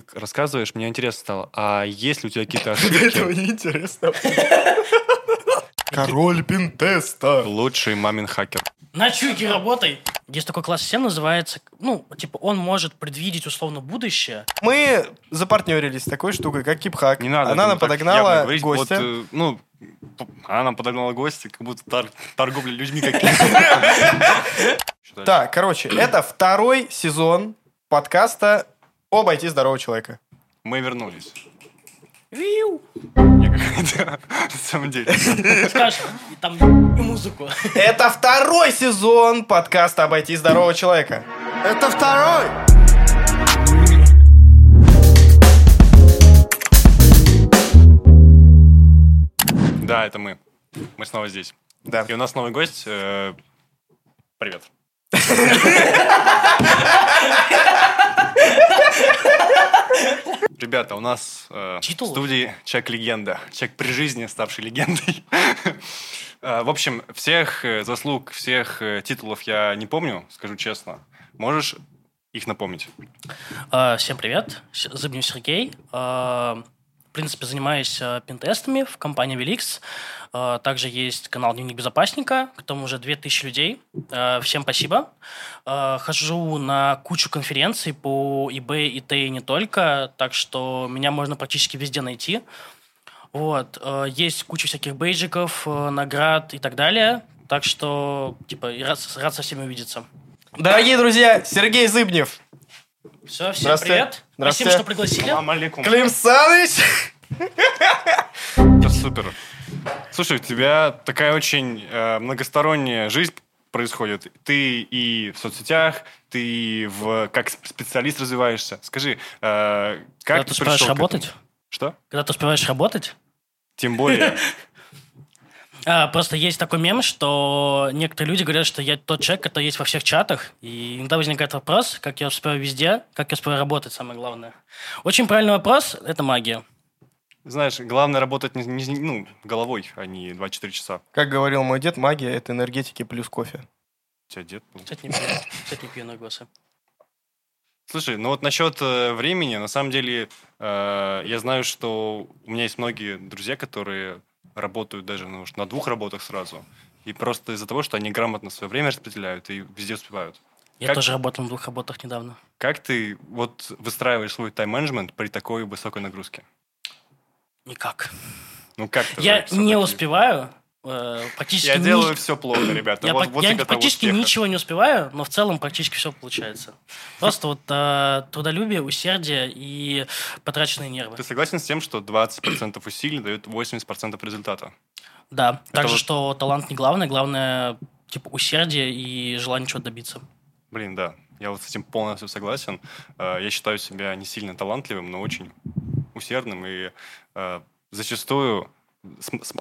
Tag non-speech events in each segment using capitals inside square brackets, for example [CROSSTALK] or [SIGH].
ты рассказываешь, мне интересно стало, а есть ли у тебя какие-то [LAUGHS] До этого ошибки? неинтересно. Король пинтеста. Лучший мамин хакер. На чуйке работай. Есть такой класс систем, называется, ну, типа, он может предвидеть условно будущее. Мы запартнерились с такой штукой, как кипхак. Не надо. Она нам подогнала говорить, гостя. вот, э, ну, она нам подогнала гостя, как будто тар- торговля людьми какими-то. [LAUGHS] Так, короче, это второй сезон подкаста «Обойти здорового человека». Мы вернулись. Виу. Я как- На самом деле. Скажешь, и там музыку. Это второй сезон подкаста «Обойти здорового человека». Это второй! Да, это мы. Мы снова здесь. Да. И у нас новый гость. э, Привет. [LAUGHS] Ребята, у нас э, в студии человек-легенда. Человек при жизни, ставший легендой. Э, В общем, всех э, заслуг, всех э, титулов я не помню, скажу честно. Можешь их напомнить? А, Всем привет, Зыбнев Сергей. Принципе, занимаюсь пентестами в компании Великс. А, Также есть канал Дневник Безопасника, к которому уже 2000 людей. А, Всем спасибо. А, Хожу на кучу конференций по eBay, и и не только, так что меня можно практически везде найти. Вот. Есть куча всяких бейджиков, наград и так далее. Так что, типа, рад, рад со всеми увидеться. Дорогие друзья, Сергей Зыбнев. Все, всем Здравствуйте. привет. Здравствуйте. Спасибо, что пригласили. Салам алейкум. Клим Саныч. Это супер. Слушай, у тебя такая очень э, многосторонняя жизнь происходит. Ты и в соцсетях, ты и в, как сп- специалист развиваешься. Скажи, э, как Когда ты успеваешь пришел к этому? работать? Что? Когда ты успеваешь работать? Тем более. [LAUGHS] А, просто есть такой мем, что некоторые люди говорят, что я тот человек, который есть во всех чатах, и иногда возникает вопрос, как я успеваю везде, как я успеваю работать, самое главное. Очень правильный вопрос – это магия. Знаешь, главное работать не, не- ну, головой, а не 24 часа. Как говорил мой дед, магия – это энергетики плюс кофе. У тебя дед был. Кстати, не пью, кстати, не пью на госы. Слушай, ну вот насчет э, времени, на самом деле, э, я знаю, что у меня есть многие друзья, которые работают даже ну, на двух работах сразу. И просто из-за того, что они грамотно свое время распределяют и везде успевают. Я Как- тоже работал на двух работах недавно. Как ты вот выстраиваешь свой тайм-менеджмент при такой высокой нагрузке? Никак. Ну как ты Я не успеваю. Э, практически Я ни- делаю все плохо, ребята. Я, вот пра- вот я практически успеха. ничего не успеваю, но в целом практически все получается. Просто вот э, трудолюбие, усердие и потраченные нервы. Ты согласен с тем, что 20% усилий дают 80% результата? Да, также, вот- что талант не главное, главное типа усердие и желание чего-то добиться. Блин, да. Я вот с этим полностью согласен. Э, Я считаю себя не сильно талантливым, но очень усердным. И э, зачастую,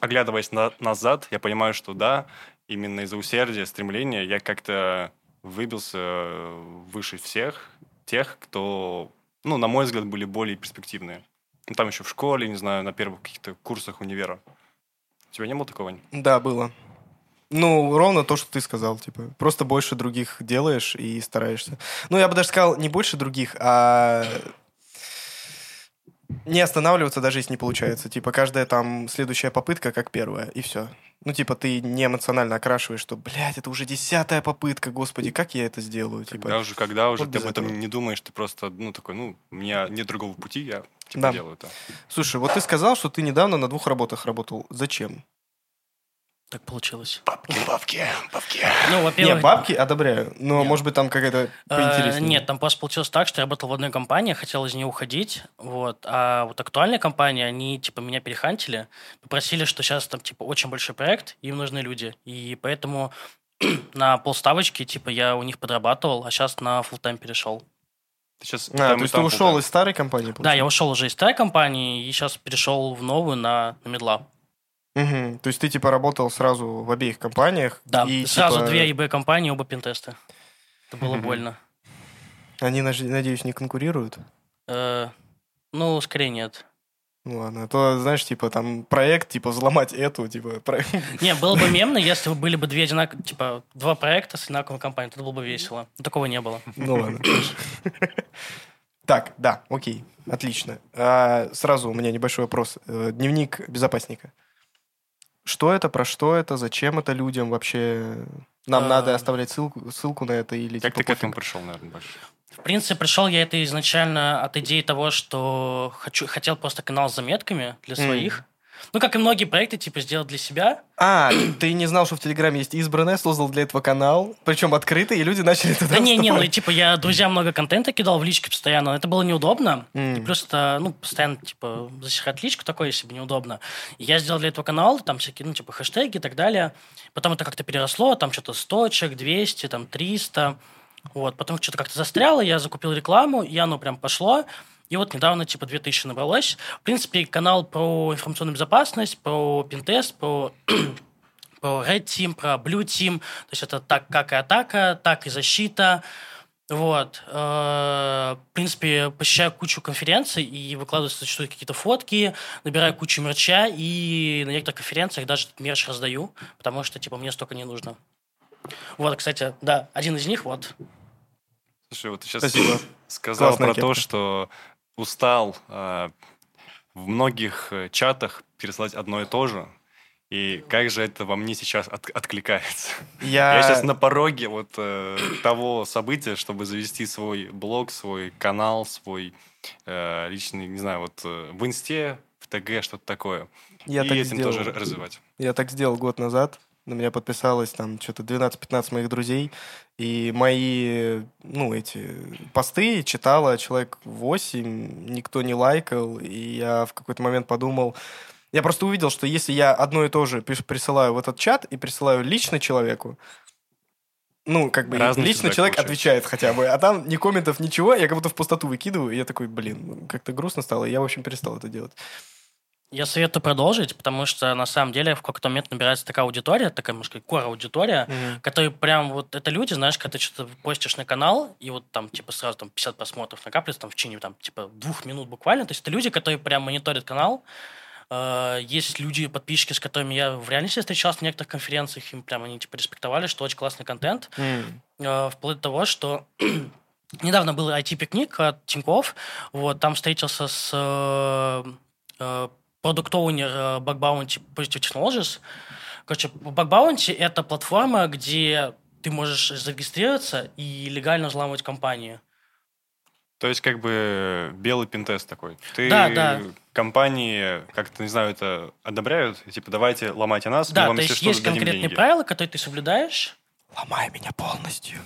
оглядываясь на- назад, я понимаю, что да, именно из-за усердия, стремления я как-то выбился э, выше всех тех, кто, ну, на мой взгляд, были более перспективные. Ну, там еще в школе, не знаю, на первых каких-то курсах универа. У тебя не было такого? Да, было. Ну, ровно то, что ты сказал, типа. Просто больше других делаешь и стараешься. Ну, я бы даже сказал, не больше других, а не останавливаться, даже если не получается. Типа, каждая там следующая попытка как первая, и все. Ну, типа, ты не эмоционально окрашиваешь, что, блядь, это уже десятая попытка, господи, как я это сделаю? Типа, Когда уже, когда уже вот ты об этом этого. не думаешь, ты просто, ну, такой, ну, у меня нет другого пути, я типа Да. делаю это. Слушай, вот ты сказал, что ты недавно на двух работах работал. Зачем? Так получилось. Бабки, бабки, бабки. Ну, Не, во-первых, бабки одобряю, но, Нет. может быть, там какая-то э, поинтереснее. нет, там просто получилось так, что я работал в одной компании, хотел из нее уходить, вот, а вот актуальная компания, они, типа, меня перехантили, попросили, что сейчас там, типа, очень большой проект, им нужны люди, и поэтому [CLEARS THROAT] на полставочки, типа, я у них подрабатывал, а сейчас на full тайм перешел. Ты сейчас А, то есть ты ушел из старой компании? Да, я ушел уже из старой компании и сейчас перешел в новую на, на медла. Мгм. То есть ты типа работал сразу в обеих компаниях? Да, и, сразу типа, две ИБ компании, оба пентесты. Это было Мгм. больно. Они, надеюсь, не конкурируют? Э, ну, скорее нет. Ну ладно, а то, знаешь, типа там проект, типа взломать эту, типа... про- [LAUGHS] Не, было бы мемно, если бы были бы две одинаковые, типа, два проекта с одинаковой компанией, тогда было бы весело. Но такого не было. Ну ладно. [LAUGHS] Так, да, окей, отлично. А, сразу у меня небольшой вопрос. Э, Дневник безопасника. Что это, про что это, зачем это людям вообще? Нам А. надо оставлять ссылку, ссылку на это или Как типа ты к этому пришел, наверное, больше? В принципе, пришел я это изначально от идеи того, что хочу, хотел просто канал с заметками для своих. Ну, как и многие проекты, типа, сделать для себя. А, [CLEARS THROAT] ты не знал, что в Телеграме есть избранное, создал для этого канал, причем открытый, и люди начали туда Да не, не, ну, и, типа, я друзьям много контента кидал в личке постоянно, это было неудобно. М. И плюс это, ну, постоянно, типа, засирать личку такое себе неудобно. И я сделал для этого канал, там всякие, ну, типа, хэштеги и так далее. Потом это как-то переросло, там что-то 100 человек, 200, там 300. Вот, потом что-то как-то застряло, я закупил рекламу, и оно прям пошло. И вот недавно, типа, 2000 набралось. В принципе, канал про информационную безопасность, про пинтест, про [CLEARS THROAT] про Red Team, про Blue Team. То есть это так как и атака, так и защита. Вот. Э, В принципе, посещаю кучу конференций и выкладываю зачастую какие-то фотки, набираю кучу мерча, и на некоторых конференциях даже этот мерч раздаю, потому что, типа, мне столько не нужно. Вот, кстати, да, один из них, вот. Слушай, вот ты сейчас Спасибо. сказал Классная про то, кепка. что устал э, в многих э, чатах переслать одно и то же. И как же это во мне сейчас от- откликается? [LAUGHS] Я, Я сейчас на пороге вот э, того события, чтобы завести свой блог, свой канал, свой э, личный, не знаю, вот э, в инсте, в ТГ, что-то такое. я и так этим сделал. тоже развивать. Я так сделал год назад. На меня подписалось там что-то 12-15 моих друзей. И мои, ну, эти посты читало человек 8, никто не лайкал. И я в какой-то момент подумал... Я просто увидел, что если я одно и то же присылаю в этот чат и присылаю лично человеку, ну, как бы Разный лично человек получается. отвечает хотя бы, а там ни комментов, ничего, я как будто в пустоту выкидываю, и я такой, блин, как-то грустно стало, и я, в общем, перестал это делать. Я советую продолжить, потому что на самом деле в какой-то момент набирается такая аудитория, такая, можно сказать, кор-аудитория, которые прям вот это люди, знаешь, когда ты что-то постишь на канал, и вот там типа сразу там 50 просмотров накапливается там в течение там типа двух минут буквально. То есть это люди, которые прям мониторят канал. Э, Есть люди, подписчики, с которыми я в реальности встречался на некоторых конференциях, им прям они типа респектовали, что очень классный контент. Э, вплоть до того, что [CLEARS THROAT] недавно был IT-пикник от Тинькофф, вот, там встретился с э, продукт-оунер э, Bug Bounty Positive Technologies. Короче, Bug Bounty — это платформа, где ты можешь зарегистрироваться и легально взламывать компании. То есть как бы белый пинтест такой. Ты Да, да. компании как-то, не знаю, это одобряют? Типа, давайте ломайте нас, мы Да, вам, то есть есть конкретные деньги. правила, которые ты соблюдаешь. Ломай меня полностью.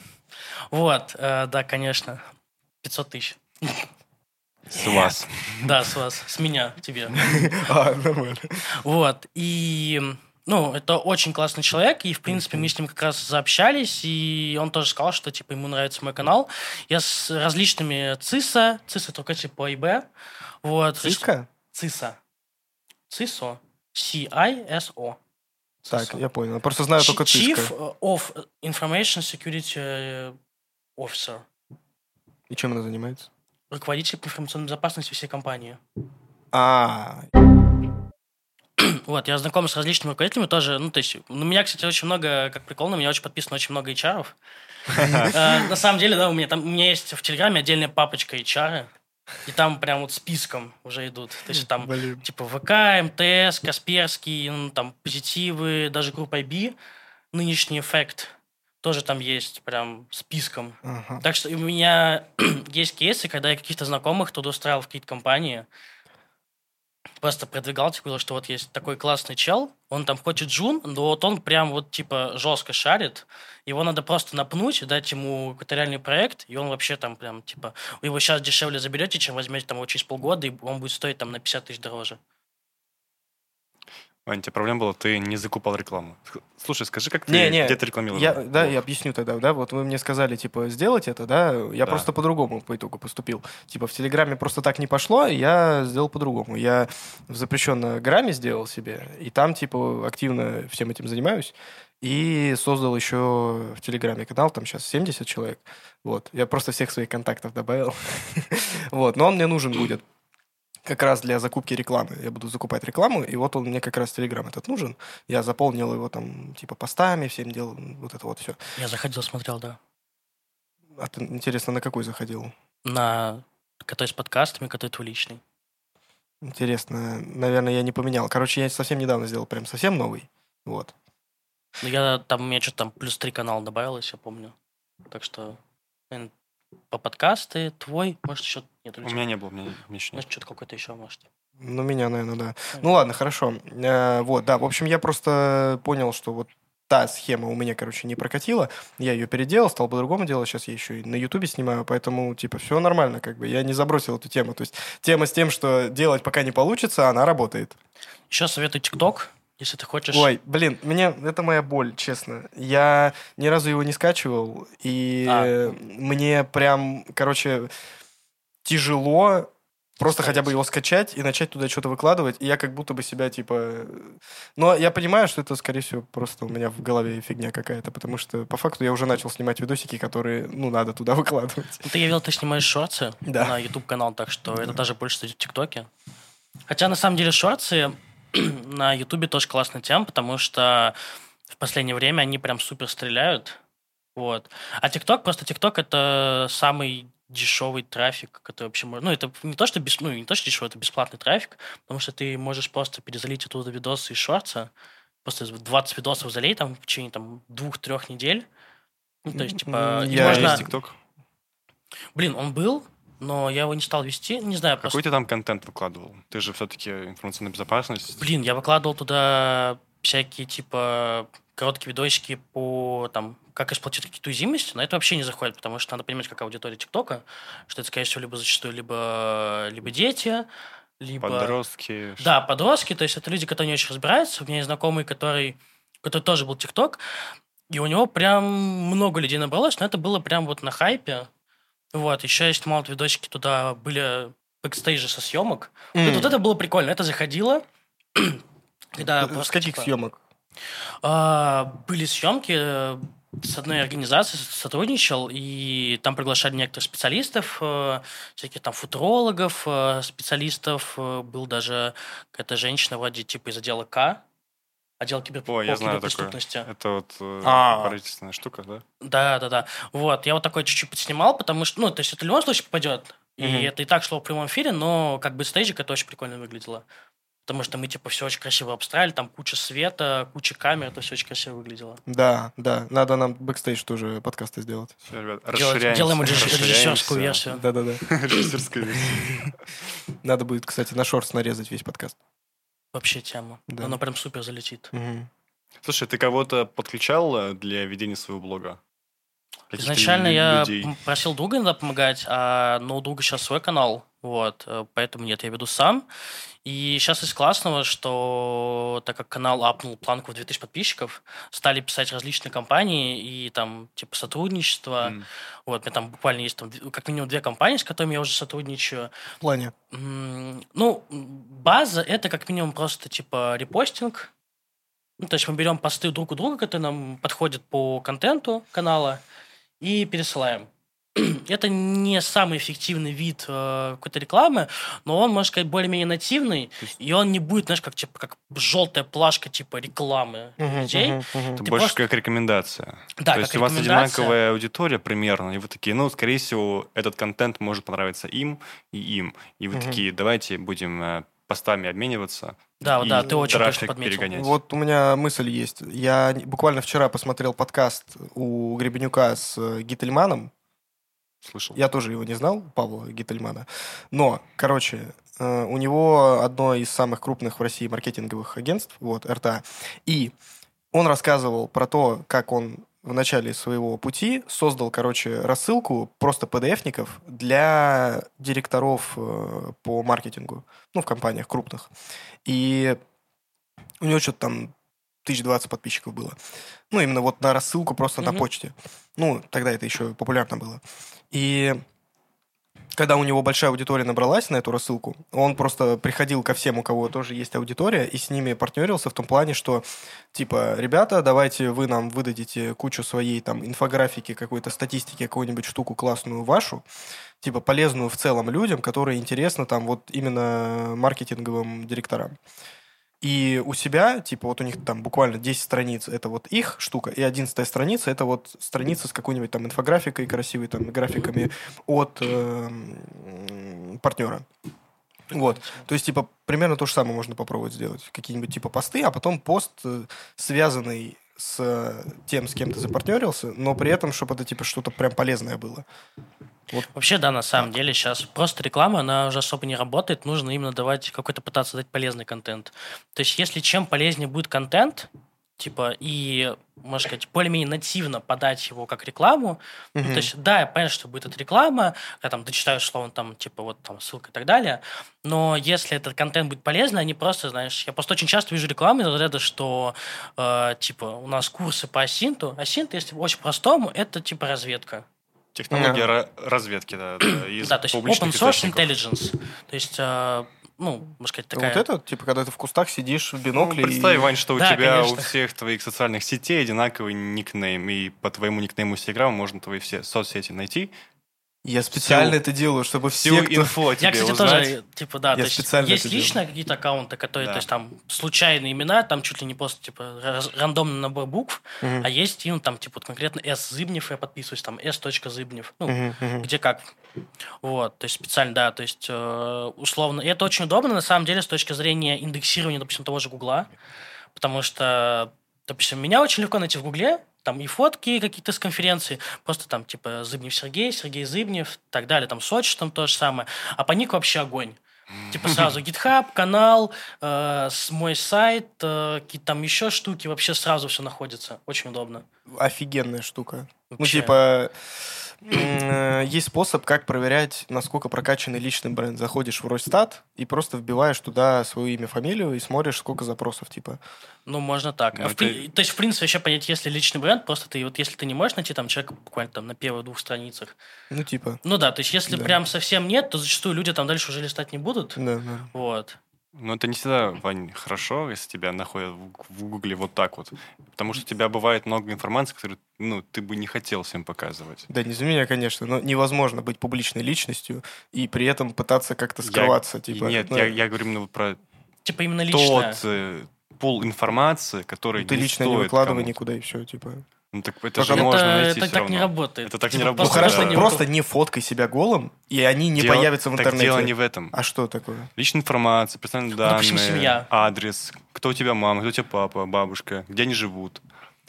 Вот, э, да, конечно. 500 тысяч. С вас. Да, с вас, с меня тебе. [LAUGHS] А, нормально. Вот. И, ну, это очень классный человек, и, в принципе, мы с ним как раз заобщались, и он тоже сказал, что, типа, ему нравится мой канал. Я с различными ЦИСа, ЦИСа только типа по ИБ, вот. Циска? ЦИСа. ЦИСО. C-I-S-O. Так, я понял. Я просто знаю только Chief циска. of Information Security Officer. И чем она занимается? Руководитель по информационной безопасности всей компании. А, [CLEARS THROAT] Вот, я знаком с различными руководителями тоже. Ну, то есть, у меня, кстати, очень много, как прикол, на меня очень подписано очень много HR. [LAUGHS] Э, На самом деле, да, у меня там у меня есть в Телеграме отдельная папочка HR, и там прям вот списком уже идут. То есть там блин. типа ВК, МТС, Касперский, ну, там позитивы, даже группа IB, нынешний эффект тоже там есть прям списком. Ага. Так что у меня [CLEARS THROAT] есть кейсы, когда я каких-то знакомых туда устраивал в какие-то компании, просто продвигал, типа, что вот есть такой классный чел, он там хочет джун, но вот он прям вот типа жестко шарит, его надо просто напнуть, дать ему какой-то реальный проект, и он вообще там прям типа, вы его сейчас дешевле заберете, чем возьмете там его через полгода, и он будет стоить там на 50 тысяч дороже. Вань, тебе проблема была, ты не закупал рекламу. Слушай, скажи, как ты Не, не, где ты рекламировал? Я, да, я объясню тогда, да, вот вы мне сказали, типа, сделать это, да, я Да. просто по-другому по итогу поступил. Типа, в Телеграме просто так не пошло, и я сделал по-другому. Я в запрещенном грамме сделал себе, и там, типа, активно всем этим занимаюсь, и создал еще в Телеграме канал, там сейчас 70 человек, вот. Я просто всех своих контактов добавил. [LAUGHS] Вот, но он мне нужен будет как раз для закупки рекламы. Я буду закупать рекламу, и вот он мне как раз Телеграм этот нужен. Я заполнил его там типа постами, всем делал вот это вот все. Я заходил, смотрел, да. А ты, интересно, на какой заходил? На который с подкастами, который твой личный. Интересно. Наверное, я не поменял. Короче, я совсем недавно сделал прям совсем новый. Вот. Ну, я там, у меня что-то там плюс три канала добавилось, я помню. Так что, наверное, по подкасты, твой, может, еще нет. У меня не было, у меня, у меня еще нет. Может, что-то какое-то еще, может. Ну, меня, наверное, да. Ну, ладно, хорошо. Э, вот, да, в общем, я просто понял, что вот та схема у меня, короче, не прокатила. Я ее переделал, стал по-другому делать. Сейчас я еще и на Ютубе снимаю, поэтому, типа, все нормально, как бы. Я не забросил эту тему. То есть тема с тем, что делать пока не получится, она работает. Еще советую ТикТок, если ты хочешь. Ой, блин, мне это моя боль, честно. Я ни разу его не скачивал, и А. мне прям, короче, тяжело просто хотя бы его скачать и начать туда что-то выкладывать, и я как будто бы себя, типа... Но я понимаю, что это, скорее всего, просто у меня в голове фигня какая-то, потому что, по факту, я уже начал снимать видосики, которые, ну, надо туда [LAUGHS] выкладывать. Ну, Ты, я видел, ты снимаешь шорты Да. на YouTube-канал, так что это даже больше стадит в ТикТоке. Хотя, на самом деле, шорты [CLEARS THROAT] на Ютубе тоже классная тема, потому что в последнее время они прям супер стреляют. Вот. А ТикТок, просто ТикТок это самый дешевый трафик, который вообще можно... Ну, это не то, что, бес... ну, не то, что дешевый, это бесплатный трафик, потому что ты можешь просто перезалить оттуда видосы из шорта, просто 20 видосов залей там в течение там двух-трех недель. Ну, то есть, типа, и Я можно... есть ТикТок? Блин, он был, но я его не стал вести. Не знаю, просто... Какой ты там контент выкладывал? Ты же все-таки информационная безопасность. Блин, я выкладывал туда всякие, типа, короткие видосики по, там, как эксплуатировать какие-то уязвимости, но это вообще не заходит, потому что надо понимать, какая аудитория ТикТока, что это, скорее всего, либо зачастую либо, либо дети, либо... Подростки. Да, подростки, то есть это люди, которые не очень разбираются. У меня есть знакомый, который, который тоже был ТикТок, и у него прям много людей набралось, но это было прям вот на хайпе. Вот, еще я снимал видосики, туда были бэкстейджи со съемок. Вот, М. вот это было прикольно, это заходило. [CLEARS THROAT] Когда С просто, каких типа, съемок? а, были съемки э, с одной организацией сотрудничал, и там приглашали некоторых специалистов, э, всяких там футурологов, э, специалистов. э, Был даже какая-то женщина вроде типа из отдела К, отдел кибер... Ой, я по знаю такое. киберпреступности. Это вот э, А. правительственная штука, да? Да, да, да. Вот, я вот такой чуть-чуть подснимал, потому что, ну, то есть это в любом случае попадет. И Мгм. это и так шло в прямом эфире, но как бы бэкстейджик это очень прикольно выглядело. Потому что мы, типа, все очень красиво обстраивали, там куча света, куча камер, это все очень красиво выглядело. Да, да. Надо нам бэкстейдж тоже подкасты сделать. Всё, ребят, расширяемся. делаем режиссерскую версию. Да-да-да. [LAUGHS] Режиссерская версия. Надо будет, кстати, на шорс нарезать весь подкаст. Вообще тема. Да. Оно прям супер залетит. Мгм. Слушай, ты кого-то подключал э, для ведения своего блога? Каких-то Изначально я людей? просил друга иногда помогать, а но у друга сейчас свой канал, вот, э, поэтому нет, я веду сам. И сейчас из классного, что так как канал апнул планку в 2000 подписчиков, стали писать различные компании и там типа сотрудничество. М. Вот, у меня там буквально есть там, как минимум две компании, с которыми я уже сотрудничаю. В плане. Ну, база это как минимум просто типа репостинг. Ну, то есть мы берем посты друг у друга, которые нам подходят по контенту канала, и пересылаем. [CLEARS THROAT] Это не самый эффективный вид э, какой-то рекламы, но он, можно сказать, более-менее нативный, и он не будет, знаешь, как, типа, как желтая плашка типа рекламы Мгм, людей. мгм, мгм. Это больше просто- как рекомендация. Да, То как есть у вас одинаковая аудитория примерно, и вы такие, ну, скорее всего, этот контент может понравиться им и им. И вы Мгм. такие, давайте будем э, постами обмениваться. Да, и да, ты очень точно подметил. перегонять. Вот у меня мысль есть. Я буквально вчера посмотрел подкаст у Гребенюка с э, Гительманом. Слышал. Я тоже его не знал, Павла Гительмана. Но, короче, э, у него одно из самых крупных в России маркетинговых агентств, вот, РТА. И он рассказывал про то, как он в начале своего пути создал, короче, рассылку просто PDF-ников для директоров э, по маркетингу, ну, в компаниях крупных. И у него что-то там 1020 подписчиков было. Ну, именно вот на рассылку просто на Мгм. почте. Ну, тогда это еще популярно было. И когда у него большая аудитория набралась на эту рассылку, он просто приходил ко всем, у кого тоже есть аудитория, и с ними партнерился в том плане, что, типа, ребята, давайте вы нам выдадите кучу своей там инфографики, какой-то статистики, какую-нибудь штуку классную вашу, типа, полезную в целом людям, которые интересны там вот именно маркетинговым директорам. И у себя, типа, вот у них там буквально 10 страниц, это вот их штука, и 11 страница, это вот страница с какой-нибудь там инфографикой красивой, там, графиками от э, партнера. Вот. То есть, типа, примерно то же самое можно попробовать сделать. Какие-нибудь, типа, посты, а потом пост, э, связанный с тем, с кем ты запартнерился, но при этом, чтобы это, типа, что-то прям полезное было. Вот. Вообще, да, на самом деле сейчас просто реклама, она уже особо не работает, нужно именно давать какой-то пытаться дать полезный контент. То есть, если чем полезнее будет контент, типа, и, можно сказать, более-менее нативно подать его как рекламу. Mm-hmm. Ну, то есть, да, я понимаю, что будет эта реклама, я там дочитаю слово, там, типа, вот там ссылка и так далее, но если этот контент будет полезный, они просто, знаешь, я просто очень часто вижу рекламу из ряда, что, э, типа, у нас курсы по асинту. Асинт, если очень простому, это, типа, разведка. Технология yeah. разведки, да. [CLEARS THROAT] Из да, то есть open source intelligence. То есть э, ну, можно сказать, такая... Вот это, типа, когда ты в кустах сидишь в бинокле ну, представь, и... Вань, что у да, тебя, конечно. у всех твоих социальных сетей одинаковый никнейм, и по твоему никнейму Инстаграма можно твои все соцсети найти, я специально всю, это делаю, чтобы все, всю кто... инфу [LAUGHS] тебе Я, кстати, узнать. тоже, типа, да, я то есть есть лично какие-то аккаунты, которые, да. то есть там случайные имена, там чуть ли не просто, типа, рандомный набор букв, угу. а есть, ну, там, типа, конкретно S Зыбнев, я подписываюсь, там, S. Зыбнев, ну, угу, угу. где как. Вот, то есть специально, да, то есть э, условно. И это очень удобно, на самом деле, с точки зрения индексирования, допустим, того же Гугла, потому что, допустим, меня очень легко найти в Гугле, там и фотки какие-то с конференции, просто там типа Зыбнев Сергей, Сергей Зыбнев, так далее, там Сочи там то же самое, а по нику вообще огонь. Типа сразу [LAUGHS] GitHub, канал, э, мой сайт, э, какие-то там еще штуки, вообще сразу все находится. Очень удобно. Офигенная штука. Вообще. Ну, типа, Э, есть способ, как проверять, насколько прокачанный личный бренд. Заходишь в Росстат и просто вбиваешь туда свое имя, фамилию и смотришь, сколько запросов, типа. Ну, можно так. Ну, а ты... в, то есть, в принципе, еще понять, если личный бренд, просто ты, вот если ты не можешь найти там человека буквально там на первых двух страницах. Ну, типа. Ну да, то есть, если да. прям совсем нет, то зачастую люди там дальше уже листать не будут. Да, да. Вот. Но это не всегда, Вань, хорошо, если тебя находят в Гугле вот так вот. Потому что у тебя бывает много информации, которую ну, ты бы не хотел всем показывать. Да, не за меня, конечно, но невозможно быть публичной личностью и при этом пытаться как-то скрываться. Я, типа, нет, ну, я, я говорю именно про типа именно личное. тот э, пол информации, который ну, Ты не лично стоит не выкладывай никуда и все, типа. Ну так это же можно найти Это так равно. не работает. Это так типа, не работает. Ну хорошо, да. просто не фоткай себя голым, и они не Дело- появятся в так интернете. дело не в этом. А что такое? Личная информация, персональные Ну, допустим, данные, семья. адрес, кто у тебя мама, кто у тебя папа, бабушка, где они живут.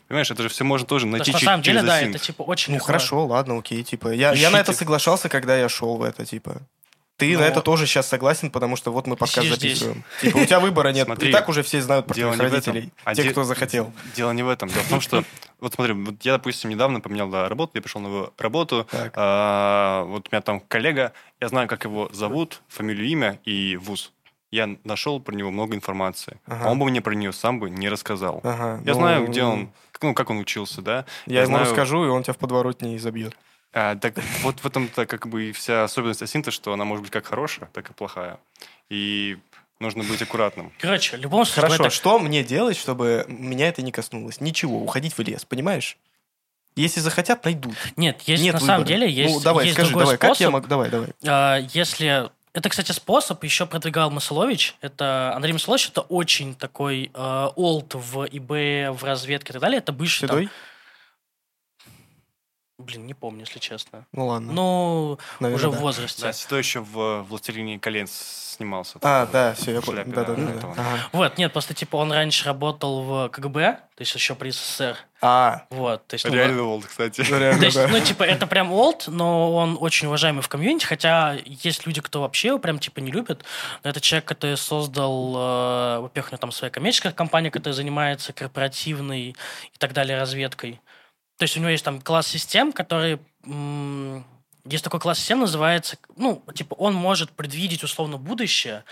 Понимаешь, это же все можно тоже То найти есть, на самом через деле, да, это типа очень Ну легко. хорошо, ладно, окей, типа. Я, я на это соглашался, когда я шел в это, типа. Ты Но- на это тоже сейчас согласен, потому что вот мы подкаст сидишь здесь. записываем. [LAUGHS] Типа, у тебя выбора нет. Смотри, И так уже все знают про твоих родителей. А Те, де- кто захотел. Дело не в этом. Дело в том, что, [LAUGHS] вот смотри, вот я, допустим, недавно поменял да, работу, я пришел на работу, а, вот у меня там коллега, я знаю, как его зовут, фамилию, имя и вуз. Я нашел про него много информации. Ага. А он бы мне про нее сам бы не рассказал. Ага, Я ну, знаю, где он, как- ну, как он учился, да. Я, ему знаю- расскажу, и он тебя в подворотне и забьет. А, так вот в этом-то как бы и вся особенность асинта, что она может быть как хорошая, так и плохая. И нужно быть аккуратным. Короче, в любом случае... Хорошо, это- что мне делать, чтобы меня это не коснулось? Ничего, уходить в лес, понимаешь? Если захотят, найдут. Нет, есть Нет на самом выбора. деле есть, Ну, давай, есть скажи, другой давай, способ. как я могу... Давай, давай. А, Если это, кстати, способ еще продвигал Масолович. Это Андрей Масолович, это очень такой э, олд в ИБ, в разведке и так далее. Это бывший там... Блин, не помню, если честно. Ну ладно. Ну, Наверное, уже да. в возрасте. Да, Седой еще в «Властелине колен» снимался. А, да, все, я понял. Да, да, да, да. да. Ага. Вот, нет, просто типа он раньше работал в КГБ, то есть еще при СССР. А, Вот, то есть... ну, Реально олд, кстати. ну, То реально, есть, да. ну, типа, это прям олд, но он очень уважаемый в комьюнити, хотя есть люди, кто вообще его прям, типа, не любит. Но это человек, который создал, э, во-первых, у него там своя коммерческая компания, которая занимается корпоративной и так далее разведкой. То есть у него есть там класс систем, который... Есть такой класс систем, называется, ну, типа, он может предвидеть условно будущее.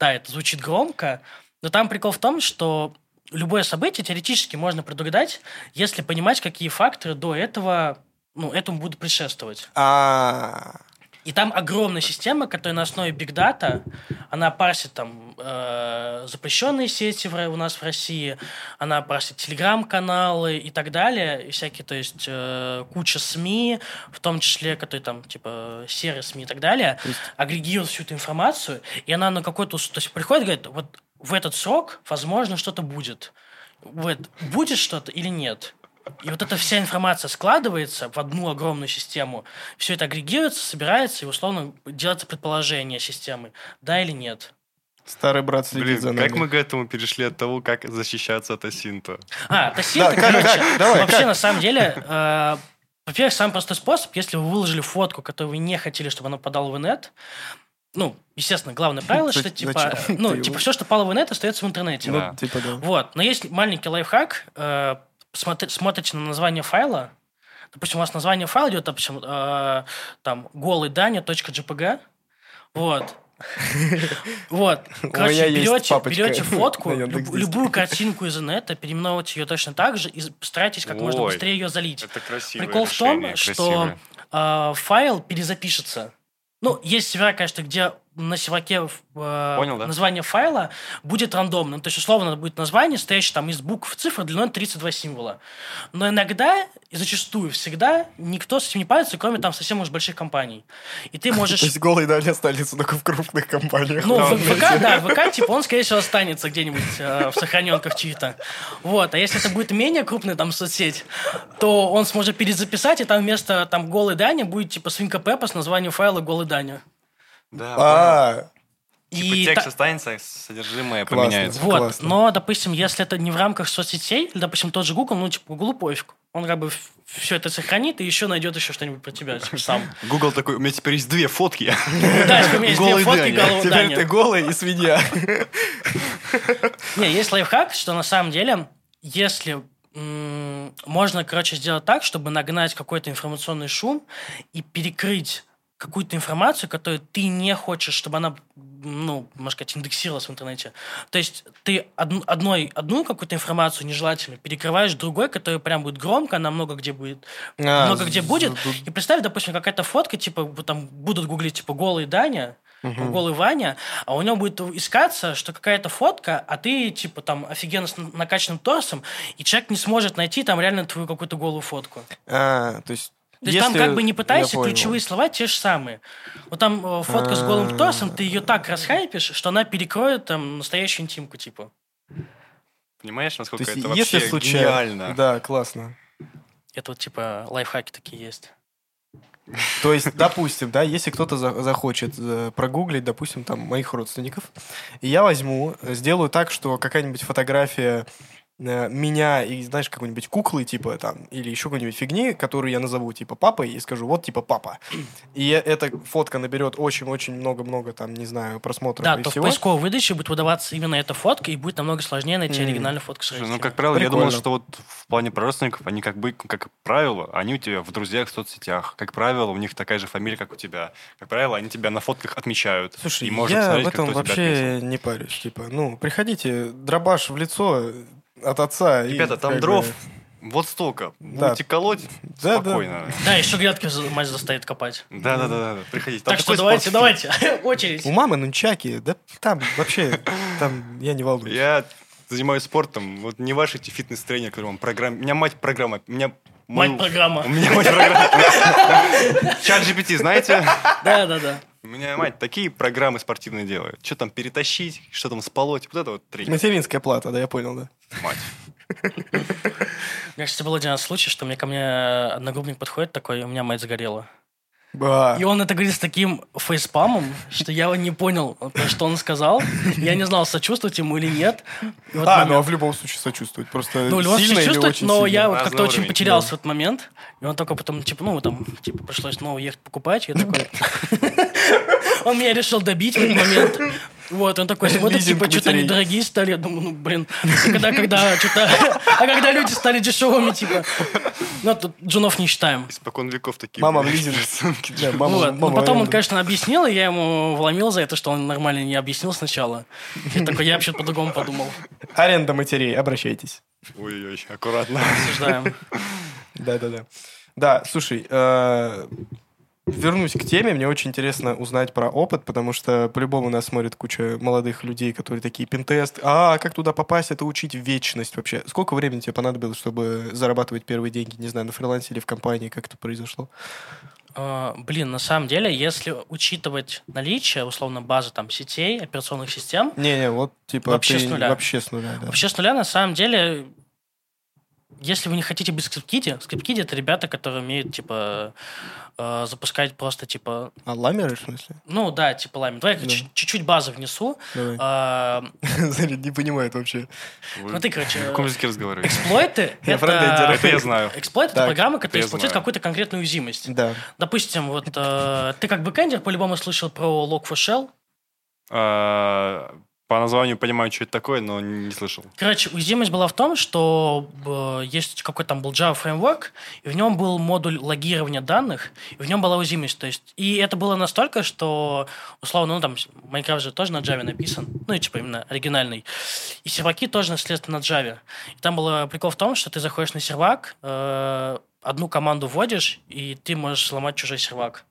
Да, это звучит громко, но там прикол в том, что любое событие теоретически можно предугадать, если понимать, какие факторы до этого, ну, этому будут предшествовать. А, И там огромная система, которая на основе Big Data, она парсит там э, запрещенные сети в, у нас в России, она парсит телеграм-каналы и так далее, и всякие, то есть э, куча СМИ, в том числе, которые там, типа, серые СМИ и так далее, агрегирует всю эту информацию, и она на какой-то... То есть приходит и говорит, вот в этот срок, возможно, что-то будет. Вот, будет что-то или нет? И вот эта вся информация складывается в одну огромную систему. Все это агрегируется, собирается, и условно делается предположение системы. Да или нет? Старый брат следит Блин, за нами. как мы к этому перешли от того, как защищаться от Асинта? А, Да, как- короче, вообще, на самом деле, э, во-первых, самый простой способ, если вы выложили фотку, которую вы не хотели, чтобы она попадала в инет, ну, естественно, главное правило, что, типа, ну, типа, все, что попало в инет, остается в интернете. Ну, типа, да. Вот. Но есть маленький лайфхак. Смотри- смотрите на название файла. Допустим, у вас название файла идет, допустим, э, там, голый .jpg. Вот. [LAUGHS] Вот. Короче, берете, берете [LAUGHS] фотку, люб- любую картинку из инета, переименовывайте ее точно так же и старайтесь как можно Ой. быстрее ее залить. Это красивое Прикол в том, решение, что красивое. э, файл перезапишется. Ну, есть сервера, конечно, где на серваке э, Понял, да? название файла будет рандомным. То есть, условно, будет название, стоящее там из букв цифр длиной 32 символа. Но иногда, и зачастую всегда, никто с этим не парится, кроме там совсем уж больших компаний. И ты [LAUGHS] можешь... То есть голые дали останется только в крупных компаниях. Ну, в ВК, да, в ВК, типа, он, скорее всего, останется где-нибудь э, в сохраненках чьи-то. Вот, а если это будет менее крупная там соцсеть, то он сможет перезаписать, и там вместо там голый Даня будет, типа, свинка Пеппа с названием файла голый Даня. Да. А, Типа И текст та- останется, содержимое Классно. поменяется. Вот, классно. но, допустим, если это не в рамках соцсетей, или, допустим, тот же Google, ну, типа, Google пофиг. Он как бы все это сохранит и еще найдет еще что-нибудь про тебя типа, сам. [LAUGHS] Google такой, у меня теперь есть две фотки. Да, типа, у меня есть две [LAUGHS] фотки голого теперь ты голый и свинья. [LAUGHS] Не, есть лайфхак, что на самом деле, если можно, короче, сделать так, чтобы нагнать какой-то информационный шум и перекрыть какую-то информацию, которую ты не хочешь, чтобы она, ну, можно сказать, индексировалась в интернете. То есть ты од- одной, одну какую-то информацию нежелательную перекрываешь другой, которая прям будет громко, она много где будет, А, много где будет. И представь, допустим, какая-то фотка, типа, там будут гуглить, типа, голый Даня, голый Ваня, а у него будет искаться, что какая-то фотка, а ты, типа, там, офигенно с накачанным торсом, и человек не сможет найти там реально твою какую-то голую фотку. А, то есть... То есть там если- как бы не пытайся, ключевые слова те же самые. Вот там э, фотка с голым А. торсом, ты ее так расхайпишь, что она перекроет там настоящую интимку, типа. Понимаешь, насколько есть, это если вообще случайно... гениально? Да, классно. Это вот, типа, лайфхаки такие есть. То есть, допустим, да, если кто-то за- захочет э, прогуглить, допустим, там, моих родственников, и я возьму, э, сделаю так, что какая-нибудь фотография меня и, знаешь, какой-нибудь куклы, типа, там, или еще какой-нибудь фигни, которую я назову, типа, папой, и скажу, вот, типа, папа. [CLEARS THROAT] И эта фотка наберет очень-очень много-много, там, не знаю, просмотров Да, и то в всего. поисковой выдаче будет выдаваться именно эта фотка, и будет намного сложнее найти М. оригинальную фотку с Слушай, ну, как правило, я думал, Прикольно. что вот в плане родственников, они как бы, как правило, они у тебя в друзьях в соцсетях. Как правило, у них такая же фамилия, как у тебя. Как правило, они тебя на фотках отмечают. Слушай, и можно я в как этом кто тебя отметил. вообще не парюсь. Типа, ну, приходите, дробаш в лицо от отца. и Ребята, там как бы- дров вот столько. Да. Будете колоть Да, спокойно. Да, еще грядки мать заставит копать. Да, да, да, да. Приходите. Там так что давайте, спорт. давайте, [LAUGHS] очередь. У мамы нунчаки, да там вообще, там я не волнуюсь. Я занимаюсь спортом. Вот не ваши эти фитнес-тренеры, которые вам программ... У меня мать программа. У меня Мать программа. У меня мать программа. [LAUGHS] Чат GPT, знаете? [LAUGHS] Да, да, да. У меня мать такие программы спортивные делает. Что там перетащить, что там сполоть. Вот это вот тренинг. Материнская плата, да, я понял, да. Мать. Мне кажется, был один случай, что мне ко мне одногруппник подходит такой, у меня мать загорела. Ба. И он это говорит с таким фейспамом, что я не понял, что он сказал. Я не знал, сочувствовать ему или нет. Вот А, момент- ну а в любом случае сочувствует. Просто Ну, сильно случае или чувствовать, очень но сильно? я вот как-то очень уровень, потерялся да. в этот момент. И он только потом, типа, ну, там, типа, пришлось снова ехать покупать. Я такой... [LAUGHS] Он меня решил добить в этот момент. Вот, он такой смотрит, типа, что-то они дорогие стали. Я думаю, ну, блин, когда, когда, что-то... А когда люди стали дешевыми, типа... Ну, тут джунов не считаем. Испокон веков такие. Мама в лизинг. рисунки. Да, мама- Вот. мама Но потом он, конечно, объяснил, и я ему вломил за это, что он нормально не объяснил сначала. Я такой, я вообще по-другому подумал. Аренда матерей, обращайтесь. Ой-ой, аккуратно. Осуждаем. Да-да-да. Да, слушай, э, вернусь к теме. Мне очень интересно узнать про опыт, потому что по-любому нас смотрит куча молодых людей, которые такие, пентест, а как туда попасть, это учить вечность вообще. Сколько времени тебе понадобилось, чтобы зарабатывать первые деньги? Не знаю, на фрилансе или в компании, как это произошло? Э, блин, на самом деле, если учитывать наличие, условно, базы там сетей, операционных систем, Не-не, вот типа Вообще ты с нуля. Вообще с нуля, да. вообще с нуля, на самом деле, если вы не хотите без скрипкиди, скрипкиди это ребята, которые умеют, типа, э, запускать просто, типа, А ламеры, в смысле? ну да, типа лами. Давай я Да. чуть- чуть-чуть базы внесу. Давай. [LAUGHS] Заря не понимает вообще. Вы Смотри, короче, На каком языке разговариваете? эксплойты [LAUGHS] Я это... Это я знаю. Эксплойт это программы, которые я используют какую-то конкретную уязвимость. Да. Допустим, вот э, ты как бэкэндер по-любому слышал про Log4Shell. По названию понимаю, что это такое, но не слышал. Короче, уязвимость была в том, что э, есть какой-то там был Java фреймворк, и в нем был модуль логирования данных, и в нем была уязвимость. То есть, и это было настолько, что, условно, ну там, Minecraft же тоже на Java написан, ну и типа именно оригинальный. И серваки тоже, наследственно, на Java. И там был прикол в том, что ты заходишь на сервак, э, одну команду вводишь, и ты можешь сломать чужой сервак.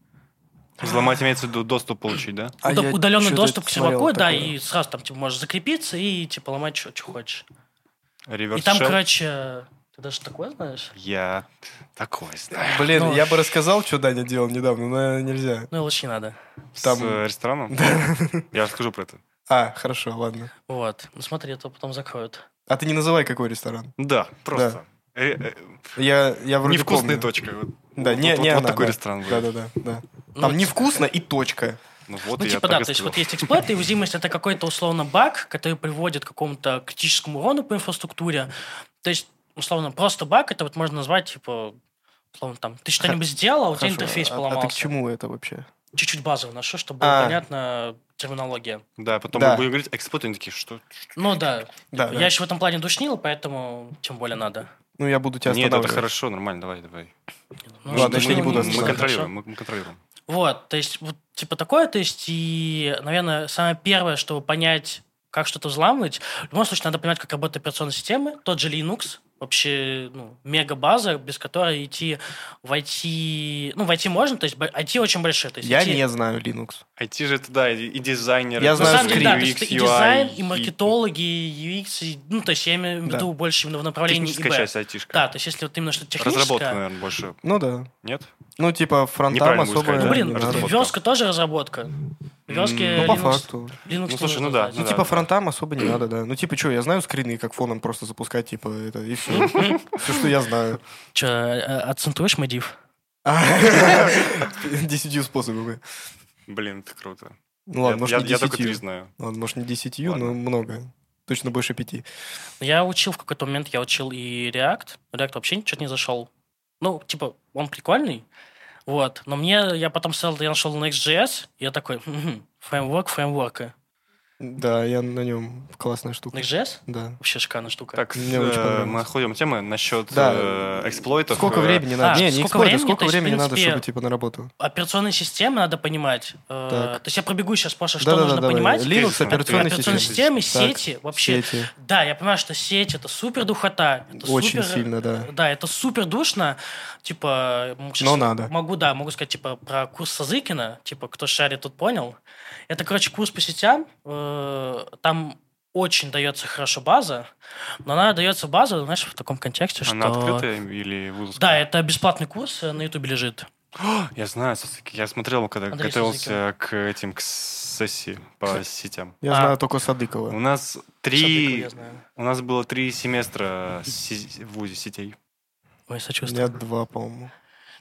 Взломать имеется в виду доступ получить, да? А я удаленный доступ к серваку, да, такое. и сразу там типа, можешь закрепиться и типа ломать, что хочешь. Reverse и там, shell? короче, ты даже такое знаешь? Я такой знаю. Блин, Ну. я бы рассказал, что Даня делал недавно, но нельзя. Ну, лучше не надо. Там- С э, рестораном? [LAUGHS] Я расскажу про это. А, хорошо, ладно. Вот. Ну, смотри, это потом закроют. А ты не называй, какой ресторан. Да, просто. Э, э, Я, я вроде Невкусная помню. точка. Вот- Да, вот- не, вот- не Вот она, такой да. ресторан. Да, будет. да, да, да. Ну, Там типа- невкусно и точка. Ну вот Ну, я типа, да, то есть вот есть эксплойт, и уязвимость это какой-то условно баг, который приводит к какому-то критическому урону по инфраструктуре. То есть, условно, просто баг, это вот можно назвать, типа, условно, там, ты что-нибудь сделал, а у тебя интерфейс поломался. А, ты к чему это вообще? Чуть-чуть базово ношу, чтобы было А. понятно терминология. Да, потом Да. мы будем говорить, эксплойт, они такие, что? Ну да. Да, Я да. еще в этом плане душнил, поэтому тем более надо. Ну, я буду тебя Нет, это останавливать. хорошо, нормально, давай, давай. Ну, Ладно, что- я не ну, буду ну, Мы останавливать. контролируем, мы мы контролируем. Вот, то есть вот типа такое, то есть и, наверное, самое первое, чтобы понять, как что-то взламывать, в любом случае надо понимать, как работают операционные системы, тот же Linux, вообще ну, мега-база, без которой идти в IT... Ну, в IT можно, то есть IT очень большой. То есть Я IT не знаю Linux. IT же это, да, и и дизайнер. Я знаю да, то UX, есть это и UI, дизайн, и маркетологи, и UX, и- ну, то есть я имею в Да. виду больше именно в направлении Техническая ИБ. часть айтишка. Да, то есть если вот именно что-то техническое... Разработка, наверное, больше. Ну да. Нет? Ну, типа, фронтам особо Ну, да? блин, разработка. верстка тоже разработка. Верстки Ну, по Linux- факту. Linux Ну, слушай, ну да. Ну, Ну типа, да. фронтам особо не надо, да. Ну, типа, что, я знаю скрины, как фоном просто запускать, типа, это, и все. [LAUGHS] Все, что я знаю. Че, э, отцентруешь мой див? [LAUGHS] Десятью способами. Блин, это круто. Ну ладно, я, может, не я только три десятью. знаю. Ладно, может, не десятью, но много. Точно больше пяти. Я учил в какой-то момент, я учил и React. React вообще ничего не зашел. Ну, типа, он прикольный. Вот. Но мне, я потом стал, я нашел Next.js, и я такой, «Мгм, фреймворк фреймворка. Да, я на нем классная штука. Next.js? Да. Вообще шикарная штука. Так, Мне очень э, мы находим темы насчет Да. э, эксплойтов. Сколько э, времени надо? а, не, не сколько эксплойта, времени? сколько То есть, времени надо, принципе, чтобы, типа, на работу? Операционные системы надо понимать. Э, Так. то есть я пробегу сейчас, Паша, что Да-да-да, нужно давай. понимать. Linux, Операционные операционные системы. системы, Так, сети, вообще. Сети. Да, я понимаю, что сеть это супер духота. Это Очень супер- сильно, да. Да, это супер душно. Типа, Но надо. Могу, да, могу сказать, типа, про курс Сазыкина. Типа, кто шарит, тут понял. Это, короче, курс по сетям. Э, Там очень дается хорошо база, но она дается база, знаешь, в таком контексте, что... Она открытая или вузовская? Да, это бесплатный курс, э, на Ютубе лежит. [GASPS] Я знаю, я смотрел, когда Андрей готовился к этим, к сессии по сетям. Я А. знаю только У Садыкова. нас Садыкова три, у нас было три семестра в ВУЗе сетей. Ой, У сочувствую. меня два, по-моему.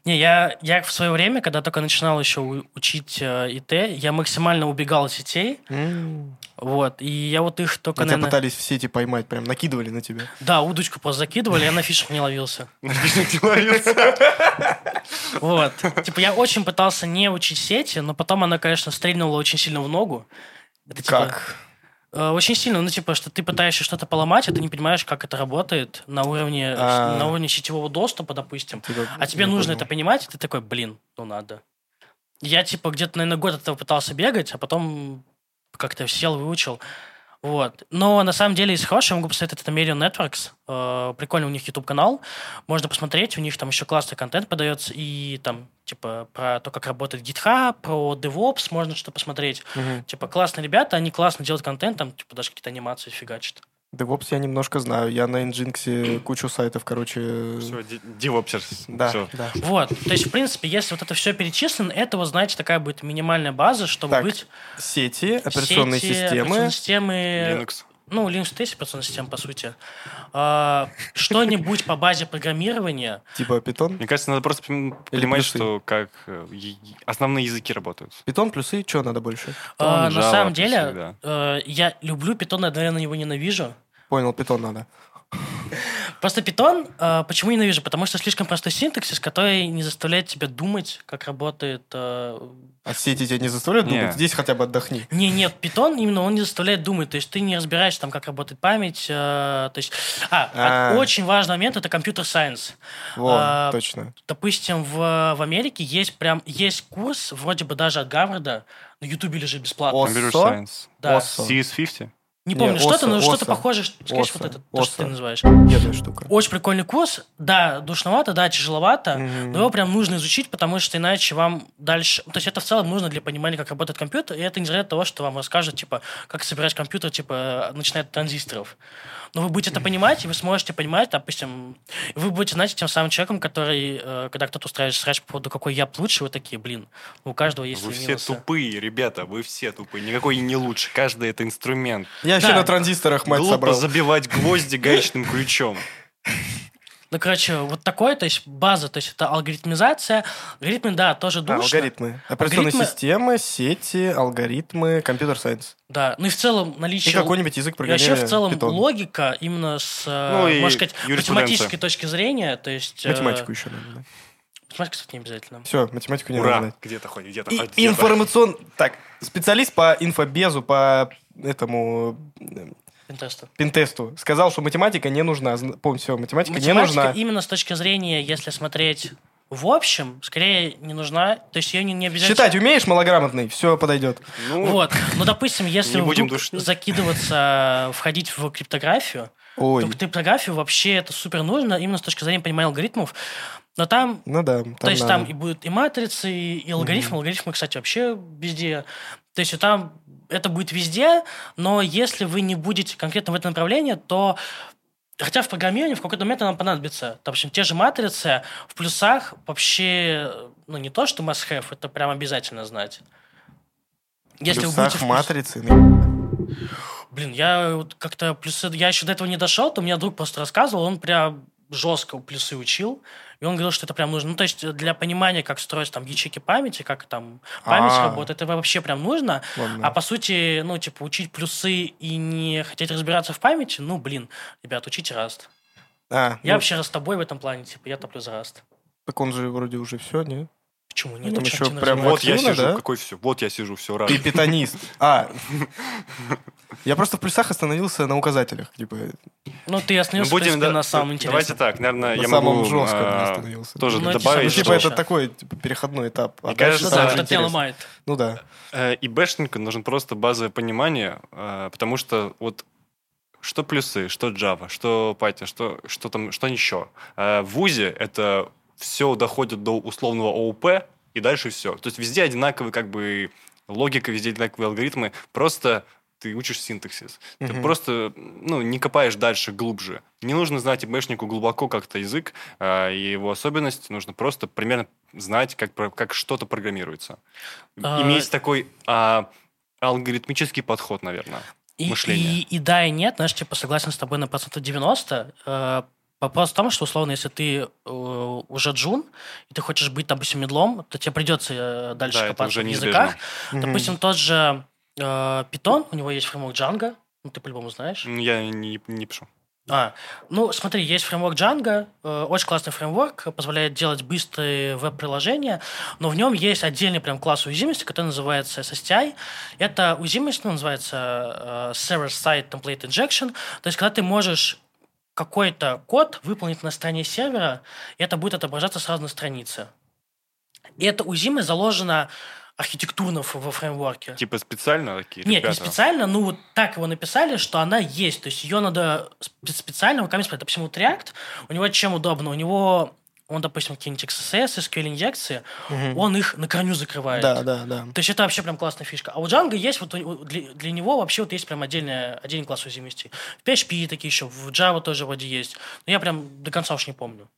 Не, я, я в свое время, когда только начинал еще учить э, ИТ, я максимально убегал от сетей. М. Вот, и я вот их только, А Тебя наверное... пытались в сети поймать, прям накидывали на тебя. Да, удочку просто закидывали, я на фишек не ловился. [LAUGHS] Как Вот. Типа, я очень пытался не учить сети, но потом она, конечно, стрельнула очень сильно в ногу. Это, типа, Как? Очень сильно, ну, типа, что ты пытаешься что-то поломать, а ты не понимаешь, как это работает на уровне, А. на уровне сетевого доступа, допустим. Типа, А тебе нужно понял. это понимать, и ты такой, блин, ну надо. Я, типа, где-то, наверное, год от этого пытался бегать, а потом как-то сел, выучил. Вот. Но на самом деле из хорошего я могу посоветовать это Merion Networks. Э, прикольный у них YouTube-канал. Можно посмотреть, у них там еще классный контент подается. И там, типа, про то, как работает GitHub, про DevOps можно что посмотреть. Мгм. Типа, классные ребята, они классно делают контент, там, типа, даже какие-то анимации фигачат. DevOps я немножко знаю. Я на Nginx кучу сайтов, короче... Все, девопсерс. Да, Всё. да. Вот, то есть, в принципе, если вот это все перечислено, это, вот, знаете, такая будет минимальная база, чтобы Так, быть... Сети, операционные сети, системы. операционные системы, Linux. Ну, Linux это есть операционная система, по сути. А, что-нибудь по базе программирования, Типа Python. Мне кажется, надо просто пон- понимать, что как э, основные языки работают. Python плюсы, что надо больше? А, на самом деле, э, я люблю Python, одновременно его ненавижу. Понял, Python надо. Просто Python, э, почему ненавижу? Потому что слишком простой синтаксис, который не заставляет тебя думать, как работает... э, А сети тебя не заставляют думать? Здесь хотя бы отдохни. Не, нет, Python именно он не заставляет думать. То есть ты не разбираешься там, как работает память. э, то есть, а, А. очень важный момент это компьютер сайенс. Во, А, точно. Допустим, в, в Америке есть прям есть курс, вроде бы даже от Гарварда, на Ютубе лежит бесплатно. Computer? Science. Да. Осо. CS50? Не Не, помню, что-то, Осо, но что-то похожее, Осо, вот это, то, что ты называешь. Бедная штука. Очень прикольный курс. Да, душновато, да, тяжеловато, Мгм. но его прям нужно изучить, потому что иначе вам дальше... То есть это в целом нужно для понимания, как работает компьютер, и это не от того, что вам расскажут, типа, как собирать компьютер, типа, начиная от транзисторов. Но вы будете это понимать, и вы сможете понимать, допустим, вы будете, знаете, тем самым человеком, который, э, когда кто-то устраивает срач по поводу, какой я лучше, вы такие, блин, у каждого есть Вы свои все минусы. тупые, ребята, вы все тупые. Никакой не лучше. Каждый это инструмент. Я еще Да. на транзисторах мать Глупо собрал. забивать гвозди гаечным ключом. Ну, короче, вот такое, то есть база, то есть это алгоритмизация. Алгоритмы, да, тоже А, душно. алгоритмы. Операционные Алгоритмы- системы, сети, алгоритмы, компьютер сайенс. Да, ну и в целом И наличие... какой-нибудь язык И программирования. вообще в целом Python. логика именно с, э, Ну и можно сказать, математической точки зрения, то есть... э, Математику еще надо. Да. Математика, кстати, не обязательно. Все, математику не надо Ура! знать. Где-то хоть, где-то И хоть, где-то. информацион... Так, специалист по инфобезу, по этому Пинтесту. пинтесту сказал, что математика не нужна. Помню, все, математика, не Математика нужна. именно с точки зрения, если смотреть в общем, скорее не нужна. То есть ее не, не обязательно... Считать умеешь, малограмотный, все подойдет. Ну, Вот. Ну, допустим, если Не будем вдруг душнить. закидываться, входить в криптографию, Ой, то криптографию вообще это супер нужно именно с точки зрения понимания алгоритмов. Но там ну да. Там То есть надо. там и будут и матрицы, и, и алгоритмы. Алгоритмы, кстати, вообще везде. То есть и там это будет везде, но если вы не будете конкретно в этом направлении, то Хотя в программировании в какой-то момент нам понадобится. Допустим, те же матрицы в плюсах вообще, ну, не то, что must-have, это прям обязательно знать. Если вы Плюсах, будете в плюс- матрицы. Блин, я вот как-то плюсы... Я еще до этого не дошел, то меня друг просто рассказывал, он прям жестко плюсы учил, и он говорил, что это прям нужно. Ну, то есть для понимания, как строить там ячейки памяти, как там память А. работает, это вообще прям нужно. ладно. А по сути, ну, типа, учить плюсы и не хотеть разбираться в памяти, ну, блин, ребят, учите Rust. А, Я ну, вообще раз с тобой в этом плане, типа, я топлю за Rust. Так он же вроде уже все, не? Почему Ну, нет? там еще прям вот я сижу, да? какой все. Вот я сижу, все рад. Ты питанист. [LAUGHS] А, я просто в плюсах остановился на указателях. Типа, Ну, ты Ну, остановился, в принципе, да- на самом Давайте интересном. так, наверное, на я самом могу жестком а, остановился. тоже Ну, добавить, самые Ну, типа, это такой типа, переходной этап. А Мне кажется, да, тебя интересно. ломает. Ну да. э, и бэшнику нужно просто базовое понимание, э, потому что вот что плюсы, что Java, что Python, что, что там, что еще. Э, В ВУЗе это все доходит до условного ОУП, и дальше все. То есть везде одинаковые как бы логика, везде одинаковые алгоритмы, просто ты учишь синтаксис. Ты Мгм. просто ну, не копаешь дальше, глубже. Не нужно знать ИБшнику глубоко как-то язык э, и его особенности. Нужно просто примерно знать, как, как что-то программируется. А, Иметь такой а, алгоритмический подход, наверное. И, мышления. И, и да, и нет, знаешь, типа согласен с тобой на процентов 90. Э, Вопрос в том, что, условно, если ты э, уже джун, и ты хочешь быть, допустим, медлом, то тебе придется э, дальше Да, копаться уже в языках. Мгм. Допустим, тот же э, Python, у него есть фреймворк Django, ну, ты по-любому знаешь. Я не, не пишу. А, ну, смотри, есть фреймворк Django, э, очень классный фреймворк, позволяет делать быстрые веб-приложения, но в нем есть отдельный прям класс уязвимости, который называется SSTI. Это уязвимость, ну, называется э, Server-Side Template Injection, то есть когда ты можешь какой-то код выполнить на стороне сервера, и это будет отображаться сразу на странице. И эта уязвимость заложена архитектурно в- во фреймворке. Типа специально такие Нет, не ребята? специально, ну вот так его написали, что она есть. То есть ее надо спе- специально руками спрятать. Допустим, вот React, у него чем удобно? У него он, допустим, какие-нибудь XSS, SQL-инъекции, Мгм. он их на корню закрывает. Да, да, да. То есть это вообще прям классная фишка. А у Django есть вот у- для, для него вообще вот есть прям отдельная, отдельный класс уязвимостей. В PHP такие еще, в Java тоже вроде есть. Но я прям до конца уж не помню.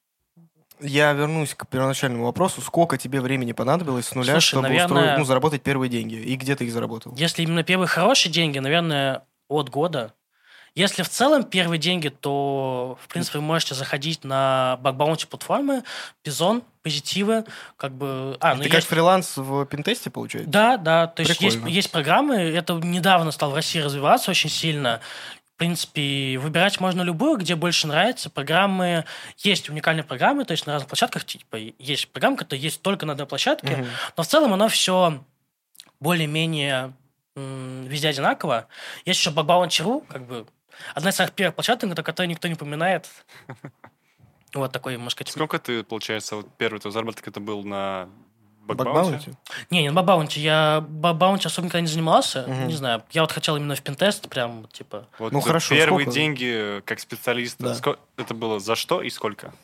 Я вернусь к первоначальному вопросу. Сколько тебе времени понадобилось с нуля, Слушай, чтобы наверное- устроить, ну, заработать первые деньги? И где ты их заработал? Если именно первые хорошие деньги, наверное, от года. Если в целом первые деньги, то, в принципе, вы можете заходить на бакбаунти платформы, Бизон, Позитивы, как бы... А, ну ты как есть... фриланс в пентесте, получается? Да, да, то есть есть, Прикольно. есть программы, это недавно стал в России развиваться очень сильно. В принципе, выбирать можно любую, где больше нравится. Программы, есть уникальные программы, то есть на разных площадках, типа, есть программы, которые есть только на одной площадке, Мгм. но в целом оно все более-менее везде одинаково. Есть еще Bugbounty.ru, как бы одна из самых первых площадок, о которой никто не упоминает. [LAUGHS] Вот такой, можно сказать, Сколько ты, получается, вот первый твой заработок это был на? Bug bounty? Не, не на bug bounty. Я bug bounty особо никогда не занимался. Мгм. Не знаю. Я вот хотел именно в пентест, прям, типа... Вот Ну, хорошо, Первые сколько? деньги как специалиста. Да. ско- Это было за что и сколько?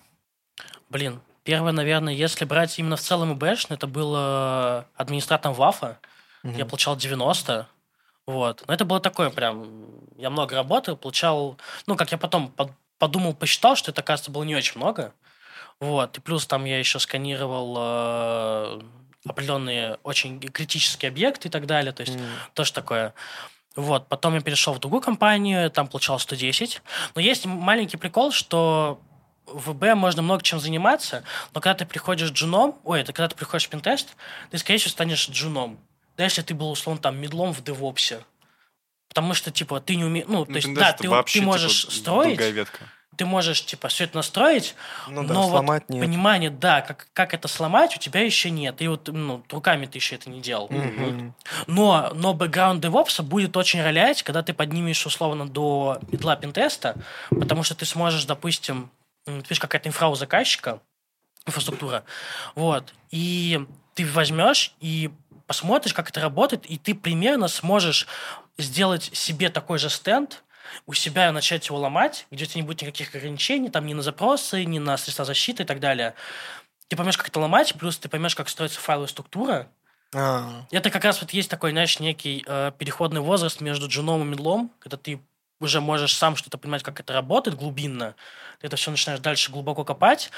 Блин, первое, наверное, если брать именно в целом ИБэш, это было администратором WAF а. Мгм. Я получал 90. Вот. Но это было такое прям... Я много работал, получал... Ну, как я потом под- подумал, посчитал, что это, кажется, было не очень много. Вот. И плюс там я еще сканировал э, определенные очень критические объекты и так далее. То есть М. тоже такое. Вот, потом я перешел в другую компанию, там получал 110. Но есть маленький прикол, что в ВБ можно много чем заниматься, но когда ты приходишь джуном, ой, это когда ты приходишь в пентест, ты, скорее всего, станешь джуном. Да, если ты был, условно, там, медлом в девопсе. Потому что, типа, ты не умеешь... Ну, то Ну, есть, Pindest да, ты, вообще, ты можешь типа, строить, ветка. ты можешь, типа, все это настроить, Ну да, но вот сломать нет. понимание, да, как, как это сломать, у тебя еще нет. И вот, ну, руками ты еще это не делал. Мгм. Но, но бэкграунд DevOps будет очень ролять, когда ты поднимешь условно до медла пентеста, потому что ты сможешь, допустим, ты видишь, какая-то инфра у заказчика, инфраструктура, вот, и ты возьмешь и посмотришь, как это работает, и ты примерно сможешь сделать себе такой же стенд, у себя начать его ломать, где у тебя не будет никаких ограничений, там ни на запросы, ни на средства защиты и так далее. Ты поймешь, как это ломать, плюс ты поймешь, как строится файловая структура, А, это как раз вот есть такой, знаешь, некий э, переходный возраст между джуном и медлом, когда ты уже можешь сам что-то понимать, как это работает глубинно. Ты это все начинаешь дальше глубоко копать.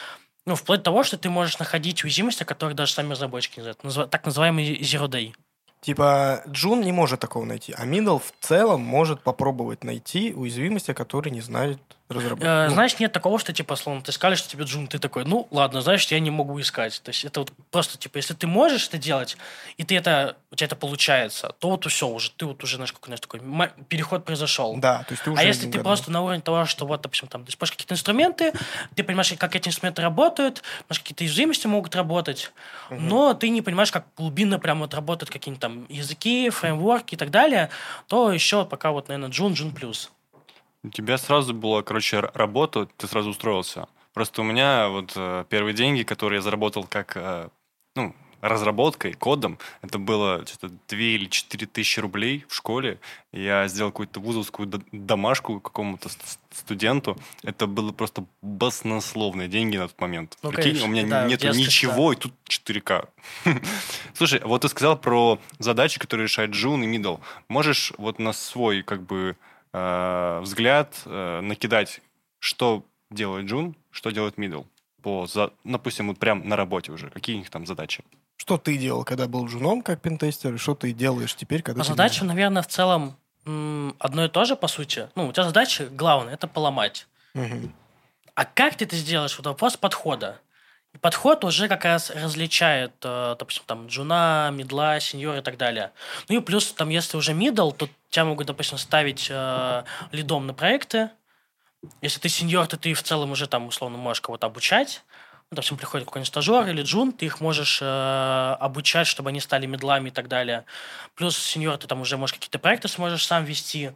Ну, вплоть до того, что ты можешь находить уязвимости, которые даже сами разработчики не знают. Так называемый zero day. Типа, Джун не может такого найти, а Middle в целом может попробовать найти уязвимости, которые не знают разработчик. Э, Ну, знаешь, нет такого, что, типа, словно ты сказали, что тебе джун, ты такой, ну, ладно, знаешь, я не могу искать. То есть это вот просто, типа, если ты можешь это делать, и ты это, у тебя это получается, то вот все уже, ты вот уже, знаешь, какой, знаешь, такой переход произошел. Да, то есть ты уже А если ты год. просто на уровне того, что вот, допустим, там, ты используешь какие-то инструменты, ты понимаешь, как эти инструменты работают, понимаешь, какие-то уязвимости могут работать, но ты не понимаешь, как глубинно прям вот работают какие-нибудь там языки, фреймворки и так далее, то еще пока вот, наверное, Джун, Джун плюс. У тебя сразу была, короче, работа, ты сразу устроился. Просто у меня вот э, первые деньги, которые я заработал как, э, ну, разработкой, кодом, это было что-то 2 или 4 тысячи рублей в школе. Я сделал какую-то вузовскую домашку какому-то ст- студенту. Это было просто баснословные деньги на тот момент. Ну, Прикинь, конечно, у меня да, детстве, ничего, и тут 4К. [LAUGHS] Слушай, вот ты сказал про задачи, которые решает Джун и Мидл. Можешь вот на свой, как бы, э, взгляд э, накидать, что делает Джун, что делает Мидл? По, за, допустим, вот прям на работе уже. Какие у них там задачи? Что ты делал, когда был джуном, как пентестер, и что ты делаешь теперь, когда По ты задачам, наверное, в целом одно и то же, по сути. Ну, у тебя задача главная – это поломать. Мгм. А как ты это сделаешь? Вот вопрос подхода. Подход уже как раз различает, э, допустим, там, джуна, мидла, сеньора и так далее. Ну и плюс, там, если уже мидл, то тебя могут, допустим, ставить э, лидом на проекты. Если ты сеньор, то ты в целом уже там, условно, можешь кого-то обучать. Ну, допустим, приходит какой-нибудь стажер или джун, ты их можешь э, обучать, чтобы они стали мидлами и так далее. Плюс сеньор, ты там уже можешь какие-то проекты сможешь сам вести.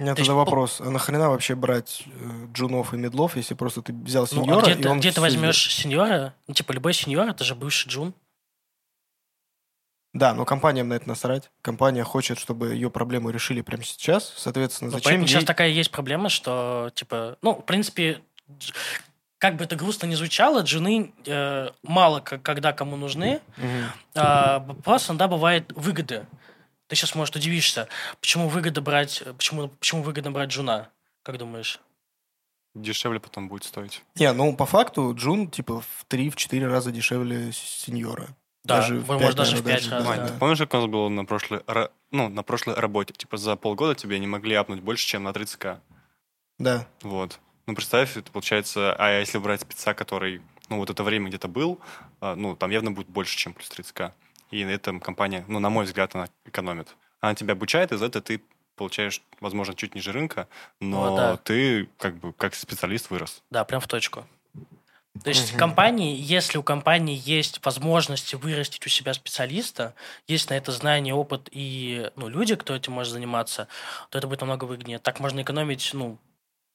У меня То тогда вопрос, а нахрена вообще брать э, джунов и мидлов, если просто ты взял Ну, сеньора, а где, и ты, он где ты возьмешь сеньора? Ну, типа, любой сеньор, это же бывший джун. Да, но компаниям на это насрать. Компания хочет, чтобы ее проблему решили прямо сейчас. Соответственно, Ну, зачем ей... сейчас такая есть проблема, что, типа, ну, в принципе, как бы это грустно не звучало, джуны э, мало когда кому нужны. Мгм. А, просто иногда бывает выгоды. Ты сейчас, может, удивишься, почему выгода брать, почему, почему выгодно брать джуна, как думаешь? Дешевле потом будет стоить. Не, ну по факту Джун типа в 3-4 раза дешевле сеньора. Да, Даже в может, пять, даже в наверное, пять даже, раз, да, ты помнишь, как у нас было на прошлой, ну, на прошлой работе? Типа за полгода тебе не могли апнуть больше, чем на 30к. Да. Вот. Ну, представь, это получается, а если брать спеца, который, ну, вот это время где-то был, а, ну, там явно будет больше, чем плюс 30к. И на этом компания, ну, на мой взгляд, она экономит. Она тебя обучает, и за это ты получаешь, возможно, чуть ниже рынка, но Ну, да. ты, как бы, как специалист вырос. Да, прям в точку. То есть Мгм. компании, если у компании есть возможности вырастить у себя специалиста, есть на это знание, опыт и ну, люди, кто этим может заниматься, то это будет намного выгоднее. Так можно экономить, ну,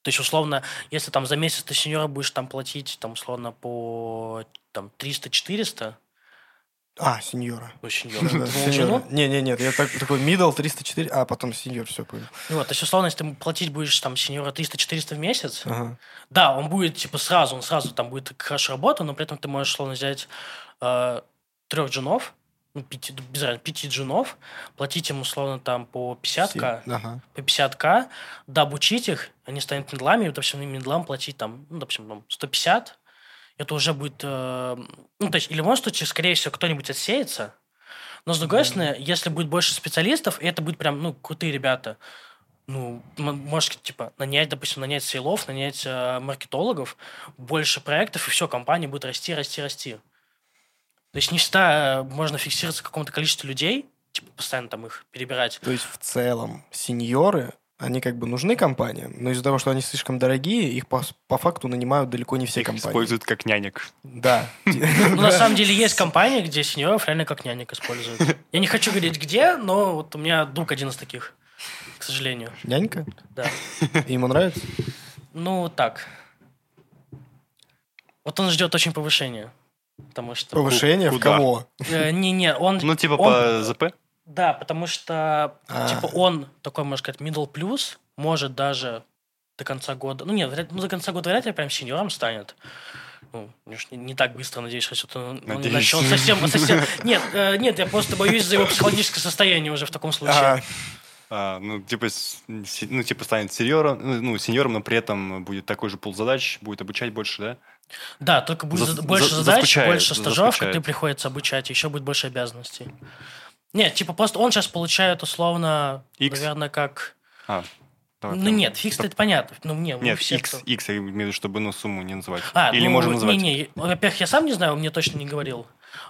то есть, условно, если там за месяц ты сеньора будешь там платить, там, условно, по там 300-400, А, сеньора. ну, [LAUGHS] Да, сеньора. Не, не, нет, я так, такой middle 304, а потом сеньор, все понял. Ну, вот, то есть, условно, если ты платить будешь там сеньора 300-400 в месяц, Ага. Да, он будет типа сразу, он сразу там будет хорошо работать, но при этом ты можешь условно взять э, трех джунов, ну, пяти, без разницы, пяти джунов, платить им условно там по 50к, Се- Ага. по 50к, да, обучить их, они станут медлами, и, допустим, им медлам платить там, ну, допустим, там 150, это уже будет, э, ну, то есть, или в любом случае, скорее всего, кто-нибудь отсеется, но, с другой стороны, если будет больше специалистов, и это будет прям, ну, крутые ребята, ну, можешь, типа, нанять, допустим, нанять сейлов, нанять э, маркетологов, больше проектов, и все, компания будет расти, расти, расти. То есть не всегда э, можно фиксироваться к какому-то количеству людей, типа, постоянно там их перебирать. То есть в целом сеньоры, они как бы нужны компаниям, но из-за того, что они слишком дорогие, их по, по факту нанимают далеко не все Их компании. используют как нянек. Да. [LAUGHS] Ну, на самом деле, есть компании, где сеньоров реально как нянек используют. Я не хочу говорить, где, но вот у меня друг один из таких, к сожалению. Нянька? Да. [LAUGHS] Ему нравится? Ну, так. Вот он ждет очень повышения. Потому что... Повышение в кого? Э, Не-не, он... Ну, типа по ЗП? Да, потому что, А. типа, он такой, можно сказать, middle plus, может даже до конца года... Ну, нет, вряд- ну, до конца года вряд ли прям сеньором станет. Ну, не, не так быстро, надеюсь, что он, Надеюсь. начал совсем... совсем... Нет, э, нет, я просто боюсь за его психологическое состояние уже в таком случае. А, А, ну, типа, ну, типа станет сеньором, ну, ну, сеньором, но при этом будет такой же пул задач, будет обучать больше, да? Да, только будет за- больше за- задач, больше стажеров, заскучает. ты приходится обучать, еще будет больше обязанностей. Нет, типа просто он сейчас получает условно, Икс? наверное, как... А, давай Ну прям. нет, фикс это понятно. Ну, не, Нет, все, X, кто- X, я имею в виду, чтобы, ну, сумму не называть. А, Или ну, можем называть. Не-не, во-первых, я сам не знаю, он мне точно не говорил.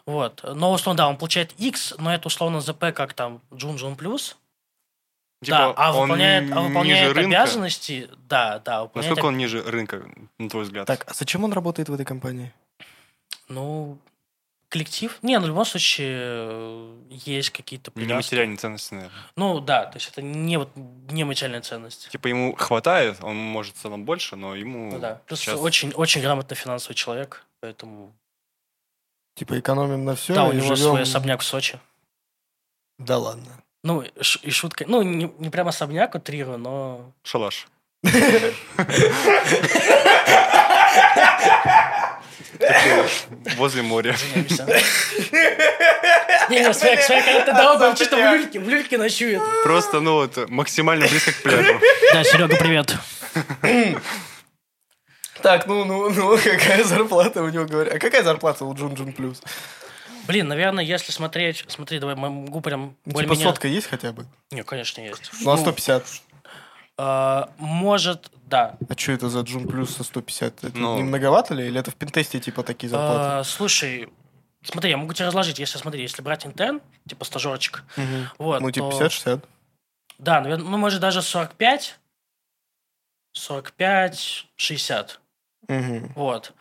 Вот. Но, условно, да, он получает X, но это, условно, ЗП как там Джун Джун Плюс. Типа, да, а выполняет, а ниже выполняет рынка? обязанности, да, да. выполняет Насколько он ниже рынка, на твой взгляд? Так, а зачем он работает в этой компании? Ну, коллектив. Не, ну, в любом случае, э, есть какие-то Не привязки. материальные ценности, наверное. Ну, да, то есть это не, вот, не материальная ценность. Типа ему хватает, он может в целом больше, но ему Ну, да. Плюс сейчас- очень, очень грамотный финансовый человек, поэтому... Типа экономим на все да, у и него живем... свой особняк в Сочи. Да ладно. Ну, и шутка... Ну, не, не прям особняк утрирую, но... шалаш. [LAUGHS] Возле моря. Извиняемся. Не-не, своя, своя какая-то дорога, он чисто в люльке, в люльке ночует. Просто, ну вот, максимально близко к пляжу. [LAUGHS] Да, Серега, [LAUGHS] привет. Так, ну, ну, ну, [LAUGHS] какая зарплата у него, говорят? А какая зарплата у Джун Джун Плюс? Блин, наверное, если смотреть... Смотри, давай, могу прям Типа более-менее... сотка есть хотя бы? Не, конечно, есть. Ну, а 150? А, может, да. А что это за Джун Плюс со 150? Это Ну. не многовато ли? Или это в пентесте типа такие зарплаты? А, слушай, смотри, я могу тебе разложить, если, смотри, если брать интен, типа стажерчик, Мгм. вот, Ну, типа то- 50-60. Да, наверное, ну, может, даже 45, 45, 60. Мгм. Вот.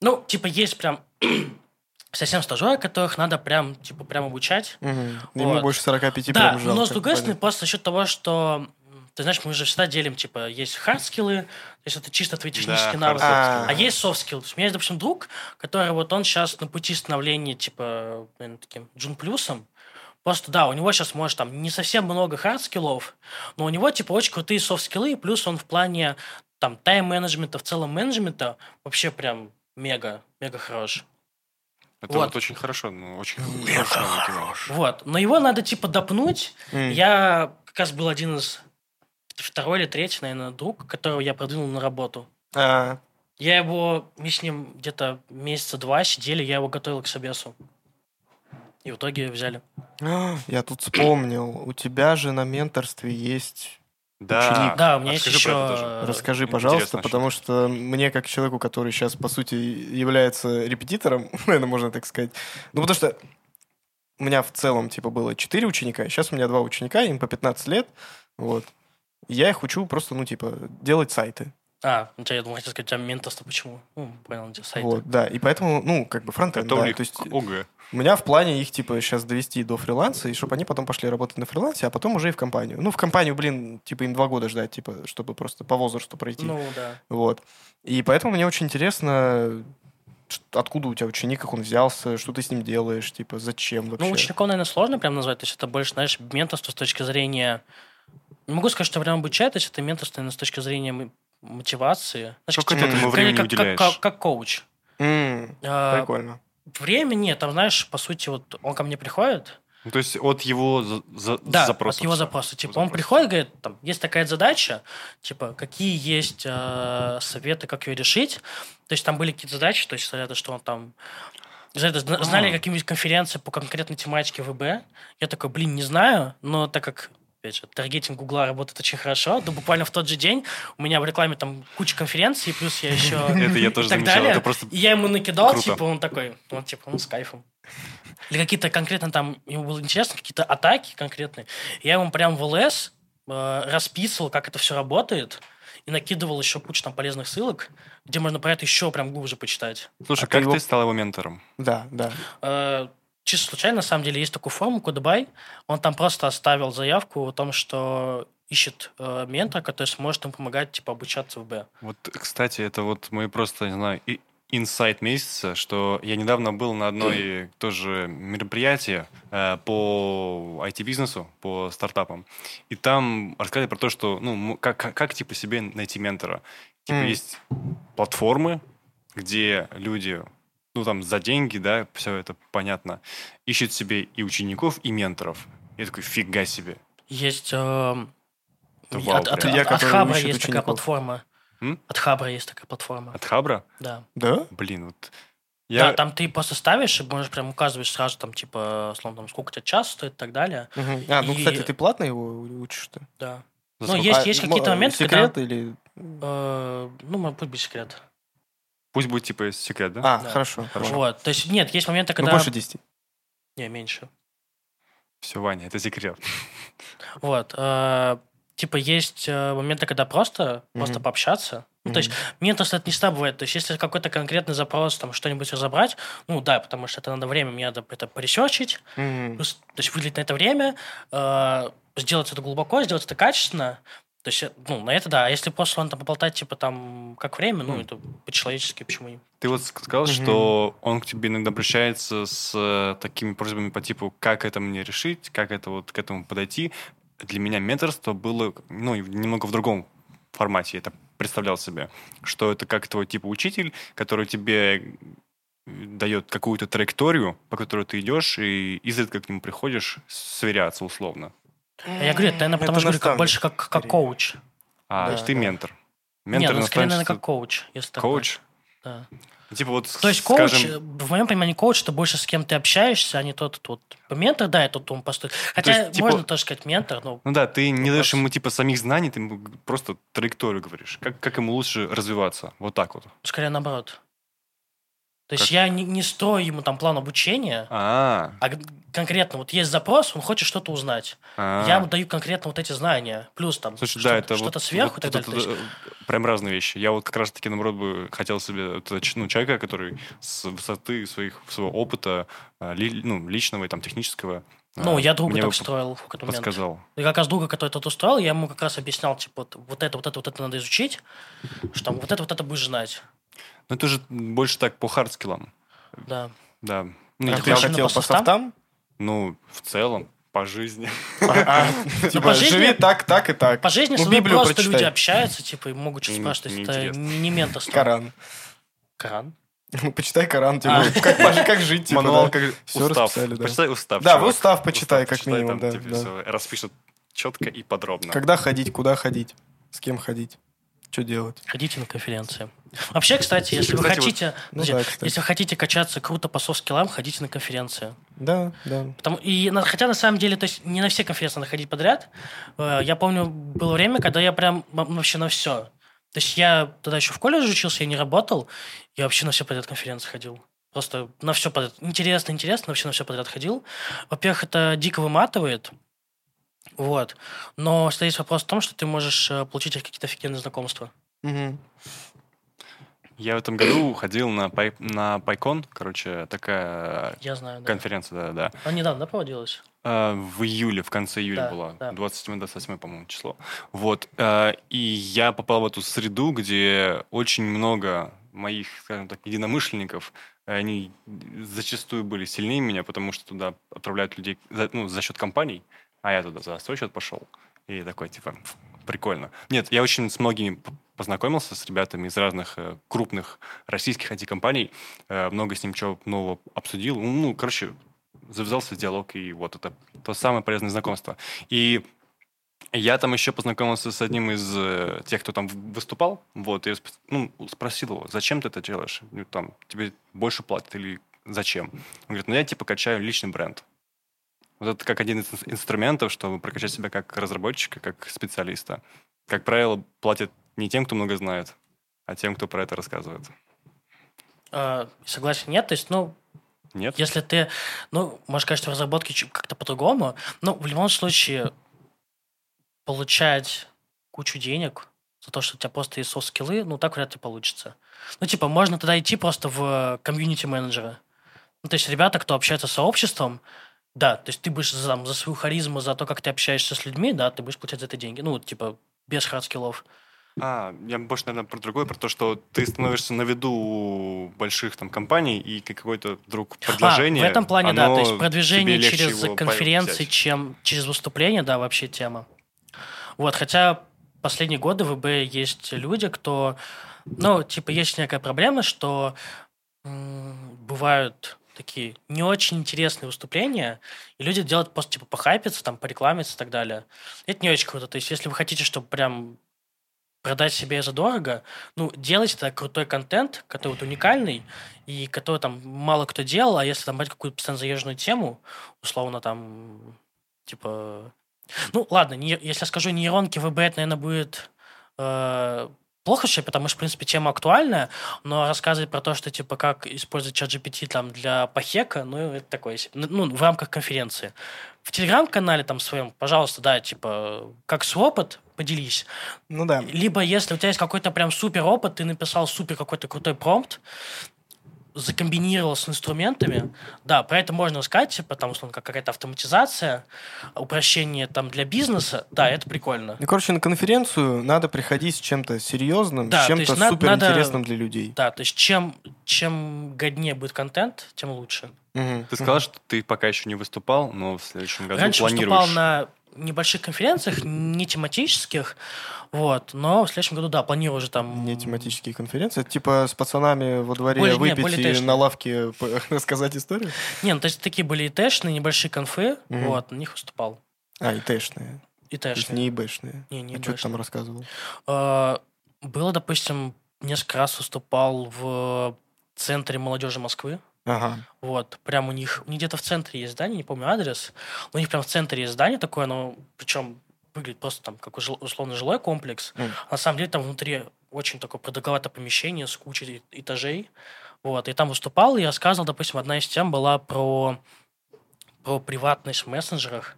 Ну, типа, есть прям [CLEARS THROAT] совсем стажеры, которых надо прям, типа, прям обучать. Мгм. Ему Вот. больше 45 да, прям жалко. но с другой стороны, Понятно. просто за счет того, что, ты знаешь, мы же всегда делим, типа, есть хард-скиллы, то есть это чисто твои технические Да, навыки, а есть софт-скилл. То есть у меня есть, допустим, друг, который вот он сейчас на пути становления, типа, наверное, таким джун плюсом, Просто, да, у него сейчас, может, там не совсем много хард-скиллов, но у него, типа, очень крутые софт-скиллы, плюс он в плане, там, тайм-менеджмента, в целом менеджмента вообще прям мега, мега хорош. Это Вот. вот, очень хорошо, ну, очень хорошо. мотивирует. Вот. Но его надо, типа, допнуть. М. Я как раз был один из второй или третий, наверное, друг, которого я продвинул на работу. А, Я его, мы с ним где-то месяца два сидели, я его готовил к собесу. И в итоге взяли. Я тут вспомнил, у тебя же на менторстве есть... Да, Ученик. Да, у меня есть расскажи это еще... Расскажи, интересно пожалуйста, очень. потому что мне, как человеку, который сейчас, по сути, является репетитором, [LAUGHS] наверное, можно так сказать, ну, потому что у меня в целом, типа, было 4 ученика, сейчас у меня два ученика, им по 15 лет, вот. Я их учу просто, ну, типа, делать сайты. А, у тебя, я думал, хотел сказать, у тебя менторство почему? Ну, понял, где сайт. Вот, да, и поэтому, ну, как бы фронтенд, да, то есть к ОГЭ. у меня в плане их, типа, сейчас довести до фриланса, и чтобы они потом пошли работать на фрилансе, а потом уже и в компанию. Ну, в компанию, блин, типа, им два года ждать, типа, чтобы просто по возрасту пройти. Ну, да. Вот. И поэтому мне очень интересно, откуда у тебя ученик, как он взялся, что ты с ним делаешь, типа, зачем вообще? Ну, учеников, наверное, сложно прям назвать. То есть это больше, знаешь, менторство с точки зрения... Не могу сказать, что прям обучает, то есть это менторство наверное, с точки зрения мотивации. Знаешь, Сколько как- ты этому как- времени как, как, уделяешь? как- как коуч. М, А, Прикольно. Время нет, там, знаешь, по сути, вот он ко мне приходит, Ну, то есть от его за- за- да, запросов от его всё. запроса. Типа, он приходит, говорит, там, есть такая задача, типа, какие есть э, советы, как ее решить. То есть там были какие-то задачи, то есть это что он там... зна- Знали А. какие-нибудь конференции по конкретной тематике ВБ? Я такой, блин, не знаю, но так как опять же, таргетинг Гугла работает очень хорошо, то буквально в тот же день у меня в рекламе там куча конференций, плюс я еще... [LAUGHS] Это я тоже и так замечал. далее. Это просто И я ему накидал, типа, он такой, он типа, ну, с кайфом. Или какие-то конкретно там, ему было интересно, какие-то атаки конкретные. Я ему прям в ЛС э, расписывал, как это все работает, и накидывал еще кучу там полезных ссылок, где можно про это еще прям глубже почитать. Слушай, А ты как его- ты стал его ментором? Да, да. Чисто случайно, на самом деле, есть такой форум Кодебай. Он там просто оставил заявку о том, что ищет э, ментора, который сможет им помогать, типа, обучаться в Б. Вот, кстати, это вот мы просто, не знаю, и- инсайт месяца, что я недавно был на одной [CLEARS THROAT] тоже мероприятии э, по IT-бизнесу, по стартапам, и там рассказали про то, что, ну, как, как, как, типа, себе найти ментора. Типа, М. есть платформы, где люди, ну, там, за деньги, да, все это понятно, ищут себе и учеников, и менторов. Я такой, фига себе. Есть... э, Это от, вау от- прям. Я, от который Хабра ищет есть такая учеников. платформа. М? От Хабра есть такая платформа. От Хабра? Да. Да? Блин, вот... Да, Я... там ты просто ставишь и можешь прям указывать сразу, там, типа, словно, там, сколько у тебя час стоит и так далее. Мгм. А, ну, И- кстати, ты платно его учишь-то? Да. За Ну, сколько? есть, А, есть м- какие-то моменты, Секрет когда... или... э, ну, может быть, секрет. Пусть будет, типа, секрет, да? А, Да. хорошо. Хорошо. Вот. То есть, нет, есть моменты, Ну, когда... больше 10. Не, меньше. Все, Ваня, это секрет. [LAUGHS] Вот. э, типа, есть э, моменты, когда просто, просто пообщаться. Ну, то есть, менторство это не всегда бывает. То есть, если какой-то конкретный запрос, там, что-нибудь разобрать, ну, да, потому что это надо время, мне надо это поресерчить, плюс, то есть, выделить на это время, э, сделать это глубоко, сделать это качественно. То есть, э, ну, на это да. А если просто он там поболтать, типа, там, как время, ну, Мгм. это по-человечески, почему не? Ты вот сказал, Мгм. что он к тебе иногда обращается с э, такими просьбами по типу, как это мне решить, как это вот к этому подойти. Для меня менторство было, ну, немного в другом формате. Я это представлял себе, что это как твой типа учитель, который тебе дает какую-то траекторию, по которой ты идешь, и изредка к нему приходишь сверяться условно. А Я говорю, это, наверное, потому Это что говорю, как, больше как, как коуч. А, Да, ты да. ментор. Нет, Ментор ну, скорее, наверное, как коуч. Если коуч. Да. Типа вот, То есть коуч, скажем, в моем понимании, коуч, это больше с кем ты общаешься, а не тот, тот ментор, да, это он поступит. Хотя есть, типа- можно тоже сказать ментор, но Ну да, ты не даешь Вопрос. ему типа самих знаний, ты ему просто траекторию говоришь. Как, как ему лучше развиваться. Вот так вот. скорее наоборот. То есть Как? я не, не строю ему там план обучения, А, а г- конкретно вот есть запрос, он хочет что-то узнать. а. Я ему даю конкретно вот эти знания. Плюс там Слушай, что- да, это что-то вот, сверху вот и так это- далее. То есть это прям разные вещи. Я вот как раз таки, наоборот, бы хотел себе ну, человека, который с высоты своих, своего опыта, а, ли- ну, личного и там технического, Ну, а, я друга так строил в момент. подсказал. И как раз друга, который тут устроил, я ему как раз объяснял, типа, вот, вот это, вот это, вот это надо изучить, что там вот это, вот это будешь знать. Ну, это же больше так по хардскиллам. Да. Да. Ну, А я хотел- по софтам? ну, в целом. по жизни. А, [LAUGHS] по Типа, жизни- живи так, так и так. По жизни Ну, со мной Библию просто прочитай. люди общаются, типа, и могут что-то Не- спрашивать. Это не, не менторство. Коран. Коран? Ну, почитай Коран, типа, А. как, как жить, типа, Мануал да. как Всё устав. расписали, да. Почитай устав. Да, чувак. устав почитай, как почитай, минимум, там да, тебе да. всё распишут четко и подробно. Когда ходить, куда ходить, с кем ходить, что делать. Ходите на конференции. Вообще, кстати, если вы Кстати, вот- хотите... Ну подожди, да, кстати. если вы хотите качаться круто по софт-скиллам, ходите на конференции. Да, да. Потому, и, хотя на самом деле, то есть не на все конференции надо ходить подряд. Э, Я помню, было время, когда я прям вообще на все. То есть я тогда еще в колледже учился, я не работал, я вообще на все подряд конференции ходил. Просто на все подряд. Интересно, интересно, вообще на все подряд ходил. Во-первых, это дико выматывает. Вот. Но стоит вопрос в том, что ты можешь э, получить какие-то офигенные знакомства. Мгм. Я в этом году ходил на, пай, на PyCon, короче, такая Я знаю, да. конференция, да, да. Она недавно да, проводилась? А, В июле, в конце июля Да, была, да. 27-28, по-моему, число. Вот. а, И я попал в эту среду, где очень много моих, скажем так, единомышленников, они зачастую были сильнее меня, потому что туда отправляют людей за, ну, за счет компаний, а я туда за свой счет пошел. И такой, типа, прикольно. Нет, я очень с многими познакомился, с ребятами из разных э, крупных российских IT-компаний, э, много с ним чего нового обсудил. Ну, короче, завязался диалог, и вот это то самое полезное знакомство. И я там еще познакомился с одним из э, тех, кто там выступал. Вот, я ну, спросил его, зачем ты это делаешь? Ну, там, тебе больше платят или зачем? Он говорит, ну я типа качаю личный бренд. Вот это как один из ин- инструментов, чтобы прокачать себя как разработчика, как специалиста. Как правило, платят не тем, кто много знает, а тем, кто про это рассказывает. Э, Согласен, нет. То есть, ну, Нет? Если ты, ну, можешь сказать, что в разработке как-то по-другому, но в любом случае получать кучу денег за то, что у тебя просто есть софт-скиллы, ну, так вряд ли получится. Ну, типа, можно тогда идти просто в комьюнити-менеджера. Ну, то есть ребята, кто общается с сообществом, да, то есть ты будешь за, там, за свою харизму, за то, как ты общаешься с людьми, да, ты будешь получать за это деньги. Ну, типа, без хард-скиллов. А, я больше, наверное, про другое, про то, что ты становишься на виду у больших там компаний, и какое-то вдруг предложение... А, в этом плане, да, то есть продвижение через конференции, взять. чем через выступление, да, вообще тема. Вот, хотя последние годы в ВБ есть люди, кто, ну, типа, есть некая проблема, что м, бывают такие не очень интересные выступления, и люди делают просто, типа, похайпиться, там, порекламиться и так далее. Это не очень круто. То есть, если вы хотите, чтобы прям продать себе задорого, ну, делайте тогда крутой контент, который вот уникальный, и который там мало кто делал, а если там брать какую-то постоянно заезженную тему, условно там, типа... Ну, ладно, не- если я скажу нейронки ВБ, это, наверное, будет э, плохо вообще, потому что, в принципе, тема актуальная, но рассказывать про то, что, типа, как использовать чат GPT там для похека, ну, это такое. Ну, в рамках конференции. В телеграм-канале там своем, пожалуйста, да, типа, как с опыт, поделись. Ну да. Либо если у тебя есть какой-то прям супер опыт, ты написал супер какой-то крутой промпт, закомбинировал с инструментами, да, про это можно сказать, там, условно, как какая-то автоматизация, упрощение там для бизнеса, да, это прикольно. Ну, короче, на конференцию надо приходить с чем-то серьезным, Да, с то чем-то есть надо- суперинтересным для людей. Да, то есть чем, чем годнее будет контент, тем лучше. Мгм. Ты сказал, что ты пока еще не выступал, но в следующем году Раньше планируешь. выступал на небольших конференциях, не тематических, вот, но в следующем году, да, планирую уже там... Не тематические конференции. Типа с пацанами во дворе Более- выпить более и тэшные. на лавке [LAUGHS] рассказать историю? Не, ну, то есть такие были и тэшные, небольшие конфы, Мгм. вот, на них выступал. А, и тэшные. И То есть тэшные. не ИБшные. Не, не А что ты там рассказывал? Э, Было, допустим, несколько раз выступал в центре молодежи Москвы. Ага. Вот, прям у них, у них где-то в центре есть здание, не помню адрес, но у них прям в центре есть здание такое, оно, причем выглядит просто там как условно жилой комплекс. А на самом деле там внутри очень такое продолговатое помещение с кучей этажей. Вот, и там выступал и рассказывал, допустим, одна из тем была про, про приватность в мессенджерах.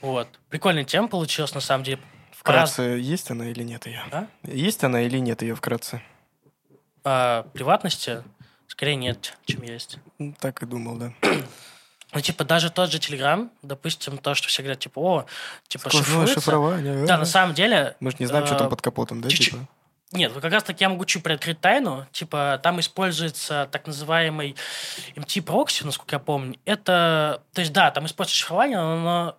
Вот. Прикольная тема получилась, на самом деле. Вкратце, есть она или нет ее? А? Есть она или нет ее вкратце? А, приватности скорее нет, чем есть. Ну, Так и думал, да. [CLEARS THROAT] Ну, типа, даже тот же Телеграм, допустим, то, что все говорят, типа, о, типа, Сквозное шифрование. Да, на самом деле... Мы же не знаем, что там э, под капотом, да, чуть-чуть- типа? Нет, вот как раз таки я могу чуть приоткрыть тайну. Типа, там используется так называемый MT-прокси, насколько я помню. Это, то есть, да, там используется шифрование, но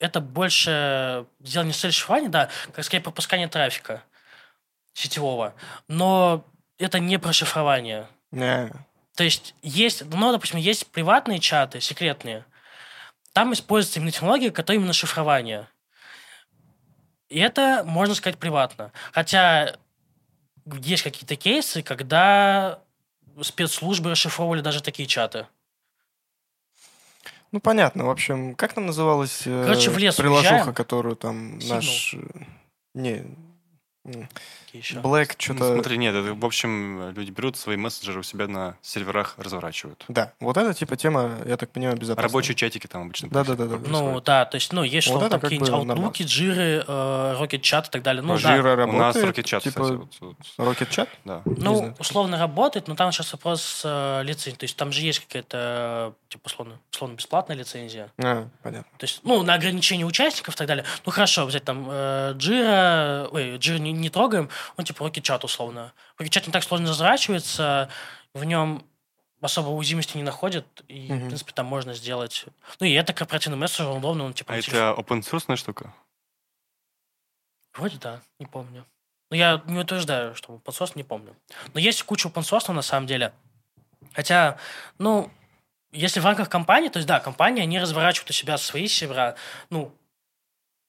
это больше сделано не с целью шифрования, да, как скорее пропускание трафика сетевого. Но это не про шифрование. Не. То есть есть, ну, допустим, есть приватные чаты, секретные. Там используется именно технология, которая именно шифрование. И это, можно сказать, приватно. Хотя есть какие-то кейсы, когда спецслужбы расшифровывали даже такие чаты. Ну, понятно. В общем, как там называлась э, Короче, в лес приложуха, уезжаем. которую там Сигнал. наш... э, Не, Какие еще? Black Ну, что-то... смотри, нет, это, в общем, люди берут свои мессенджеры у себя на серверах, разворачивают. Да, вот эта типа тема, я так понимаю, безопасная. Рабочие чатики там обычно. Да-да-да-да. Ну, да, то есть, ну, есть Вот что это там как какие-нибудь аутлуки, джиры, рокет чат и так далее. Ну, Ну, да. Жира У нас работает, Rocket Chat, типа кстати, вот- вот, Rocket Chat? да. Ну, условно работает, но там сейчас вопрос э, лицензии. То есть там же есть какая-то, типа, условно, условно бесплатная лицензия. А, понятно. То есть, ну, на ограничение участников и так далее. Ну, хорошо, взять там э, Джира, ой, Джира не, не трогаем, он типа Rocket условно. Rocket Chat не так сложно разворачивается, в нем особо уязвимости не находят, и, в Мгм. принципе, там можно сделать... Ну, и это корпоративный мессенджер, он удобно, он типа... А это open source штука? Вроде да, не помню. Но я не утверждаю, что open source, не помню. Но есть куча open source на самом деле. Хотя, ну, если в рамках компании, то есть да, компания, они разворачивают у себя свои сервера, ну,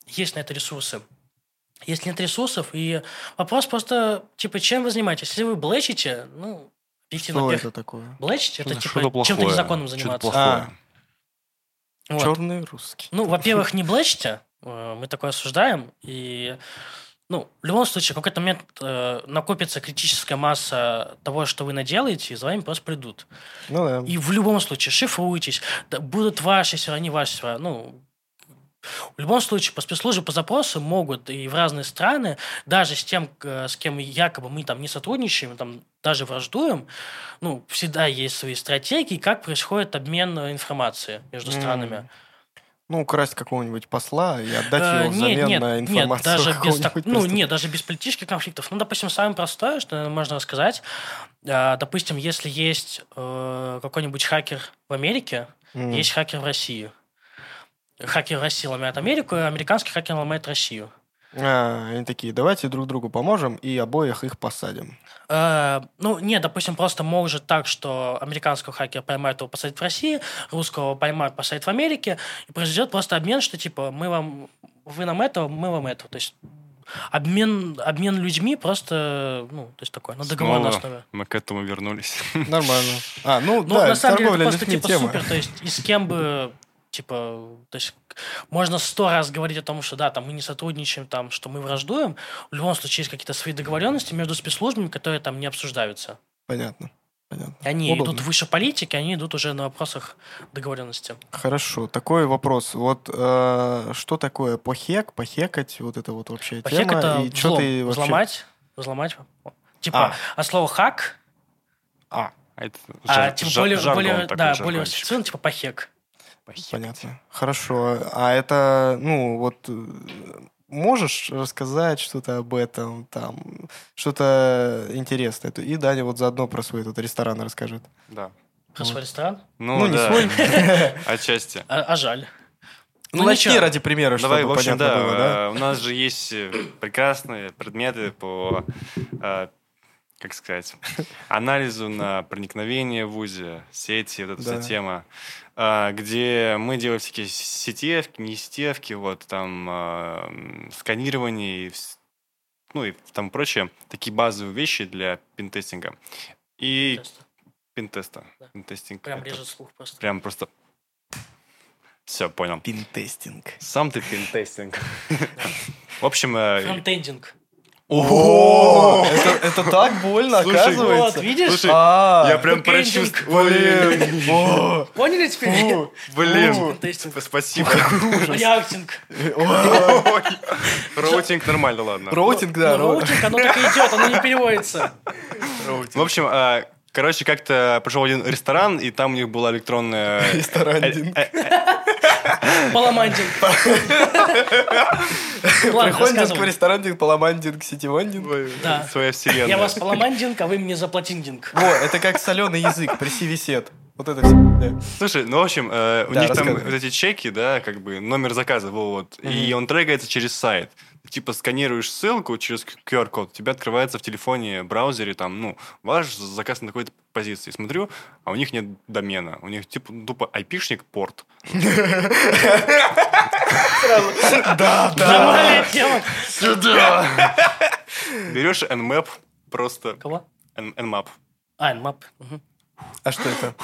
есть на это ресурсы. Если нет ресурсов, и вопрос просто, типа, чем вы занимаетесь? Если вы блэчите, ну, объективно, Что это такое? блэчить, это, типа, чем-то незаконным заниматься. плохое. Вот. Черный русский. Ну, во-первых, [LAUGHS] не блэчьте, э, мы такое осуждаем, и ну, в любом случае, в какой-то момент э, накопится критическая масса того, что вы наделаете, и за вами просто придут. Ну да. И в любом случае, шифруйтесь, да, будут ваши сервера, не ваши сервера. Ну, в любом случае, по спецслужбе по запросу могут и в разные страны, даже с тем, с кем якобы мы там не сотрудничаем, там даже враждуем, ну, всегда есть свои стратегии, как происходит обмен э, информацией между странами. Ну, украсть какого-нибудь посла и отдать Э, его взамен на информацию Нет, даже без, так- ну, нет, даже без политических конфликтов. Ну, допустим, самое простое, что наверное, можно рассказать. А, допустим, если есть э, какой-нибудь хакер в Америке, М. есть хакер в России. Хакер России ломает Америку, а американский хакер ломает Россию. А, они такие, давайте друг другу поможем и обоих их посадим. Э, ну, нет, допустим, просто может так, что американского хакера поймают его посадить в России, русского поймают посадить в Америке, и произойдет просто обмен, что типа мы вам, вы нам этого, мы вам этого. То есть обмен, обмен людьми просто, ну, то есть такое, на договорной Снова основе. мы к этому вернулись. Нормально. А, ну, Ну, да, на самом деле, это просто типа тема. супер, то есть и с кем бы типа, то есть можно сто раз говорить о том, что да, там мы не сотрудничаем, там, что мы враждуем. В любом случае есть какие-то свои договоренности между спецслужбами, которые там не обсуждаются. Понятно. Понятно. Они Удобно. идут выше политики, они идут уже на вопросах договоренности. Хорошо, такой вопрос. Вот э, что такое похек, похекать, вот это вот вообще Похек тема. это и что взлом, ты вообще... взломать, взломать. Типа, А. а, слово хак, А, А это а, жар- типа более, жаргон более, да, более типа похек. Понятно. Хорошо. А это, ну, вот э, можешь рассказать что-то об этом, там, что-то интересное? И Даня вот заодно про свой этот ресторан расскажет. Да. Про свой ресторан. Ну, Ну, не да. свой. [LAUGHS] Отчасти. А, а жаль. Ну, Ну, начни ничего. ради примера, чтобы Давай, в общем, понятно да, было, да? э, у нас же есть э, прекрасные предметы по, как сказать, [LAUGHS] анализу на проникновение в ВУЗе, сети, вот эта Да. вся тема, э, где мы делаем всякие сетевки, не сетевки, вот там м, сканирование и ну и там прочее, такие базовые вещи для пинтестинга. И Просто пинтеста. Да. Пинтестинг. Прям режет слух просто. Прям просто... Все, понял. Пентестинг. Сам ты пентестинг. [LAUGHS] В общем, э, Фронтендинг. О, это, это так больно, Слушай, оказывается. Вот, видишь? Слушай, А, я прям прочувствовал. блин. О, Поняли теперь? Блин, спасибо. Реактинг. Ой. Роутинг нормально, ладно. Роутинг, да. Ну, роу- роутинг, оно так и идет, оно не переводится. В общем, э, короче, как-то пришел один ресторан, и там у них была электронная... Ресторандинг. [LAUGHS] Поломандинг. [LAUGHS] Ладно, Приходит в ресторан, поломандинг, ситивандинг. Да. Своя вселенная. Я вас поломандинг, а вы мне заплатиндинг. Во, это как соленый язык, приси висет. Вот это все. да. Слушай, ну, в общем, э, у Да, них там вот эти чеки, да, как бы номер заказа, вот, и он трекается через сайт. Типа, сканируешь ссылку через QR-код, у тебя открывается в телефоне, браузере, там, ну, ваш заказ на такой-то позиции. Смотрю, а у них нет домена. У них, типа, тупо айпишник порт. Да, да. Сюда! Берешь Nmap, просто Кого? N- Nmap. А, Nmap. А что это?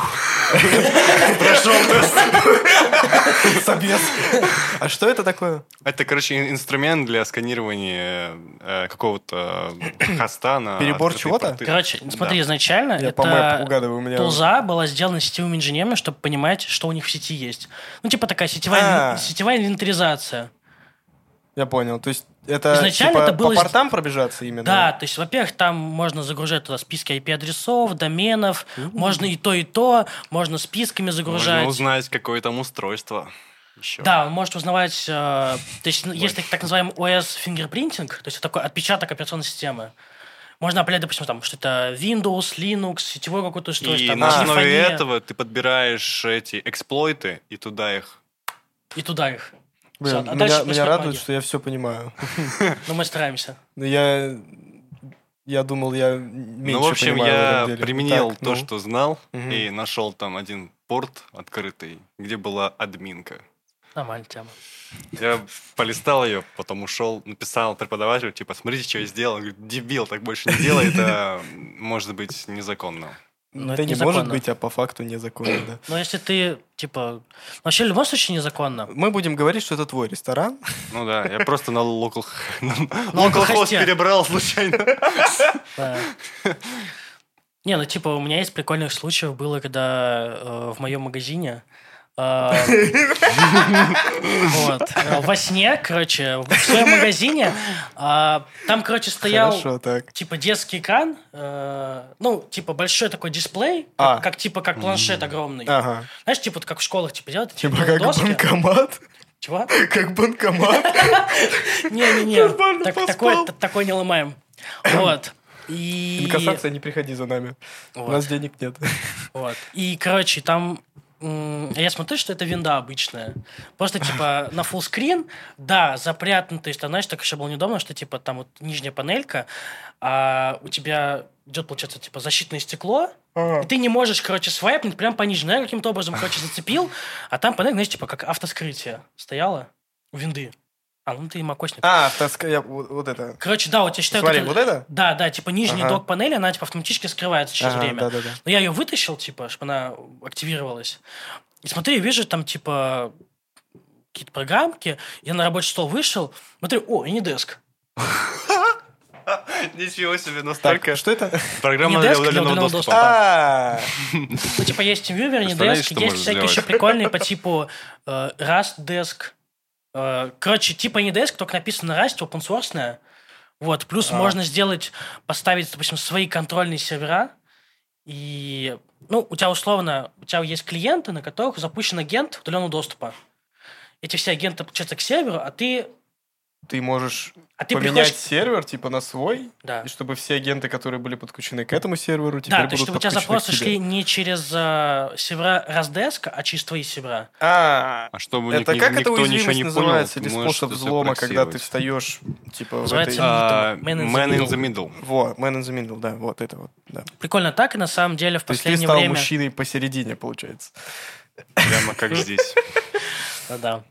Прошел тест. Собес. А что это такое? Это, короче, ин- инструмент для сканирования э, какого-то хоста на... Перебор чего-то? Короче, смотри, изначально Я по мэпу это угадываю, у меня... тулза была сделана сетевыми инженерами, чтобы понимать, что у них в сети есть. Ну, типа такая сетевая, А. сетевая инвентаризация. Я понял. То есть это, Изначально типа, это было по портам пробежаться именно? Да, то есть, во-первых, там можно загружать туда списки IP-адресов, доменов, можно и то, и то, можно списками загружать. Можно узнать, какое там устройство. Еще. Да, он может узнавать, э, то есть ну, есть так, так называемый OS fingerprinting, то есть это такой отпечаток операционной системы. Можно определять, допустим, там, что это Windows, Linux, сетевое какое-то устройство, И там, на основе этого ты подбираешь эти эксплойты и туда их... и туда их. Блин, Всё, а меня, меня радует, магия. что я все понимаю. Но мы стараемся. Но я... Я думал, я меньше ну, в общем, понимаю в я применил Так, то, ну. что знал, Мгм. и нашел там один порт открытый, где была админка. Нормальная тема. Я полистал ее, потом ушел, написал преподавателю, типа, смотрите, что я сделал. Он говорит, дебил, так больше не делай, это [LAUGHS] может быть незаконно. Но Да это не незаконно. может быть, а по факту незаконно, да. Но если ты, типа... Вообще, в любом случае незаконно. Мы будем говорить, что это твой ресторан. Ну да, я просто на localhost хосте. перебрал случайно. Не, ну типа у меня есть прикольных случаев было, когда э, в моем магазине вот, во сне, короче, в своем магазине э, там, короче, стоял Хорошо, так. типа детский экран, э, ну, типа большой такой дисплей, А. как, как, типа как планшет огромный. Ага. Знаешь, типа вот как в школах типа делают, Типа как доски. банкомат. Чего? Как банкомат. [LAUGHS] Не-не-не, Нормально так- поспал. такое, т- такое не ломаем. Вот. И... Инкассация, не приходи за нами. У нас денег нет. Вот. И, короче, там я смотрю, что это винда обычная. Просто, типа, [LAUGHS] на full screen, да, запрятано, то есть, там, знаешь, так еще было неудобно, что, типа, там вот нижняя панелька, а у тебя идет, получается, типа, защитное стекло, и ты не можешь, короче, свайпнуть прям по нижней. Ну, Я каким-то образом, короче, зацепил, а там панель, знаешь, типа, как автоскрытие стояла у винды. А, ну ты макосник. А, таска- я- вот вот это. Короче, да, вот я считаю... Смотри, это- вот это? Да, да, типа нижний Ага. док панели, она типа автоматически скрывается через Ага, время. да-да-да. Но я ее вытащил, типа, чтобы она активировалась. И смотри, вижу там, типа, какие-то программки. Я на рабочий стол вышел. Смотрю, о, и не деск. Ничего себе, Так, настолько... что это? Программа для удаленного доступа. А, [LAUGHS] Ну, типа, есть TeamViewer, не деск. Есть всякие еще прикольные по типу э, Rust Desk. Э, Короче, типа деск, только написано на Rust, open source. Вот, плюс А. можно сделать, поставить, допустим, свои контрольные сервера. И, ну, у тебя условно, у тебя есть клиенты, на которых запущен агент удаленного доступа. Эти все агенты подключаются к серверу, а ты, ты можешь а ты поменять приходишь... сервер, типа, на свой, Да. и чтобы все агенты, которые были подключены к этому серверу, теперь Да, то будут есть, чтобы у тебя запросы шли не через э, сервера Razdesc, а через твои сервера. А, А чтобы это ни- как это никто ничего уязвимость не называется? понял, Или способ это взлома, когда ты встаешь, типа, в Называется этой... А, Man in the Man in middle. the middle. Во, man in the middle, да, вот это вот, да. Прикольно так, и на самом деле в То есть ты последнее стал время... мужчиной посередине, получается. Прямо как [LAUGHS] здесь. Да, да.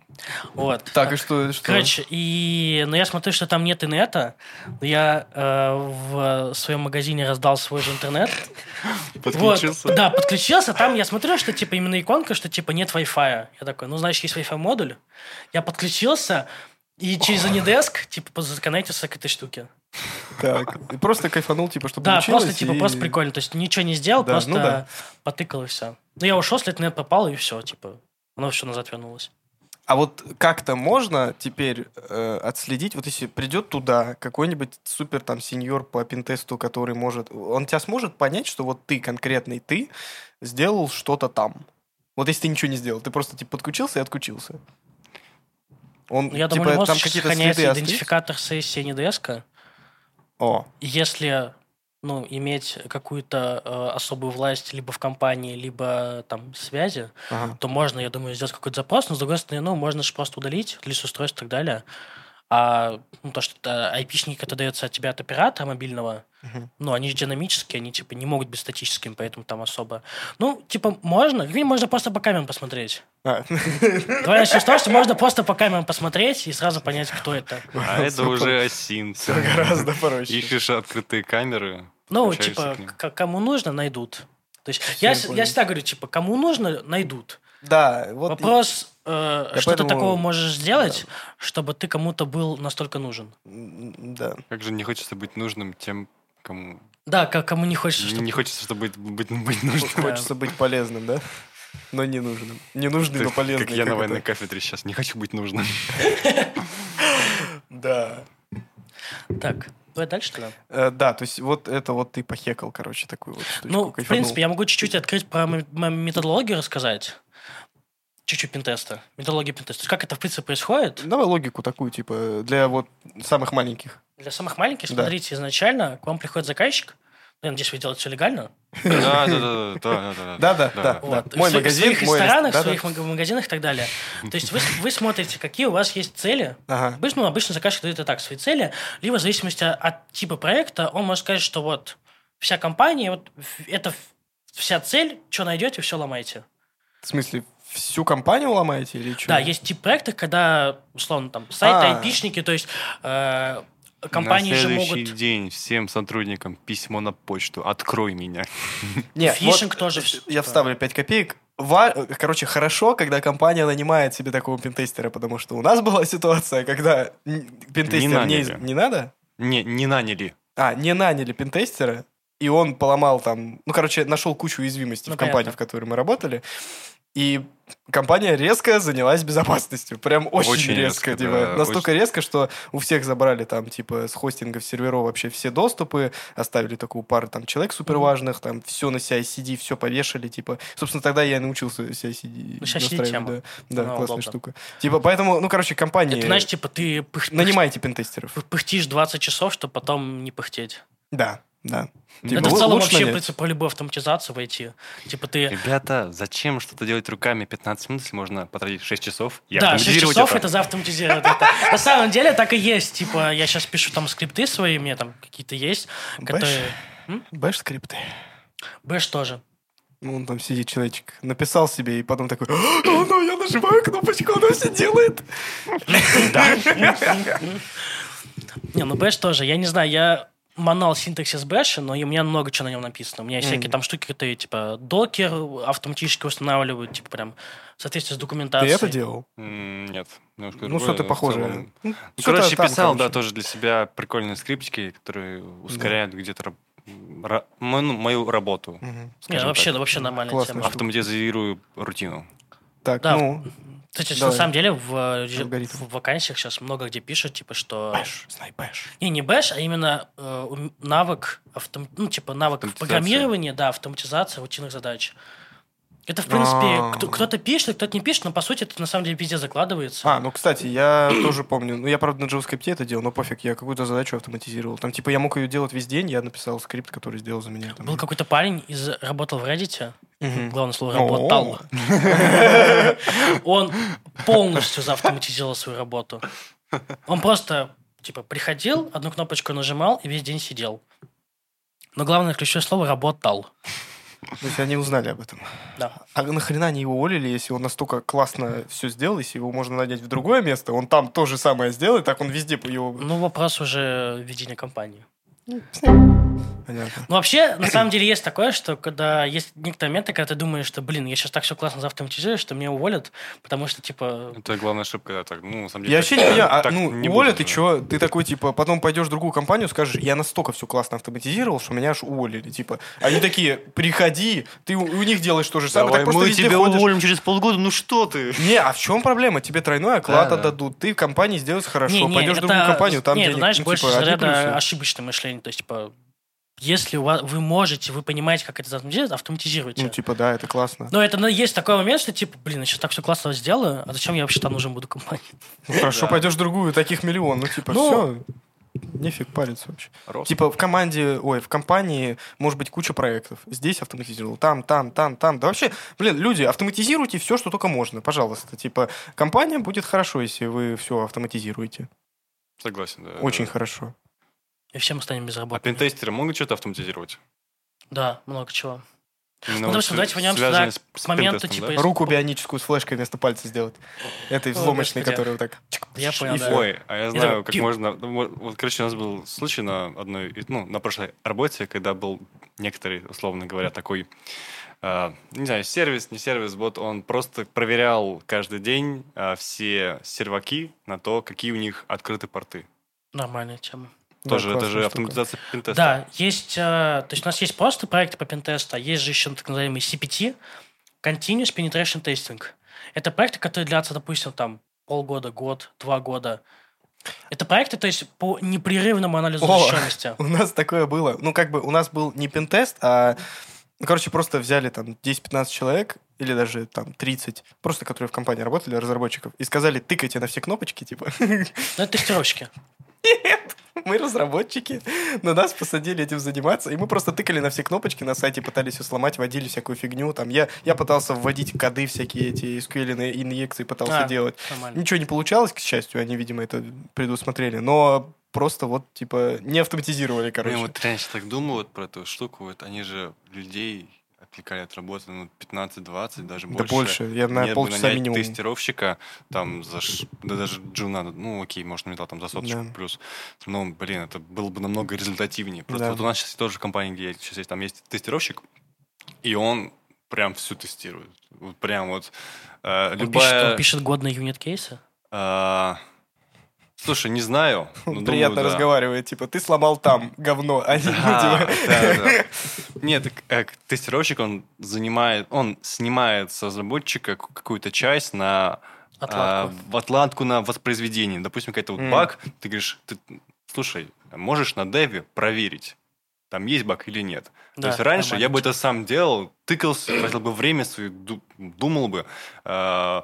Вот. Так, и что? что? Короче, и ну, я смотрю, что там нет инета. Я э, в своем магазине раздал свой же интернет. Подключился. Вот, да, подключился. Там я смотрю, что типа именно иконка, что типа нет Wi-Fi. Я такой, ну, значит, есть Wi-Fi модуль. Я подключился, и через Anydesk, типа, законнектился к этой штуке. Так, и просто кайфанул, типа, что Да, просто, типа, и- просто прикольно. То есть ничего не сделал, Да, просто ну да. потыкал и все. Ну, я ушел, след нет пропал, и все, типа, оно все назад вернулось. А вот как-то можно теперь э, отследить, вот если придет туда какой-нибудь супер там сеньор по пинтесту, который может... Он тебя сможет понять, что вот ты, конкретный ты, сделал что-то там? Вот если ты ничего не сделал, ты просто типа подключился и отключился. Он, Я типа, думаю, там может какие-то следы идентификатор сессии не ДСК. О, Если ну, иметь какую-то э, особую власть либо в компании, либо там связи, ага. то можно, я думаю, сделать какой-то запрос, но с другой стороны, ну, можно же просто удалить лист устройств и так далее. А ну, то, что IP-шник, это дается от тебя от оператора мобильного, Мгм. ну, они же динамические, они, типа, не могут быть статическими, поэтому там особо... Ну, типа, можно, можно просто по камерам посмотреть. А, Давай начнем с того, что можно просто по камерам посмотреть и сразу понять, кто это. А это уже осин. Все гораздо проще. Ищешь открытые камеры. Ну, типа, кому нужно, найдут. То есть я, я всегда говорю, типа, кому нужно, найдут. Да, вот Вопрос, э, что ты поэтому- такого можешь сделать, чтобы ты кому-то был настолько нужен. да. Как же не хочется быть нужным тем, кому... Да, к- кому не хочется, чтобы... не хочется, чтобы быть, быть, быть нужным. Да. Хочется быть полезным, да? Но не нужным. Не нужный, но Как- полезный. Как я на военной кафедре сейчас. Не хочу быть нужным. Да. Так, давай дальше тогда. Э, Да, то есть вот это вот ты похекал, короче, такую вот штучку. Ну, в принципе, я могу чуть-чуть открыть про методологию рассказать. Чуть-чуть пинтеста. Методология пинтеста. То есть как это, в принципе, происходит? Давай логику такую, типа, для вот самых маленьких. Для самых маленьких, Да. смотрите, изначально к вам приходит заказчик. Ну, Я надеюсь, вы делаете все легально. Да, да, да, да, да, да. Да. Мой в, своих- магазин, в своих ресторанах, рес- в своих маг- магазинах и так далее. То есть вы, вы смотрите, какие у вас есть цели. Обычно, ну, обычно заказчик дает и так свои цели. Либо в зависимости от типа проекта, он может сказать, что вот вся компания, вот это вся цель, что найдете, все ломаете. В смысле, всю компанию ломаете или что? Да, есть тип проектов, когда, условно, там, сайты, А. айпишники, то есть э, компании На же следующий могут... день всем сотрудникам письмо на почту. Открой меня. [LAUGHS] Не, Фишинг вот, тоже э, Я вставлю 5 копеек. Ва- Короче, хорошо, когда компания нанимает себе такого пентестера, потому что у нас была ситуация, когда н- пентестер Не не, наняли. не надо, Не, не наняли. а, не наняли пентестера, и он поломал там, ну, короче, нашел кучу уязвимостей Ну, в компании, понятно. в которой мы работали, и компания резко занялась безопасностью. Прям очень, Очень резко. резко, типа, да, настолько резко, что у всех забрали там, типа, с хостингов серверов вообще все доступы, оставили такую пару там человек супер важных, там все на CI-CD, все повешали, типа. Собственно, тогда я и научился CI-CD Ну, настраивать, тема. Да, да Она классная удобна. штука. Типа, поэтому, ну, короче, компании... Это, знаешь, типа, ты пых- Нанимайте пентестеров. пых- пыхтишь 20 часов, чтобы потом не пыхтеть. Да, да. это Типа, в лу- целом вообще, в нанять. принципе, про любую автоматизацию в IT. Типа ты... Ребята, зачем что-то делать руками 15 минут, если можно потратить 6 часов и Да, 6 автоматизировать часов это? это заавтоматизировать. это. На самом деле так и есть. Типа, я сейчас пишу там скрипты свои, у меня там какие-то есть, Bash? которые... Bash скрипты. Bash тоже. Ну, он там сидит человечек, написал себе, и потом такой, ну, ну, я нажимаю кнопочку, оно все делает. Не, ну Bash тоже. Я не знаю, я манал синтаксис Bash, но и у меня много чего на нем написано. У меня есть всякие Мгм. там штуки, которые, типа, докер автоматически устанавливают, типа, прям в соответствии с Ты документацией. это делал? М, Нет. Ну, другое, что-то похожее. целом- Ну, Ну, что-то короче, там, писал, да, короче. тоже для себя прикольные скриптики, которые ускоряют где-то раб- ра- мо- ну, мою работу. Мгм. Не, скажем вообще, так. вообще тема. Автоматизирую рутину. Так, Да, ну, Кстати, Давай. на самом деле в, э, Алгоритм. в вакансиях сейчас много где пишут, типа, что... bash, знай bash. Не, не bash, а именно э, навык, автом... ну, типа, навык программирования, да, автоматизация рутинных задач. Это, в принципе, А. кто- кто-то пишет, кто-то не пишет, но, по сути, это на самом деле везде закладывается. А, ну, кстати, я [CLEARS THROAT] тоже помню. Ну, я, правда, на JavaScript это делал, но пофиг, я какую-то задачу автоматизировал. Там, типа, я мог ее делать весь день, я написал скрипт, который сделал за меня. там. Был какой-то парень, из, работал в Reddit, главное слово работал. [LAUGHS] Он полностью заавтоматизировал свою работу. Он просто, типа, приходил, одну кнопочку нажимал и весь день сидел. Но главное ключевое слово «работал». То есть они узнали об этом. Да. А нахрена они его уволили, если он настолько классно все сделал, если его можно нанять в другое место, он там то же самое сделает, так он везде его... Ну, вопрос уже ведения компании. Понятно. Ну, вообще, на самом деле, есть такое, что когда есть некоторые моменты, когда ты думаешь, что, блин, я сейчас так все классно заавтоматизирую, что меня уволят, потому что, типа, Это главная ошибка, да, так, ну, на самом деле... Я вообще не понимаю, а, ну, не уволят, будет и что? Ты такой, типа, потом пойдешь в другую компанию, скажешь, я настолько все классно автоматизировал, что меня аж уволили, типа. Они такие, приходи, ты у, них делаешь то же самое, Давай, так просто мы везде тебя ходишь. уволим через полгода, ну что ты? Не, а в чем проблема? Тебе тройной оклад Да, да. отдадут, ты в компании сделаешь хорошо, не, не, пойдешь в другую компанию, там не, денег, это, знаешь, ну, больше типа, ошибочное мышление, то есть, типа, если у вас, вы можете, вы понимаете, как это автоматизировать, автоматизируйте. Ну, типа, да, это классно. Но это ну, есть такой момент, что типа, блин, я сейчас так все классно сделаю, а зачем я вообще там нужен буду компании? Ну, хорошо, Да. пойдешь в другую, таких миллион. Ну, типа, Ну, все. Нефиг париться вообще. Рост. Типа в команде, ой, в компании может быть куча проектов. Здесь автоматизировал, там, там, там, там. Да вообще, блин, люди, автоматизируйте все, что только можно, пожалуйста. Типа компания будет хорошо, если вы все автоматизируете. Согласен, да. Очень да. хорошо. И все мы станем А безработными. пентестеры могут что-то автоматизировать? Да, много чего. Именно Ну, вот допустим, давайте вернемся туда с- с пентестом, типа, да? Руку бионическую с флешкой вместо пальца сделать. Этой взломочной, которая вот так... Я понял, И да. Ой, а я знаю, как можно... ну, Вот, короче, у нас был случай на одной, ну, на прошлой работе, когда был некоторый, условно говоря, такой, э, не знаю, сервис, не сервис, вот он просто проверял каждый день э, все серваки на то, какие у них открыты порты. Нормальная тема. Да, Тоже, это же штука. автоматизация пентеста. Да, есть, э, то есть у нас есть просто проекты по пентесту, а есть же еще так называемый CPT, Continuous Penetration Testing. Это проекты, которые длятся, допустим, там полгода, год, два года. Это проекты, то есть по непрерывному анализу О! защищенности. [LAUGHS] У нас такое было. Ну, как бы у нас был не пентест, а... Ну, короче, просто взяли там 10-15 человек, или даже там 30, просто которые в компании работали, разработчиков, и сказали, тыкайте на все кнопочки, типа. Ну, это тестировщики. [LAUGHS] [LAUGHS] Мы разработчики, но нас посадили этим заниматься, и мы просто тыкали на все кнопочки на сайте, пытались все сломать, вводили всякую фигню. Там я, я пытался вводить коды всякие эти SQL инъекции, пытался А, делать. Нормально. Ничего не получалось, к счастью, они, видимо, это предусмотрели, но просто вот, типа, не автоматизировали, короче. Блин, вот раньше так думал вот про эту штуку, вот они же людей отвлекали от работы, ну, 15-20, даже да больше. больше, я на полчаса нанять минимум. тестировщика, там, за, ш- да даже джуна, ну, окей, может, металл там за соточку Да. плюс. Но, блин, это было бы намного результативнее. Просто Да. вот у нас сейчас тоже компания, где я сейчас есть, там есть тестировщик, и он прям всю тестирует. Вот прям вот э, Он пишет, он пишет годные юнит-кейсы. э, слушай, не знаю. [LAUGHS] но Он думаю, приятно да. разговаривает, типа, ты сломал там говно, а не Да, да, да. Нет, так, э, тестировщик, он занимает, он снимает с разработчика ку- какую-то часть на Отладку. а, в отладку на воспроизведение. Допустим, какой-то вот М. баг, ты говоришь, ты, слушай, можешь на деве проверить, там есть баг или нет. Да, То есть раньше нормально. я бы это сам делал, тыкался, тратил бы время свое, ду- думал бы. Э,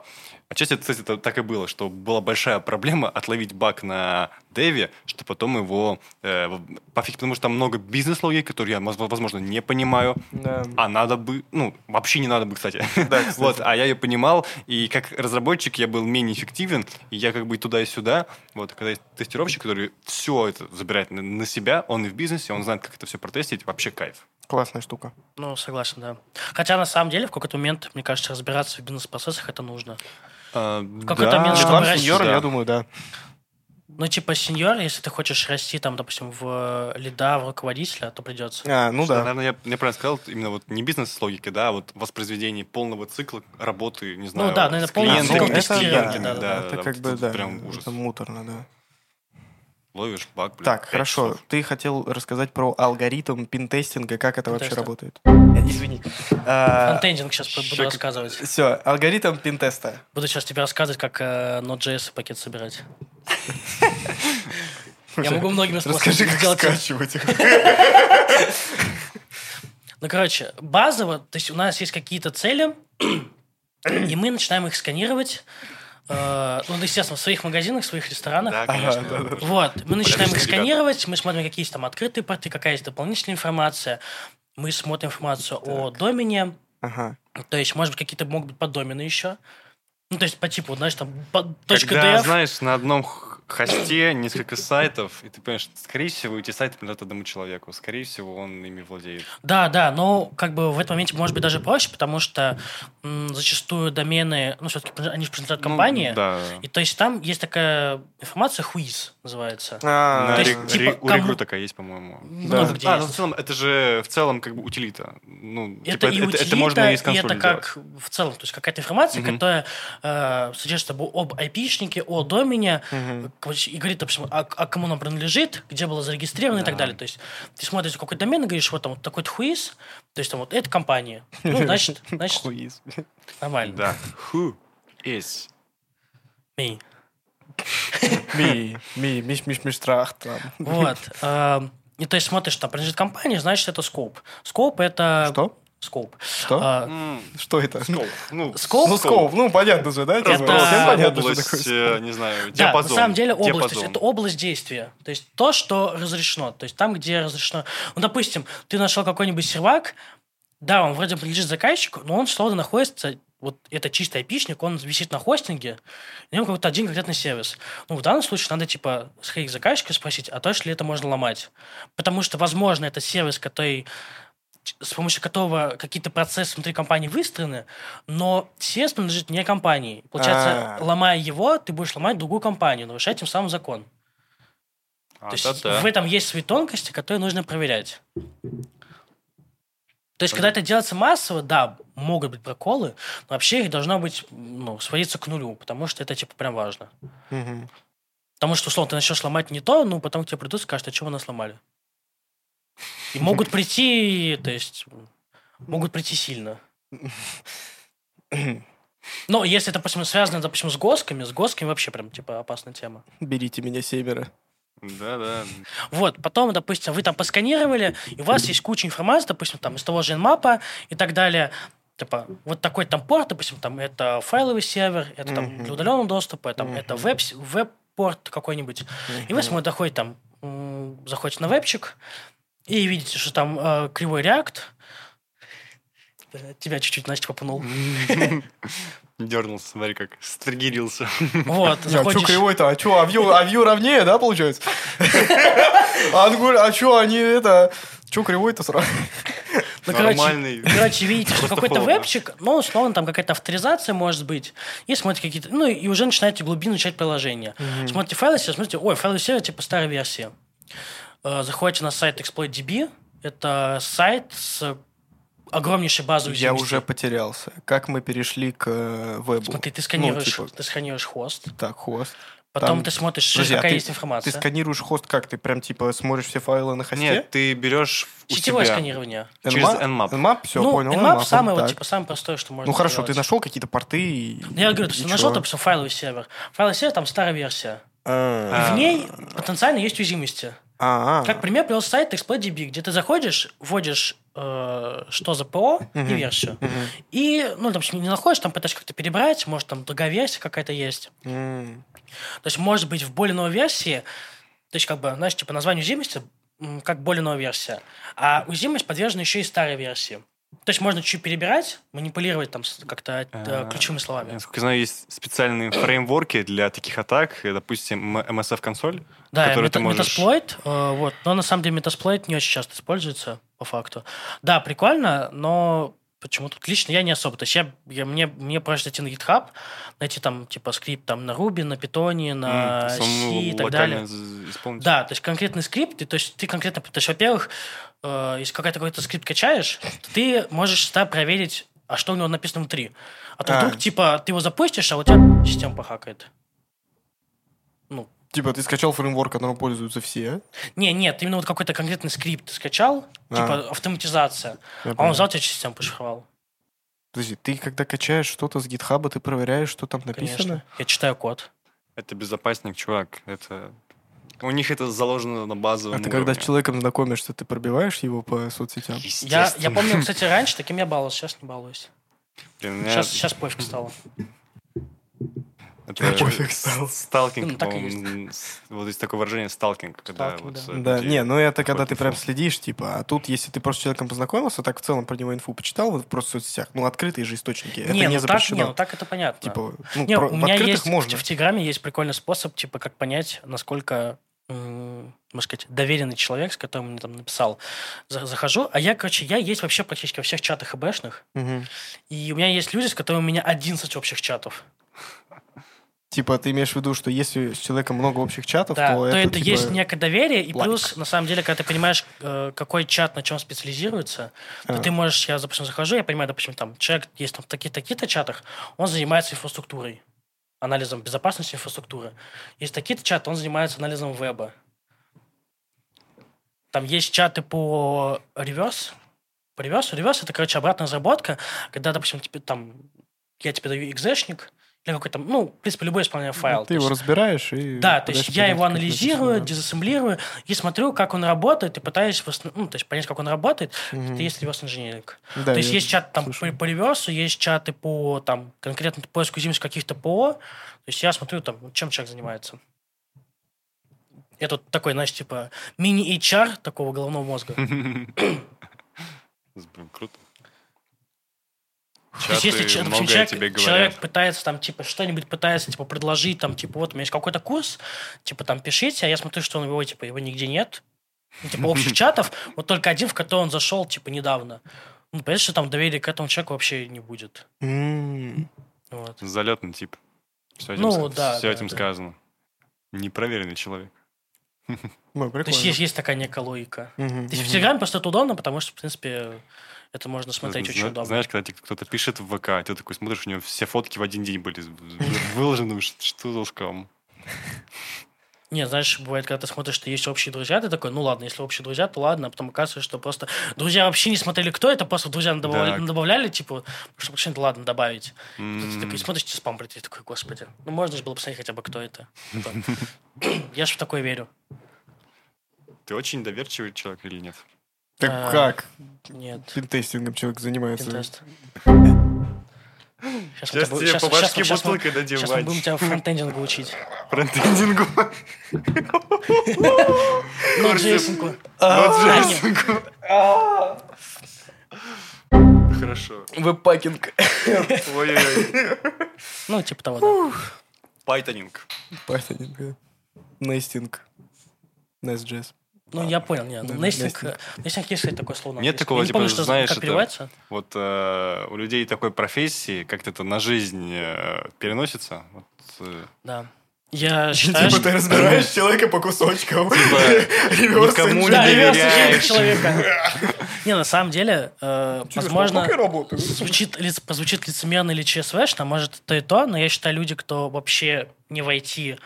Отчасти, кстати, это так и было, что была большая проблема [LAUGHS] отловить баг на деве, что потом его э, пофиг, потому что там много бизнес-логики, которые я, воз- возможно, не понимаю, Да. а надо бы, ну, вообще не надо бы, кстати. [LAUGHS] Да, кстати. Вот, а я ее понимал, и как разработчик я был менее эффективен, и я как бы туда и сюда. Вот, когда есть тестировщик, который все это забирает на, на себя, он и в бизнесе, он знает, как это все протестить, вообще кайф. Классная штука. Ну, согласен, да. Хотя, на самом деле, в какой-то момент, мне кажется, разбираться в бизнес-процессах это нужно. В какой-то момент, чтобы Вам, расти, сеньорам, да. я думаю, да. Ну, типа, сеньор, если ты хочешь расти, там, допустим, в э, лида, в руководителя, то придется. А, ну Что, да. Наверное, я, я правильно сказал, именно вот не бизнес с логикой, да, а вот воспроизведение полного цикла работы, не знаю, да, наверное, с полный клиентами, цикл тестирования, клиентами, да, да, это да, как бы, да, прям ужас. это муторно, да. Ловишь баг, блин, Так, хорошо. часов. Ты хотел рассказать про алгоритм пинтестинга, как это вообще работает. Э, Извини. А, Фронтендинг сейчас буду рассказывать. Все, алгоритм пинтеста. Буду сейчас тебе рассказывать, как э, Node.js пакет собирать. Я могу многими Расскажи, способами как сделать. скачивать их. Ну, короче, базово, то есть у нас есть какие-то цели, и мы начинаем их сканировать. Э, ну, естественно, в своих магазинах, в своих ресторанах. Да, Ага, конечно. да, да. Вот, мы начинаем их сканировать, мы смотрим, какие есть там открытые порты, какая есть дополнительная информация. Мы смотрим информацию о домене, Ага. то есть, может быть, какие-то могут быть поддомены еще. Ну, то есть, по типу, знаешь, там, по- точка Когда, .df. знаешь, на одном хосте несколько сайтов, и ты понимаешь, скорее всего, эти сайты принадлежат одному человеку. Скорее всего, он ими владеет. Да, да, но как бы в этом моменте может быть даже проще, потому что м, зачастую домены, ну, все-таки они же принадлежат Ну, компании. да. И то есть там есть такая информация, хуиз называется. А, На то есть, ре- типа, ре- у кому- такая есть, по-моему. Много где А, ну, есть. в целом, это же в целом как бы утилита. Ну, Это типа, и утилита, это можно и из и это как в целом, то есть какая-то информация, Мгм. которая э, содержит об, об айпишнике, о домене, Мгм. И говорит, допустим, а, а кому он принадлежит, где было зарегистрировано и так Да. далее. То есть ты смотришь какой домен и говоришь, вот там вот такой-то хуиз, то есть там вот это компания. Ну, [LAUGHS] значит, значит Хуиз. нормально. Да. Who is? Me. Ми, ми, миш, миш, миш, трах, там. Вот. эм, И то есть смотришь, там принадлежит компания, значит, это скоп. Скоп это... Что? Скоп. Что? А, Что это? Скоп. Ну, Скоп? Ну, скоп, ну, понятно же, да? Это- Типа, Всем понятно, что область, такое э, не знаю, Да, диапазон. на самом деле область, то есть это область действия. То есть то, что разрешено. То есть там, где разрешено... Ну, допустим, ты нашел какой-нибудь сервак, да, он вроде принадлежит заказчику, но он условно находится, вот это чистый айпишник, он висит на хостинге, и у него какой-то один конкретный сервис. Ну, в данном случае надо, типа, сходить к заказчику и спросить, а точно ли это можно ломать? Потому что, возможно, это сервис, который с помощью которого какие-то процессы внутри компании выстроены, но сервис принадлежит не компании. Получается, А. ломая его, ты будешь ломать другую компанию, нарушая тем самым закон. А, То есть да-да. в этом есть свои тонкости, которые нужно проверять. То есть, когда это делается массово, да, могут быть проколы, но вообще их должно быть, ну, сводиться к нулю, потому что это, типа, прям важно. Мгм. Потому что, условно, ты начнешь ломать не то, ну, потом к тебе придут и скажут, а чего вы нас сломали? И могут прийти, то есть, могут прийти сильно. Но если это, допустим, связано, допустим, с госками, с госками вообще прям, типа, опасная тема. Берите меня семеро. Да-да. Вот, потом, допустим, вы там посканировали, и у вас есть куча информации, допустим, там из того же Nmap и так далее. Tипа, вот такой там порт, допустим, там это файловый сервер, это там для удаленного доступа, там это веб, веб-порт какой-нибудь. И вы смотрите, доходите там, заходите на вебчик, и видите, что там э, кривой. Э, Тебя чуть-чуть, Настя, попнул. [LAUGHS] Дернулся, смотри, как стригерился. [LAUGHS] Вот, Не, а что заходишь... кривой-то? А что, а view, а view ровнее, да, получается? [LAUGHS] А он говорит, а что, они это... Что кривой-то сразу? Ну, короче, Нормальный. Короче, видите, что какой-то вебчик, ну, условно, там какая-то авторизация может быть, и смотрите какие-то, ну, и уже начинаете глубину изучать приложение. Смотрите файлы сервер, смотрите, ой, файловый сервер типа старой версии. Э, Заходите на сайт ExploitDB, это сайт с огромнейшей базой Я уже потерялся. Как мы перешли к э, вебу? Смотри, ты сканируешь, Ну, типа- ты сканируешь хост, Так, хост. потом Там- ты смотришь, а какая ты- есть Ты информация. сканируешь хост как? Ты прям типа смотришь все файлы на хосте? Нет, ты берешь у Сетевое себя... сканирование. через Nmap. Nmap, все, ну, понял. Nmap Nmap, самое, вот, типа, самое простое, что можно Ну хорошо, сделать. ты нашел какие-то порты и... Ну, Я говорю, и нашел, допустим, файловый сервер. Файловый сервер, там старая версия. А, И в ней потенциально есть уязвимости. А, Как пример привел сайт ExploitDB, где ты заходишь, вводишь, э, что за ПО и версию. И, ну, допустим, не находишь, там пытаешься как-то перебрать, может, там другая версия какая-то есть. То есть, может быть, в более новой версии, то есть, как бы, знаешь, типа, название уязвимости м, как более новая версия. А уязвимость подвержена еще и старой версии. То есть, можно чуть перебирать, манипулировать там как-то э, А, ключевыми словами. Насколько я знаю, есть специальные фреймворки для таких атак, э, допустим, MSF-консоль. Да, который мета- ты можешь- Metasploit, э, вот, но на самом деле Metasploit не очень часто используется, по факту. Да, прикольно, но почему-то лично я не особо. То есть я, я- мне, мне проще зайти на GitHub, найти там, типа, скрипт там на Ruby, на Python, на М, C и так локально далее. исполнить. Да, то есть конкретный скрипт, и, то есть ты конкретно, то есть, во-первых, э, если какой-то какой-то скрипт качаешь, ты можешь всегда проверить, а что у него написано внутри. А то А. вдруг, типа, ты его запустишь, а у тебя система похакает. Типа ты скачал фреймворк, которым пользуются все. Не, нет, именно вот какой-то конкретный скрипт ты скачал, А. типа автоматизация, Я а он понял. взял тебе систему пошифровал. Подожди, ты когда качаешь что-то с гитхаба, ты проверяешь, что там написано? Конечно. Я читаю код. Это безопасник, чувак. Это... У них это заложено на А базовом ты когда с уровне. человеком знакомишься, ты пробиваешь его по соцсетям? Я, я помню, [LAUGHS] кстати, раньше таким я баловался, сейчас не балуюсь. Блин, меня Сейчас, сейчас пофиг стало. Это Пофиг стало. Сталкинг, Ну, так с- Вот есть такое выражение сталкинг, когда Сталкинг, вот... да. не, ну это когда ты прям следишь, типа, а тут, если ты просто с человеком познакомился, так в целом про него инфу почитал, вот просто в соцсетях, ну, открытые же источники, это не, не ну так, запрещено. не, ну так это понятно. Типа, ну, Не, про- у в меня открытых есть можно. в Телеграме есть прикольный способ, типа, как понять, насколько, можно сказать, доверенный человек, с которым мне там написал. За- Захожу, а я, короче, я есть вообще практически во всех чатах ИБшных, Мгм. и у меня есть люди, с которыми у меня 11 общих чатов. Типа, ты имеешь в виду, что если с человеком много общих чатов, Да, то, то, это, это, типа, есть некое доверие, и лайк. плюс, на самом деле, когда ты понимаешь, э, какой чат на чем специализируется, то А. ты можешь, я, допустим, захожу, я понимаю, допустим, там человек есть там в таких таких-то чатах, он занимается инфраструктурой, анализом безопасности инфраструктуры. Есть такие-то чаты, он занимается анализом веба. Там есть чаты по реверс. По реверсу. Реверс – это, короче, обратная разработка, когда, допустим, тебе там, я тебе даю экзешник, или какой-то, ну, в принципе, любой исполняемый файл. Ты То его есть- разбираешь и... да, то есть я его анализирую, дезассемблирую и смотрю, как он работает, и пытаюсь в основ- ну, то есть понять, как он работает. Мгм. Это есть реверс инженеринг. Да, то есть есть чат там слышал. по, по реверсу, есть чаты по там конкретно поиску уязвимости каких-то ПО. То есть я смотрю там, чем человек занимается. Я тут такой, знаешь, типа мини-HR такого головного мозга. [LAUGHS] Блин, круто. То есть, если Чаты допустим, многое человек, тебе человек говорят. пытается там, типа, что-нибудь пытается, типа, предложить, там, типа, вот у меня есть какой-то курс, типа, там, пишите, а я смотрю, что он его, типа, его нигде нет. Ну, Типа, общих [LAUGHS] чатов, вот только один, в который он зашел, типа, недавно. Ну, понятно, что там доверия к этому человеку вообще не будет. Вот. Залетный тип. Все этим, Ну, с- да, всё да, этим да. сказано. Непроверенный человек. Ой, То есть, есть, есть такая некая логика. Мгм, То есть, в мгм. Телеграме просто это удобно, потому что, в принципе, это можно смотреть Зна- очень удобно. Знаешь, когда тебе кто-то пишет в ВК, ты такой смотришь, у него все фотки в один день были выложены, [LAUGHS] что за скам? Не, знаешь, бывает, когда ты смотришь, что есть общие друзья, ты такой, ну ладно, если общие друзья, то ладно, а потом оказывается, что просто друзья вообще не смотрели, кто это, просто друзья добавляли, Да. добавляли типа, чтобы что-нибудь, ладно, добавить. Ты М, такой смотришь, тебе спам прийти, такой, господи, ну можно же было посмотреть хотя бы, кто это. Типа, [LAUGHS] Я же в такое верю. Ты очень доверчивый человек или нет? Так А, как Нет, пинтестингом человек занимается? пинтест. Сейчас Сейчас тебе по башке бутылкой дадим, Сейчас мы будем тебя фронтендингу учить. Фронтендингу. Ну, джейсонку. Вот А. Хорошо. Веб-пакинг. Ой-ой-ой. Ну, типа того, да. Пайтонинг. Пайтонинг, да. Нестинг. Nest.js. Ну, я понял, нет. Да, Нестинг, нестинг. нестинг есть, такое слово. на Нет такого, Я не типа, помню, что, знаешь, как это- переводится. Вот э, у людей такой профессии как-то это на жизнь э, переносится. Вот, э, Да. Я считаю, Типа ты что... разбираешь [LAUGHS] человека по кусочкам. Типа, [LAUGHS] никому не доверяешь. человека. [LAUGHS] Не, на самом деле, э, возможно, звучит, позвучит лицемерно или ЧСВшно, может, то и то, но я считаю, люди, кто вообще не в IT,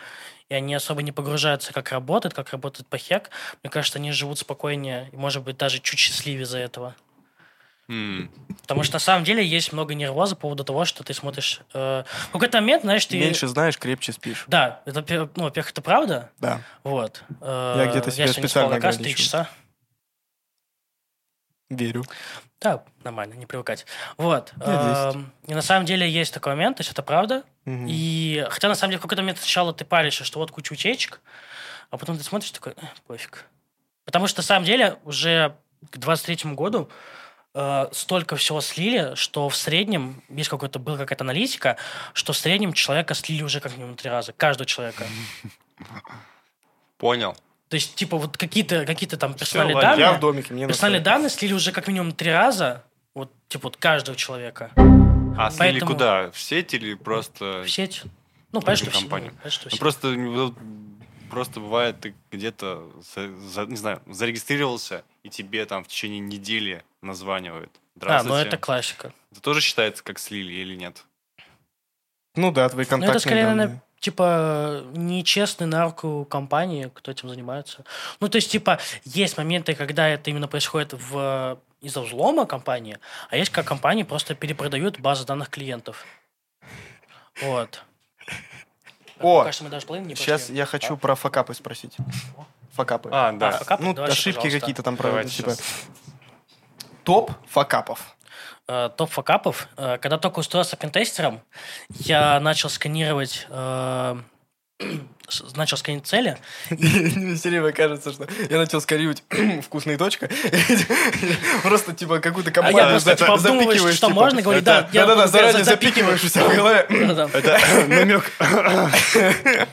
и они особо не погружаются, как работает, как работает похек, мне кажется, они живут спокойнее, и, может быть, даже чуть счастливее из-за этого. Потому что на самом деле есть много нервоза по поводу того, что ты смотришь... э, в какой-то момент, знаешь, ты... Меньше знаешь, крепче спишь. Да, это, ну, во-первых, это правда. Да. Вот. Э, Я где-то себя спал специально как раз три ограничиваю. часа. Верю. Да, нормально, не привыкать. Вот. Эм, И на самом деле есть такой момент, то есть это правда. И хотя на самом деле в какой-то момент сначала ты паришься, что вот куча утечек, а потом ты смотришь такой, «Э, пофиг. Потому что на самом деле уже к 23 году э, столько всего слили, что в среднем, есть какой-то, была какая-то аналитика, что в среднем человека слили уже как минимум три раза. Каждого человека. Понял. То есть, типа, вот какие-то какие там персональные ладно, данные... Я в домике, мне Персональные насрать. данные слили уже как минимум три раза, вот, типа, вот каждого человека. А слили Поэтому- куда? В сеть или просто... В сеть. Ну, понятно, что компанию. ну, понятно, что Ну, просто, ну, просто бывает, ты где-то, за- не знаю, зарегистрировался, и тебе там в течение недели названивают. А, ну это классика. Это тоже считается как слили или нет? Ну да, твои Ну, контактные это скорее, данные. наверное, типа, нечестный нарку компании, кто этим занимается. Ну, то есть, типа, есть моменты, когда это именно происходит в из-за взлома компании, а есть как компании просто перепродают базы данных клиентов. Вот. О, Кажется, мы даже половину не Сейчас прошли. я хочу про факапы спросить. Факапы. А, да. факапы? ну, Давайте, ошибки какие-то там, Давайте типа, топ факапов. Э, топ факапов. Э, Когда только устроился пентестером, я начал сканировать э, [CLEARS THROAT] начал сканировать цели. Мне все время кажется, что я начал скорить вкусная точка. Просто, типа, какую-то А компанию я просто типа, запикиваешь, что типа. можно говорить. Да, Да-да-да, заранее за- запикиваешь у себя в голове. [CLEARS THROAT] Это [CLEARS THROAT] намек.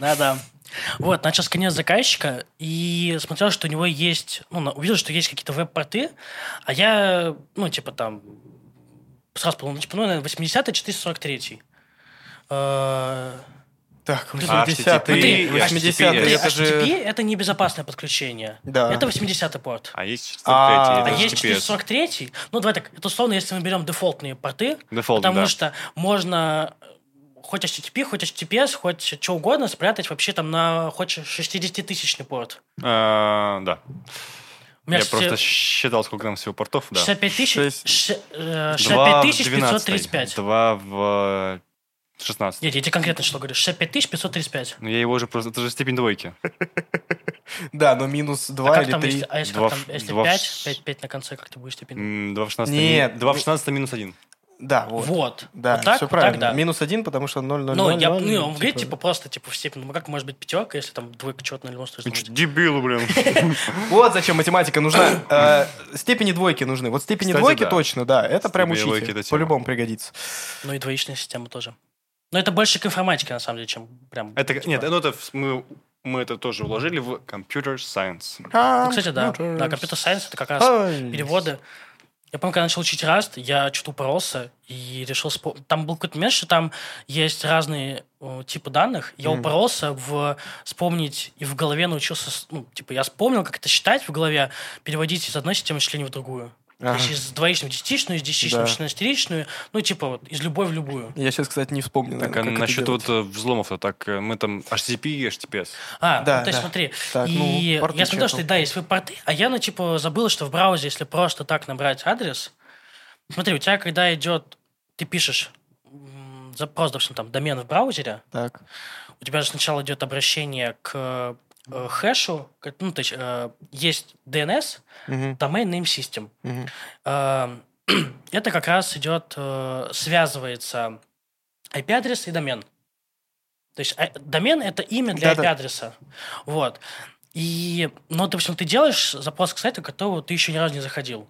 Да-да. Вот, начал сканировать заказчика и смотрел, что у него есть... Ну, увидел, что есть какие-то веб-порты, а я, ну, типа там... Сразу подумал, ну, типа, ну, наверное, 80-й, 443 Э, Так, А, 80-е, Смотри, 80-е, это же... HTTP — это не безопасное подключение. Да. Это 80-й порт. А есть А, А 443, есть это HTTPS. 443 Ну, давай так, это условно, если мы берем дефолтные порты, Дефолт, потому да. что можно хоть HTTP, хоть HTTPS, хоть что угодно спрятать вообще там на хоть 60-тысячный порт. А, Да. У меня, Я кстати, просто считал, сколько там всего портов, да. 65 тысяч, Шесть. ш- э, Два 65 в тысяч 12, 535. Два в 16. Нет, я тебе конкретно что говорю. 65 535. Ну, я его уже просто... Это же степень двойки. [LAUGHS] Да, но минус А 2 как или там, 3. если, а если, Два как в- там, если два в 5, ш- 5, 5 на конце, как ты будешь степень? М, 2 в 16 Нет, 2 в ну- 16 минус 1. Да, вот. Вот. Да, вот так, все вот правильно. так, да. Минус 1, потому что 0, 0, Ну, 0, я, 0, ну, он говорит, типа, просто, типа, в степени, ну, как может быть пятерка, если там двойка четная или может быть? Дебилы, блин. [LAUGHS] Вот зачем математика нужна. [COUGHS] Э, Степени двойки нужны. Вот степени двойки точно, да. Это прям Степени двойки учите. это тема. По-любому пригодится. Ну, и двоичная система тоже. Но это больше к информатике, на самом деле, чем прям... Это, типа- нет, ну это мы, мы это тоже уложили в computer science. Ну, кстати, да. Да, компьютер сайенс это как раз переводы. Я помню, когда начал учить Rust, я что-то упоролся и решил... спо- Там был какой-то момент, что там есть разные э, типы данных. Я Мгм. упоролся в вспомнить и в голове научился... Ну, типа, я вспомнил, как это считать в голове, переводить из одной системы числений в другую. То Ага. есть из двоичной в десятичную, из десятичной Да. в шестнадцатичную, ну, типа, вот, из любой в любую. Я сейчас, кстати, не вспомню. Так, а наверное, как это насчет вот э, взломов-то, так э, мы там HTTP и HTTPS. А, Да, ну, то есть да. смотри, Так, и ну, порты я смотрел, что да, есть веб-порты, а я, ну, типа, забыл, что в браузере, если просто так набрать адрес, смотри, у тебя, когда идет, ты пишешь запрос, допустим, там, домен в браузере, Так. у тебя же сначала идет обращение к э, хэшу, ну, то есть э, есть DNS, Мгм, Domain Name System. Э, [CLEARS THROAT] Это как раз идет, э, связывается IP-адрес и домен. То есть домен – это имя для Да-да. IP-адреса. Вот. И, ну, допустим, ты делаешь запрос к сайту, которого ты еще ни разу не заходил.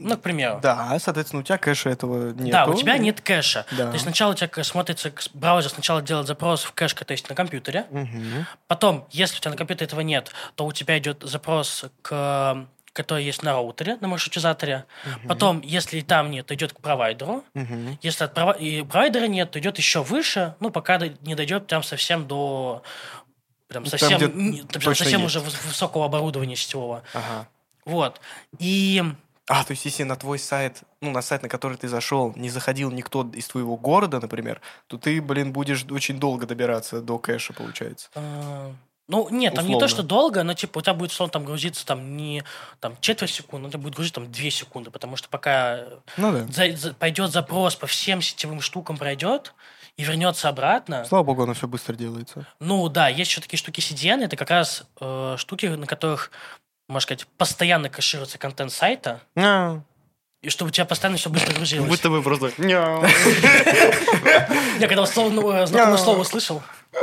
Ну, к примеру. Да, соответственно, у тебя кэша этого нет. Да, у тебя нет кэша. Да. То есть сначала у тебя смотрится, браузер сначала делает запрос в кэш, то есть на компьютере. Мгм. Потом, если у тебя на компьютере этого нет, то у тебя идет запрос, к, который есть на роутере, на маршрутизаторе. Потом, если там нет, то идет к провайдеру. Мгм. Если от прови- и провайдера нет, то идет еще выше, ну, пока не дойдет прям совсем до... Прям Ну, там, совсем, совсем есть. уже выс- высокого оборудования сетевого. Ага. Вот. И... А, то есть, если на твой сайт, ну, на сайт, на который ты зашел, не заходил никто из твоего города, например, то ты, блин, будешь очень долго добираться до кэша, получается. э, ну, нет, там не Условно. то, что долго, но, типа, у тебя будет сон там грузиться там не там, четверть секунды, но у тебя будет грузиться там 2 секунды, потому что пока Ну да. за- за- пойдет запрос по всем сетевым штукам пройдет и вернется обратно. Слава богу, оно все быстро делается. Ну да, есть еще такие штуки CDN, это как раз э, штуки, на которых, можно сказать, постоянно кэшируется контент сайта, А, и чтобы у тебя постоянно все быстро грузилось. Будто бы просто... Я когда слово, ну, э, знакомое слово услышал. [COUGHS]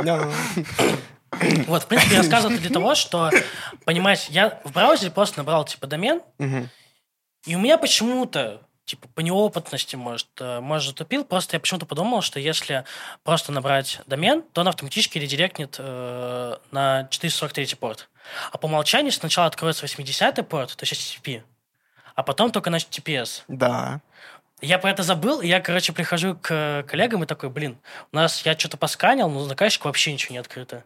Вот, в принципе, я рассказывал это для того, что, понимаете, я в браузере просто набрал, типа, домен. И у меня почему-то, типа, по неопытности, может, э, может, затупил, просто я почему-то подумал, что если просто набрать домен, то он автоматически редиректнет э, на 443 порт. А по умолчанию сначала откроется 80 порт, то есть HTTP, а потом только на HTTPS. Да. Я про это забыл, и я, короче, прихожу к коллегам и такой, блин, у нас я что-то посканил, но заказчик вообще ничего не открыто.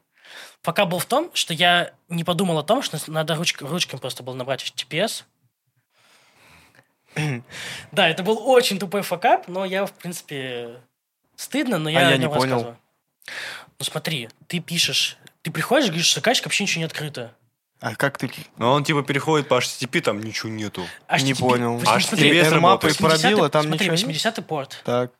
Пока был в том, что я не подумал о том, что надо руч- ручками просто было набрать HTTPS. [CLEARS THROAT] Да, это был очень тупой факап, но я, в принципе, стыдно, но я, А я не понял. Ну смотри, ты пишешь, ты приходишь, говоришь, что заказчик вообще ничего не открыто. А как ты... Но он типа переходит по HTTP, там ничего нету. Не HTTP понял. восемь- HTTP смотри, пробила, 80-й там смотри, ничего нет? 80 порт, Так,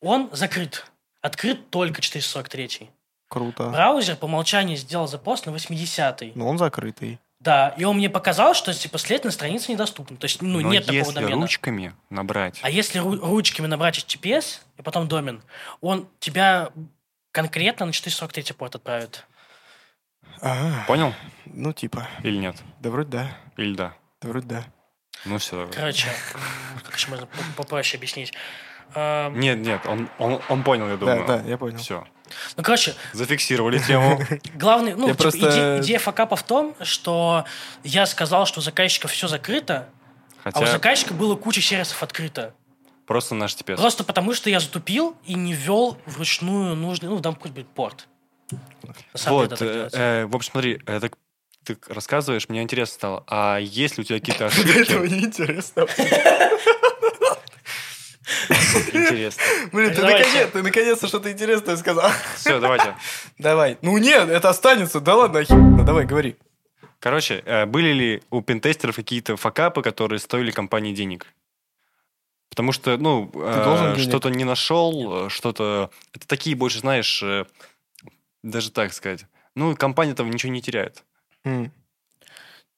он закрыт. Открыт только 443. круто. Браузер по умолчанию сделал запрос на 80-й. Но он закрытый. Да, и он мне показал, что типа след на странице недоступен. То есть, ну, Но нет такого если домена. ручками набрать... А если ру- ручками набрать HTTPS и потом домен, он тебя конкретно на 443 порт отправит. А, Понял? ну, типа, Или нет? да вроде да. Или да? Да вроде да. Ну все. Короче, как еще можно по- попроще объяснить? Нет, нет, он, он, он понял, я Да, думаю. да, я понял. Все. Ну, короче, Зафиксировали тему. [LAUGHS] главный, ну, Я типа, просто- иде- идея факапа в том, что я сказал, что у заказчика все закрыто, а у Хотя заказчика было куча сервисов открыто. просто наш TPS. Просто потому, что я затупил и не ввел вручную нужный, ну, там пусть будет порт. Деле, Вот, э, э, в общем, смотри, э, так ты рассказываешь, мне интересно стало, а есть ли у тебя какие-то До этого ошибки? неинтересно. Интересно. Блин, ты наконец, ты наконец-то что-то интересное сказал. Все, давайте. Давай. Ну нет, это останется. Да ладно, охеренно. Давай, говори. Короче, э, были ли у пентестеров какие-то факапы, которые стоили компании денег? Потому что, ну, э, что-то не нашел, э, что-то... Это такие больше, знаешь, даже так сказать. Ну, компания там ничего не теряет. М.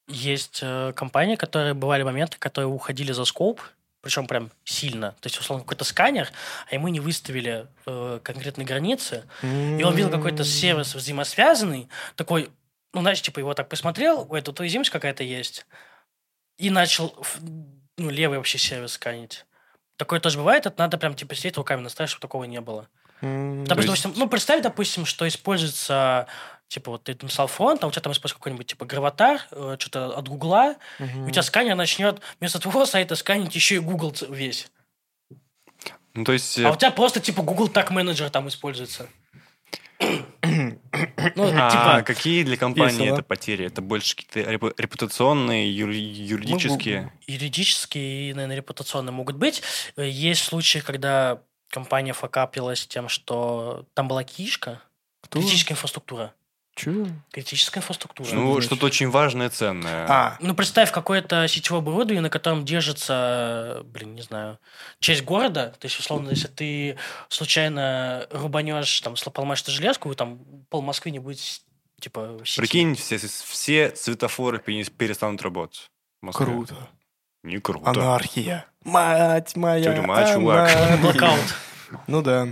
Есть э, компании, которые бывали моменты, которые уходили за скоп, причем прям сильно. То есть, условно, какой-то сканер, а ему не выставили э, конкретные границы, и он видел какой-то сервис взаимосвязанный, такой, ну, знаешь, типа его так посмотрел, ой, тут уязвимость какая-то есть, и начал, ну, левый вообще сервис сканить. Такое тоже бывает, это надо прям, типа, сидеть руками наставить, чтобы такого не было. То есть- допустим, ну, представь, допустим, что используется, типа, вот ты написал фонд, а у тебя там используется какой-нибудь, типа, граватар, э, что-то от Гугла, и у тебя сканер начнет вместо твоего сайта сканить еще и Google ц- весь. Ну, то есть... А у тебя просто, типа, Google Tag Manager там используется. Ну, [COUGHS] А, типа, какие для компании Весело. это потери? Это больше какие-то репу- репутационные, юри- юридические? юридические и, наверное, репутационные могут быть. Э, Есть случаи, когда компания факапилась тем, что там была кишка, Кто? критическая инфраструктура. Чё? Критическая инфраструктура. Ну, что-то очень важное, ценное. А, Ну, представь, какое-то сетевое оборудование, на котором держится, блин, не знаю, часть города. То есть, условно, если ты случайно рубанешь, там, поломаешь эту железку, там пол Москвы не будет, типа, сети. Прикинь, все, все светофоры пере- перестанут работать. Москве. круто. Не круто. Анархия. Мать моя. Тюрьма, чувак. Блокаут. [LAUGHS] Ну да.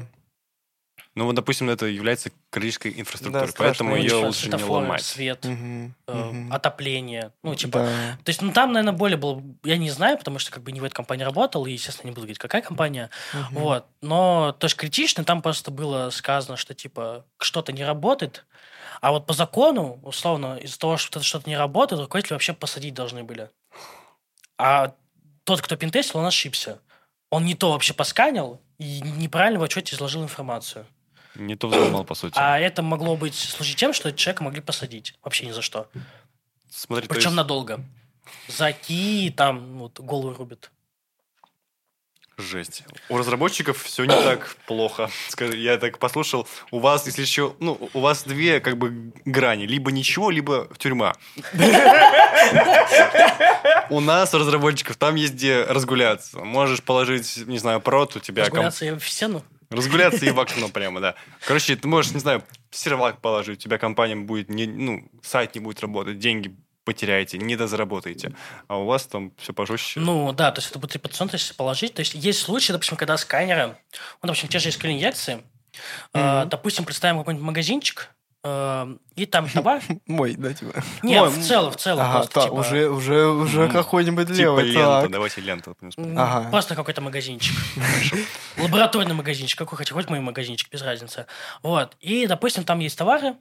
Ну, вот, допустим, это является критической инфраструктурой, Да, поэтому ее лучше не ломать. свет, Мгм, э, мгм. отопление. Ну, типа, Да. То есть, ну, там, наверное, более было... Я не знаю, потому что как бы не в этой компании работал, и, естественно, не буду говорить, какая компания. Мгм. Вот. Но то есть критично, там просто было сказано, что, типа, что-то не работает, а вот по закону, условно, из-за того, что что-то не работает, руководители вообще посадить должны были. А тот, кто пентестил, он ошибся. Он не то вообще посканил и неправильно в отчете изложил информацию. Не то взломал, по сути. А это могло быть служить тем, что человека могли посадить. Вообще ни за что. Смотри, Причем есть- надолго. За ки там вот, головы рубят. Жесть. У разработчиков все не так плохо. Я так послушал. У вас, если еще, ну, у вас две как бы грани. Либо ничего, либо тюрьма. У нас, у разработчиков, там есть где разгуляться. Можешь положить, не знаю, прот, у тебя... Разгуляться в стену. Разгуляться и в окно прямо, да. Короче, ты можешь, не знаю, сервак положить, у тебя компания будет, не, ну, сайт не будет работать, деньги потеряете, не дозаработаете. А у вас там все пожестче. Ну, да, то есть это будет репутационно то есть положить. То есть есть случаи, допустим, когда сканеры, ну, допустим, те же SQL инъекции, э, Мгм. допустим, представим какой-нибудь магазинчик, э, и там товар... [LAUGHS] Мой, да, типа. Нет, Мой, в целом, в целом. Ага, просто, так, типа, уже, уже, уже какой-нибудь типа левый. лента, так. давайте ленту. Ага. Просто какой-то магазинчик. [LAUGHS] Лабораторный магазинчик, какой хоть, хоть мой магазинчик, без разницы. Вот. И, допустим, там есть товары, э,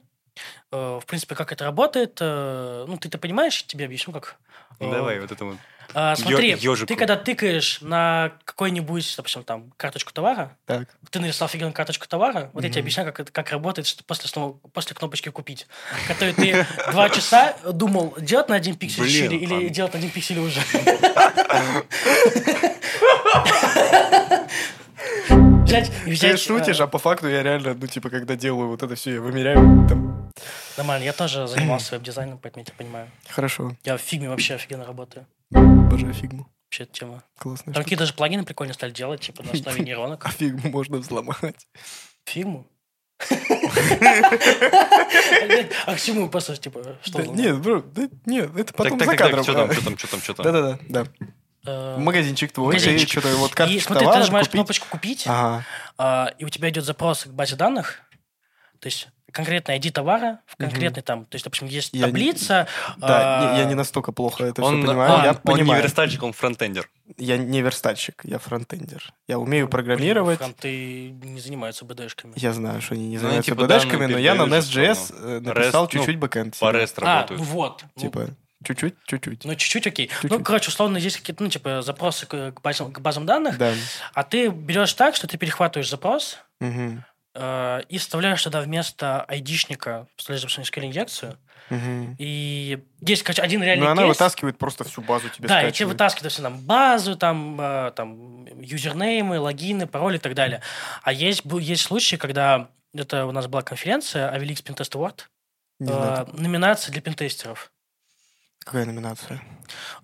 в принципе, как это работает, э, ну, ты-то понимаешь, тебе объясню, как... э, Давай, вот это вот. А, смотри, ёжику. ты когда тыкаешь на какой-нибудь, допустим, там, карточку товара, Так. ты нарисовал офигенную карточку товара, вот я тебе объясняю, как, это- как работает что после, снова- после кнопочки «Купить», которую ты два часа думал, делать на один пиксель шире или делать на один пиксель уже. [LAUGHS] [LAUGHS] Взять Ты шутишь, э, а по факту я реально, ну, типа, когда делаю вот это все, я вымеряю. Там... Нормально, я тоже занимался веб-дизайном, поэтому я тебя понимаю. Хорошо. Я в фигме вообще офигенно работаю. Обожаю фигму. Вообще эта тема. Классно. Там какие даже плагины прикольно стали делать, типа на основе нейронок. [LAUGHS] А фигму можно взломать. Фигму? [LAUGHS] А к чему просто, типа, что? Нет, бро, нет, это потом так, за кадром. что там, что там, что там, что там? Да-да-да, да. Э, Магазинчик твой, магазинчик. ты что-то вот И карточку смотри, ты товара нажимаешь купить. кнопочку «Купить», Ага. а, и у тебя идет запрос к базе данных, то есть конкретный ID товара, в конкретный там, то есть, допустим, есть Я не- таблица. Да, а, не- я не настолько плохо это Он, все понимаю. он- я он не понимаю. верстальщик, он фронтендер. Я не верстальщик, я фронтендер. Я умею программировать. Фронты не занимаются БДшками. Я знаю, что они не Ну, занимаются типа, БД-шками, данные но я на Nest.js э, написал REST, чуть-чуть бэкэнд. По. REST А, работают. ну вот. Ну, Типа, чуть-чуть, чуть-чуть. Ну, чуть-чуть окей. Ну, Чуть-чуть. короче, условно, есть какие-то, ну, типа, запросы к, базам, к базам данных, Да. а ты берешь так, что ты перехватываешь запрос, Мгм. э, и вставляешь туда вместо айдишника, вставляешь, SQL инъекцию, Мгм. и есть, короче, один реальный Ну, она кейс. вытаскивает просто всю базу тебе Да, и тебе скачивает. вытаскивают все там базу, там, э, там юзернеймы, логины, пароли и так далее. А есть, есть случаи, когда это у нас была конференция Avilix Pentest Award, э, номинация для пентестеров. Какая номинация.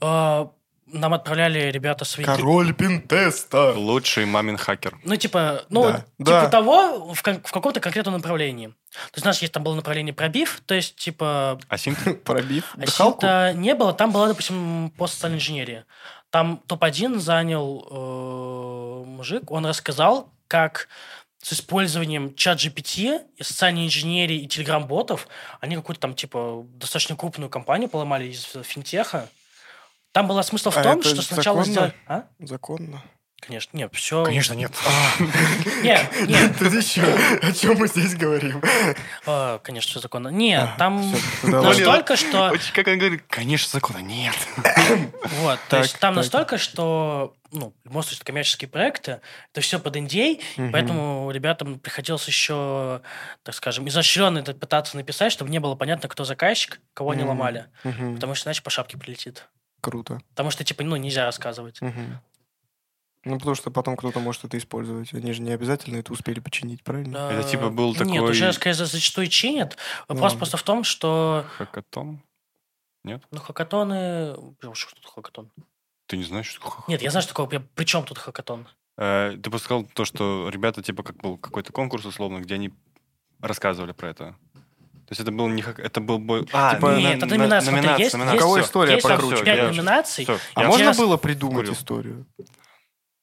Э, нам отправляли ребята свои... Король пинтеста. Лучший мамин хакер. Ну, типа, ну, Да, вот, да. типа того, в, кон- в каком-то конкретном направлении. То есть у нас есть там было направление пробив, то есть, типа, А синт? [LAUGHS] Пробив а дыхалку. синта не было, там была, допустим, по социальной инженерии. Там топ-1 занял э, мужик, он рассказал, как с использованием чат GPT и социальной инженерии и телеграм-ботов они какую-то там, типа, достаточно крупную компанию поломали из финтеха. Там был смысл в А том, это что сначала законно? сделать... А? Законно. Конечно, нет, все... Конечно, нет. [LAUGHS] Нет, [LAUGHS] нет, Тут еще, о чем мы здесь говорим? а, конечно, все законно. Нет, там [LAUGHS] настолько, что... Как он говорит, конечно, закона нет. Вот, то есть там настолько, что, ну, в любом случае, это коммерческие проекты, это все под NDA, Мгм. поэтому ребятам приходилось еще, так скажем, изощренно это пытаться написать, чтобы не было понятно, кто заказчик, кого они Мгм. ломали. Мгм. Потому что иначе по шапке прилетит. Круто. Потому что, типа, ну, нельзя рассказывать. Мгм. Ну, потому что потом кто-то может это использовать. Они же не обязательно это успели починить, правильно? Это типа был Нет, такой- уже, скорее, за- зачастую чинят. Вопрос Ладно. просто в том, что, Хакатон? ну, хакатоны... Блин, Что тут хакатон? Ты не знаешь, что такое Нет, я знаю, что такое. При чем тут хакатон? Э, Ты просто сказал то, что ребята, типа, как был какой-то конкурс, условно, где они рассказывали про это. То есть это был не хак... Это был бой... А, типа, Нет, на- это на- номинация. Смотри, номинация, есть, номинация. У кого есть- история есть покруче, пять я- номинаций. Всё, А я Я можно сейчас было придумать курю. историю?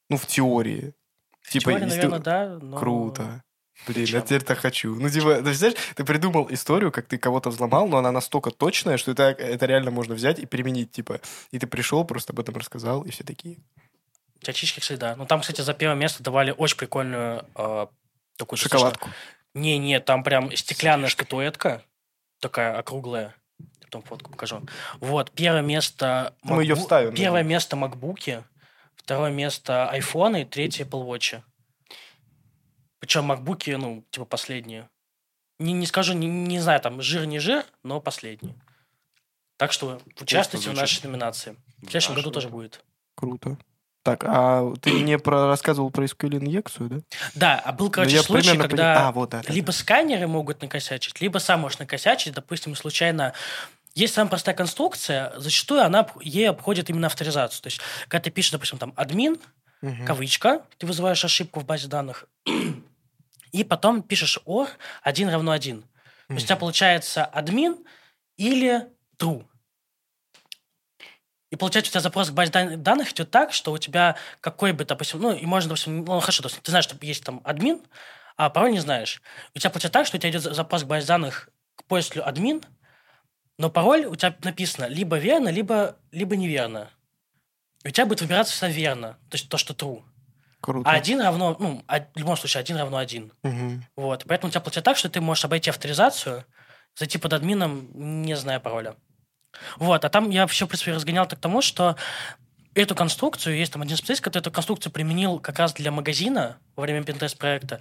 Ну, в теории. В Типа, теории, наверное, да. но- Круто. Блин, я Зачем? теперь так хочу. Ну, типа, ты знаешь, ты придумал историю, как ты кого-то взломал, но она настолько точная, что это, это реально можно взять и применить, типа. И ты пришел, просто об этом рассказал, и все такие. Чачички, кстати, да. Ну, там, кстати, за первое место давали очень прикольную э, такую... Шоколадку. Не-не, там прям стеклянная статуэтка, такая округлая. Я Потом фотку покажу. Вот, первое место... Мы её MacBook- вставим, Первое наверное. место макбуки, второе место айфоны, и третье Apple Watch. Причем макбуки, ну, типа последние. Не, не скажу, не, не знаю, там, жир не жир, но последние. Так что участвуйте в нашей номинации. В следующем году тоже будет. Круто. Так, а ты мне про рассказывал про SQL инъекцию, да? Да, а был, Ну, короче, случай, примерно пони- когда А, вот, да. да, либо сканеры могут накосячить, либо сам можешь накосячить, допустим, случайно. Есть самая простая конструкция, зачастую она ей обходит именно авторизацию. То есть, когда ты пишешь, допустим, там админ. Мгм. кавычка, ты вызываешь ошибку в базе данных, и потом пишешь or 1 равно 1. То есть у тебя получается админ или true. И получается, у тебя запрос к базе дан- данных идет так, что у тебя какой бы, допустим, ну, и можно, допустим, ну, хорошо, есть ты знаешь, что есть там админ, а пароль не знаешь. У тебя получается так, что у тебя идет за- запрос к базе данных к пользователю админ, но пароль у тебя написано либо верно, либо, либо неверно. И у тебя будет выбираться всегда верно, то есть то, что true. Круто. А один равно, ну, а- в любом случае, один равно один. Мгм. Вот. Поэтому у тебя получается так, что ты можешь обойти авторизацию, зайти под админом, не зная пароля. Вот. А там я вообще, в принципе, разгонял так к тому, что эту конструкцию, есть там один специалист, который эту конструкцию применил как раз для магазина во время пентест проекта,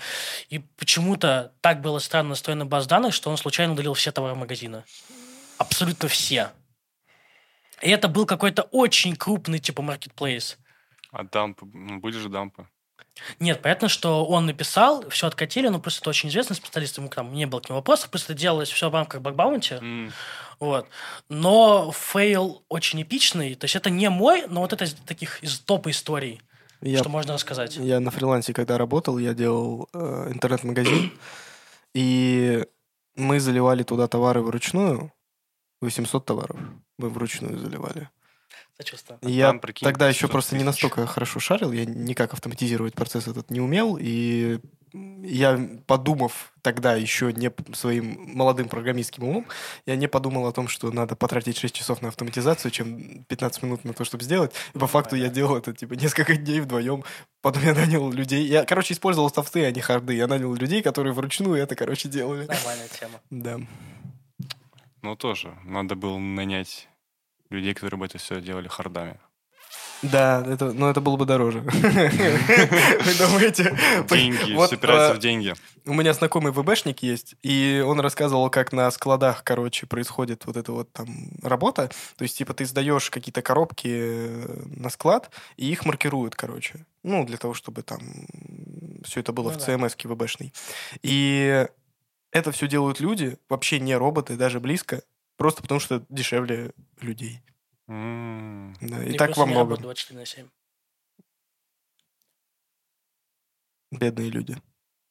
и почему-то так было странно настроена база данных, что он случайно удалил все товары магазина. Абсолютно все. И это был какой-то очень крупный типа маркетплейс. А дампы? Ну, были же дампы. Нет, понятно, что он написал, все откатили, но просто это очень известный специалист, ему к нам не было к нему вопросов, просто делалось все в рамках bug bounty, М, вот. Но фейл очень эпичный, то есть это не мой, но вот это из таких из топ историй, Я что можно рассказать. Я на фрилансе, когда работал, я делал э, интернет-магазин, и мы заливали туда товары вручную, 800 товаров мы вручную заливали. Сочувствую. И я там, прикинь, тогда еще 500 просто не тысяч. настолько хорошо шарил, я никак автоматизировать процесс этот не умел, и я, подумав тогда еще не своим молодым программистским умом, я не подумал о том, что надо потратить 6 часов на автоматизацию, чем 15 минут на то, чтобы сделать. И по факту я делал это типа несколько дней вдвоем. Потом я нанял людей. Я, короче, использовал софты, а не харды. Я нанял людей, которые вручную это, короче, делали. Нормальная тема. Да. Ну, тоже. Надо было нанять людей, которые бы это все делали хардами. Да, это, но это было бы дороже. [LAUGHS] Вы думаете? [LAUGHS] Деньги, Вот, все а, в деньги. У меня знакомый ВБшник есть, и он рассказывал, как на складах, короче, происходит вот эта вот там работа. То есть, типа, ты сдаешь какие-то коробки э, на склад, и их маркируют, короче. Ну, для того, чтобы там все это было Ну в. CMS-ке ВБшной. И это все делают люди, вообще не роботы, даже близко, просто потому что дешевле людей. М, Да, И и так во многом. 24 на 7. Бедные люди.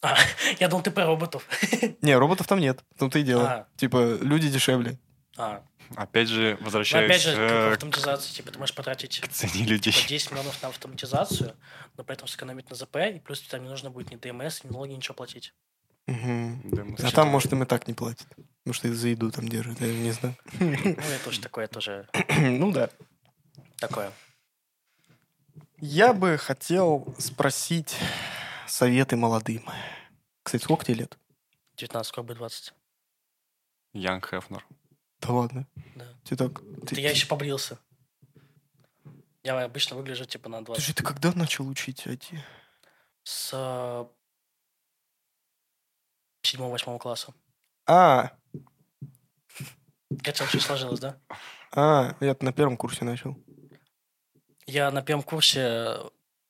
А, [LAUGHS] я думал, ты про роботов. [LAUGHS] Не, роботов там нет. В том-то и дело. А. Типа, люди дешевле. А, Опять же, ну, возвращаясь опять же, как э, автоматизация, типа, ты можешь потратить к цене людей. по 10 миллионов на автоматизацию, но при этом сэкономить на ЗП, и плюс тебе там не нужно будет ни ДМС, ни налоги, ничего платить. Да, А там, может, им и так не платят. Потому что их за еду там держат, я не знаю. [LAUGHS] Ну, это уже [LAUGHS] такое тоже Ну да. такое. Я бы хотел спросить советы молодым. Кстати, сколько тебе лет? 19, скоро будет 20. Янг Хефнер. Да ладно. Да. Ты так... Ты, я еще побрился. Я обычно выгляжу типа на 20. Подожди, ты когда начал учить IT? С 7-8 класса. А, Это очень сложилось, да? а, я на первом курсе начал. Я на первом курсе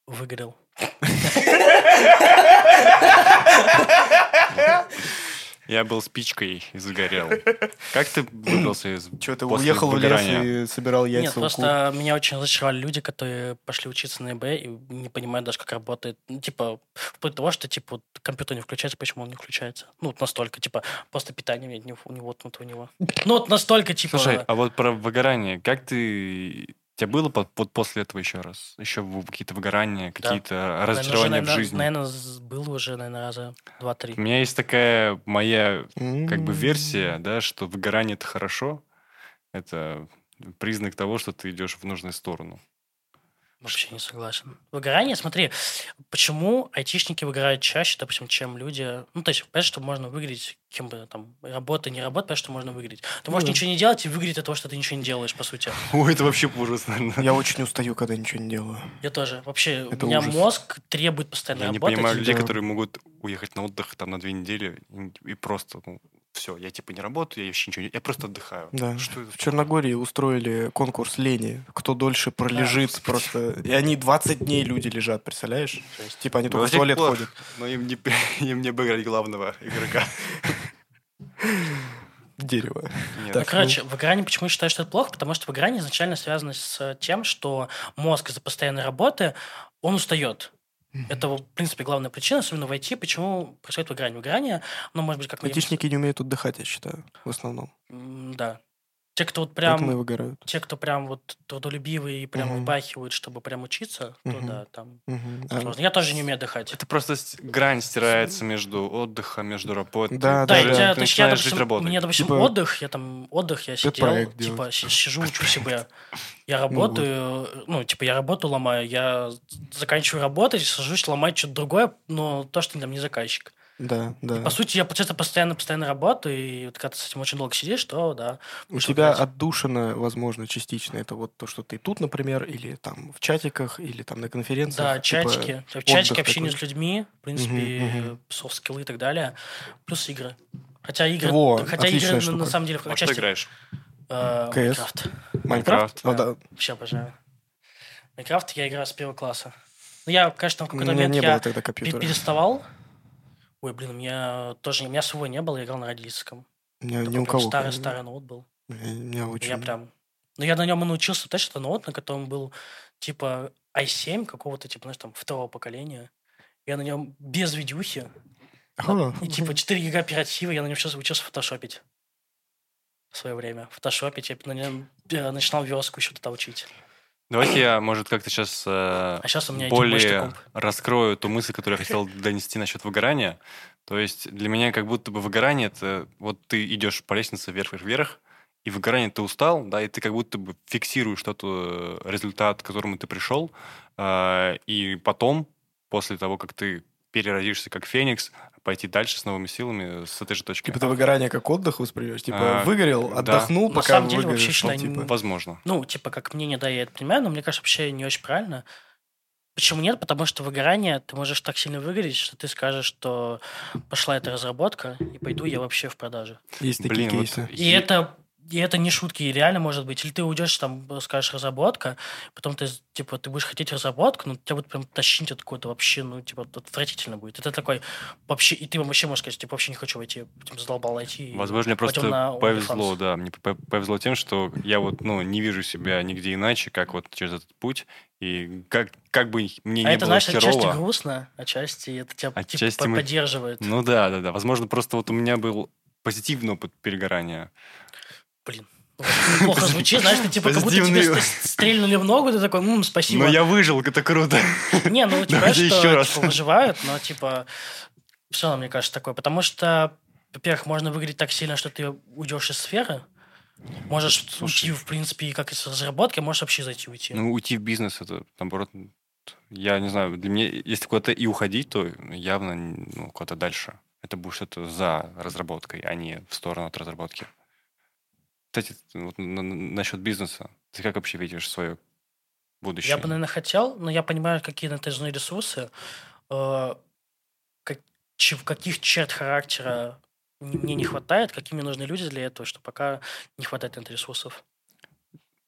выгорел. [LAUGHS] [LAUGHS] Я был спичкой и загорел. Как ты выбрался из Че, ты уехал в лес выгорания? и собирал яйца Нет, просто меня очень разочаровали люди, которые пошли учиться на ИБ и не понимают даже, как работает. Ну, типа, вплоть до того, что, типа, вот компьютер не включается, почему он не включается. Ну, вот настолько, типа, просто питание не, не, не воткнуто у него. Ну, вот настолько, типа... Слушай, а вот про выгорание, как ты... У тебя было по- вот после этого еще раз? Еще какие-то выгорания, какие-то разочарования в жизни? Наверное, было уже, наверное, раза два-три. У меня есть такая моя как бы версия, да, что выгорание это хорошо. Это признак того, что ты идешь в нужную сторону. Вообще не согласен. Выгорание, смотри, почему айтишники выгорают чаще, допустим, чем люди... Ну, то есть, понятно, что можно выиграть, кем бы там, работа, не работа, понятно, что можно выиграть. Ты можешь Ну ничего не делать и выиграть от того, что ты ничего не делаешь, по сути. [LAUGHS] Ой, это вообще ужас, наверное. Я очень устаю, когда ничего не делаю. Я тоже. Вообще, Это у меня ужас. мозг требует постоянно Я не работать. понимаю людей, да. которые могут уехать на отдых там на две недели и, и просто, ну, все, я типа не работаю, я вообще ничего не... Я просто отдыхаю. Да. Что это? В Черногории устроили конкурс лени. Кто дольше пролежит просто. И они 20 дней люди лежат, представляешь? Жесть. Типа они Ну, только в туалет пор. ходят. Но им не, [LAUGHS] им не обыграть главного игрока. [LAUGHS] Дерево. Нет. Ну, Так, короче, выгорание, почему я считаю, что это плохо? Потому что выгорание изначально связано с тем, что мозг из-за постоянной работы, он устает. Это, в принципе, главная причина, особенно в IT, почему происходит выгорание. Выгорание, ну, может быть, как. Айтишники не умеют отдыхать, я считаю, в основном. Да. Те, кто вот Поэтому и прям... выгорают. Те, кто прям вот трудолюбивые и прям Мгм. вбахивают, чтобы прям учиться, то Мгм. да, там. А, сложно. Я тоже не умею отдыхать. Это просто грань стирается между отдыхом, между работой. Да, Да, да. же- я, ты то я, начинаешь жить допустим, работой. мне, допустим, Типа- отдых, я там, отдых, я сидел, типа, сижу, учу себе. Я работаю, ну, типа, я работу ломаю, я заканчиваю работать, сажусь, ломать что-то другое, но то, что там не заказчик. Да, да. По сути, я, получается, постоянно-постоянно работаю, и вот когда ты с этим очень долго сидишь, то, да. У тебя выгорать. отдушина, возможно, частично. Это вот то, что ты тут, например, или там в чатиках, или там на конференциях. Да, типа, чатики. Чатики, отдых общение такой. с людьми, в принципе, софт-скиллы и так далее. Плюс игры. Хотя игры, Во, хотя игры на, штука. на самом деле в Во что части... играешь? э. Майнкрафт. Майнкрафт? Ну да. Вообще обожаю. Майнкрафт я играю с первого класса. Ну, я, конечно, в какой-то момент не я переставал. Ой, блин, у меня тоже... У меня своего не было, я играл на родительском. У меня ни у кого. Старый-старый ноут был. У меня- очень... Я прям... Ну, я на нем и научился. Знаешь, это ноут, на котором был типа i7 какого-то, типа, знаешь, там, второго поколения. Я на нем без видюхи. И типа [LAUGHS] 4 гига оператива, я на нем сейчас учился фотошопить. В свое время. Фотошопить, я на нем э, начинал верстку еще тогда учить. Давайте я, может, как-то сейчас А сейчас у меня более раскрою ту мысль, которую я хотел [LAUGHS] донести насчет выгорания. То есть для меня как будто бы выгорание это вот ты идешь по лестнице вверх-вверх-вверх, и выгорание ты устал, да, и ты как будто бы фиксируешь что-то, э, результат, к которому ты пришел, а, и потом, после того, как ты переродишься как феникс, пойти дальше с новыми силами с этой же точки. Типа ты выгорание как отдых воспринимаешь? Типа А, выгорел, да. отдохнул, На пока самом деле, вообще ну, считай, типа. Возможно. Ну, типа, как мнение, да, я это понимаю, но мне кажется, вообще не очень правильно. Почему нет? Потому что выгорание, ты можешь так сильно выгореть, что ты скажешь, что пошла эта разработка, и пойду я вообще в продажи. Есть такие Блин, вот кейсы. И это и это не шутки, и реально может быть. Или ты уйдешь, там, скажешь, разработка, потом ты, типа, ты будешь хотеть разработку, но тебя будет прям тащить откуда-то вообще, ну, типа, отвратительно будет. Это такой вообще, и ты вообще можешь сказать, типа, вообще не хочу войти, этим задолбал найти. Возможно, мне просто повезло, да, мне повезло тем, что я вот, ну, не вижу себя нигде иначе, как вот через этот путь, и как, как бы мне а не это, было знаешь, херово... отчасти грустно, отчасти это тебя типа, отчасти типа, мы... поддерживает. Ну да, да, да. Возможно, просто вот у меня был позитивный опыт перегорания. Блин, плохо звучит, знаешь, ты типа как будто тебе стрельнули в ногу, ты такой, ммм, спасибо. Ну, я выжил, это круто. Не, ну, [LAUGHS] у тебя что. Типа, выживают, но, типа, все равно, мне кажется, такое. Потому что, во-первых, можно выглядеть так сильно, что ты уйдешь из сферы, Можешь Слушай, уйти, в принципе, как из разработки, можешь вообще зайти уйти. Ну, уйти в бизнес, это, наоборот, я не знаю, для меня, если куда-то и уходить, то явно ну, куда-то дальше. Это будет что-то за разработкой, а не в сторону от разработки. Кстати, вот насчет бизнеса. Ты как вообще видишь свое будущее? Я бы, наверное, хотел, но я понимаю, какие на это нужны ресурсы, э, как, каких черт характера мне не хватает, какими нужны люди для этого, что пока не хватает на ресурсов.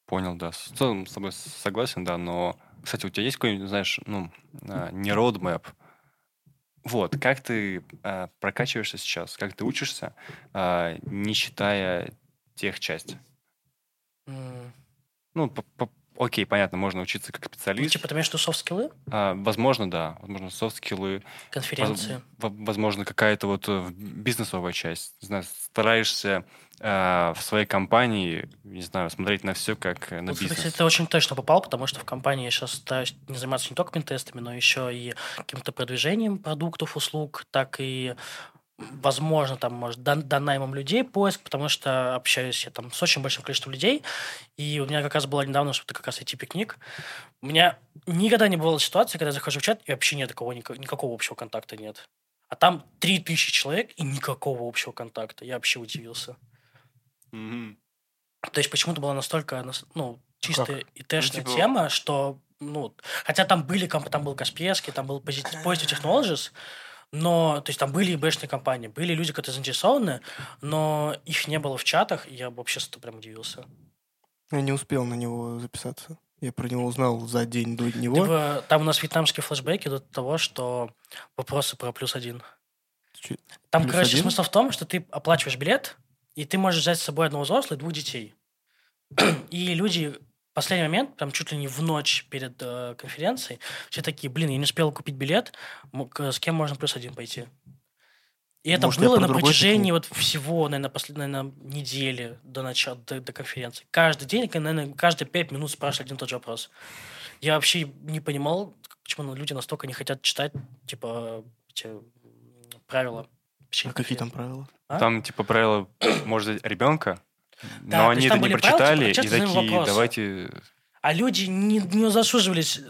Понял, да. В целом с тобой согласен, да, но, кстати, у тебя есть какой-нибудь, знаешь, ну, а, не roadmap, вот, как ты э, прокачиваешься сейчас, как ты учишься, э, не считая тех часть? Mm. Ну, по, по, окей, понятно, можно учиться как специалист. Ну, типа, ты имеешь в виду софт-скиллы? А, возможно, да. Возможно, софт-скиллы. Конференции. Воз, возможно, какая-то вот э, бизнесовая часть. Не знаю, стараешься э, в своей компании, не знаю, смотреть на все как на ну, бизнес. Кстати, ты очень точно попал, потому что в компании я сейчас стараюсь не заниматься не только пентестами, но еще и каким-то продвижением продуктов, услуг, так и возможно, там, может, дан, дан наймом людей поиск, потому что общаюсь я там с очень большим количеством людей, и у меня как раз было недавно, что-то как раз IT-пикник. У меня никогда не было ситуации, когда я захожу в чат, и вообще нет такого, никакого общего контакта нет. А там 3000 человек, и никакого общего контакта. Я вообще удивился. Mm-hmm. То есть почему-то была настолько, ну, чистая как? ИТшная ну, типа... тема, что, ну, хотя там были, там был Касперский, там был Positive Technologies, но, то есть там были и бэшные компании, были люди, которые заинтересованы, но их не было в чатах, и я вообще с этого прям удивился. Я не успел на него записаться. Я про него узнал за день до него. Типа, там у нас вьетнамские флешбеки до того, что вопросы про плюс один. Ч... Там, плюс короче, один? смысл в том, что ты оплачиваешь билет, и ты можешь взять с собой одного взрослого и двух детей. [CLEARS THROAT] и люди последний момент, там чуть ли не в ночь перед э, конференцией, все такие, блин, я не успел купить билет, с кем можно плюс один пойти? И это Может, было на протяжении вот всего, наверное, последней наверное, недели до начала, до, до конференции. Каждый день, наверное, каждые пять минут спрашивали один и тот же вопрос. Я вообще не понимал, почему люди настолько не хотят читать, типа, эти правила. А какие там правила? А? Там, типа, правила, может, ребенка, да, Но они это не прочитали правила, типа, и такие, вопросы. давайте... А люди не, не заслуживались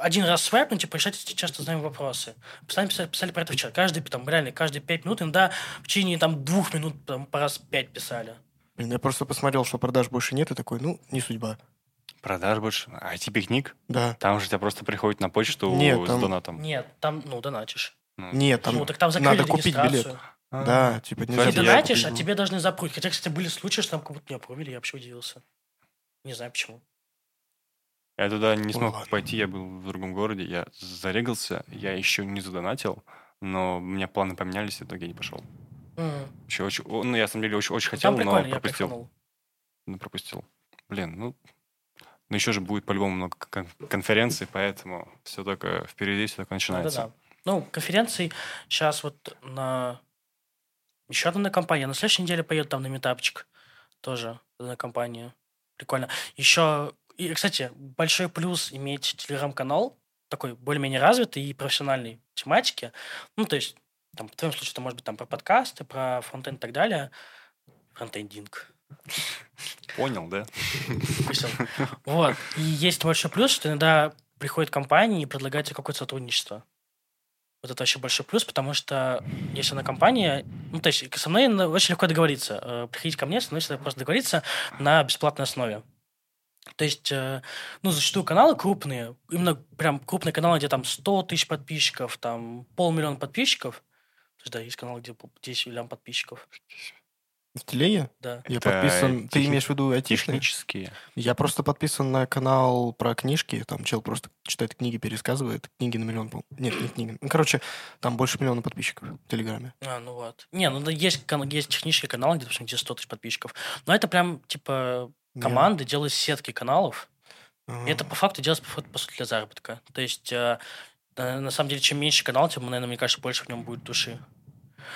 один раз свайпнуть и решать эти часто знаемые вопросы. Постоянно писали, писали про это в чат. Каждый, там, реально, каждые пять минут, иногда в течение там, двух минут там, по раз пять писали. Блин, я просто посмотрел, что продаж больше нет, и такой, ну, не судьба. Продаж больше? IT-пикник? Да. Там же тебя просто приходит на почту нет, с там... донатом. Нет, там, ну, донатишь. Ну. Нет, там, ну, так там надо купить билет. А, да, типа нельзя. Ты донатишь, а тебе должны запруть. Хотя, кстати, были случаи, что там как будто не опровили, я вообще удивился. Не знаю почему. Я туда не смог Ладно. пойти, я был в другом городе, я зарегался, я еще не задонатил, но у меня планы поменялись, и в итоге я не пошел. Mm. Вообще, очень, ну, я, на самом деле, очень, очень хотел, но пропустил. Ну, пропустил. Блин, ну, но еще же будет по-любому много конференций, поэтому все только впереди, все только начинается. Да-да-да. Ну, конференции сейчас вот на еще одна компания. На следующей неделе поеду там на метапчик. Тоже одна компания. Прикольно. Еще, и, кстати, большой плюс иметь телеграм-канал, такой более-менее развитый и профессиональной тематики. Ну, то есть, там, в твоем случае, это может быть там про подкасты, про фронтенд и так далее. Фронтендинг. Понял, да? Вот. И есть большой плюс, что иногда приходят компании и предлагают тебе какое-то сотрудничество. Вот это вообще большой плюс, потому что если на компания... Ну, то есть со мной очень легко договориться. Э, приходить ко мне, со мной всегда просто договориться на бесплатной основе. То есть, э, ну, зачастую каналы крупные, именно прям крупные каналы, где там 100 тысяч подписчиков, там полмиллиона подписчиков. То есть, да, есть каналы, где 10 миллион подписчиков. В телеге? Да. Я Это подписан... Ты техни- имеешь в виду айтишные? Технические. Я просто подписан на канал про книжки. Там чел просто читает книги, пересказывает. Книги на миллион, по Нет, не книги. Ну, короче, там больше миллиона подписчиков в Телеграме. А, ну вот. Не, ну да, есть, кан- есть технический канал, где, допустим, где 100 тысяч подписчиков. Но это прям, типа, команды делают сетки каналов. Ага. И это по факту делается, по, по сути, для заработка. То есть, э, э, на самом деле, чем меньше канал, тем, наверное, мне кажется, больше в нем будет души.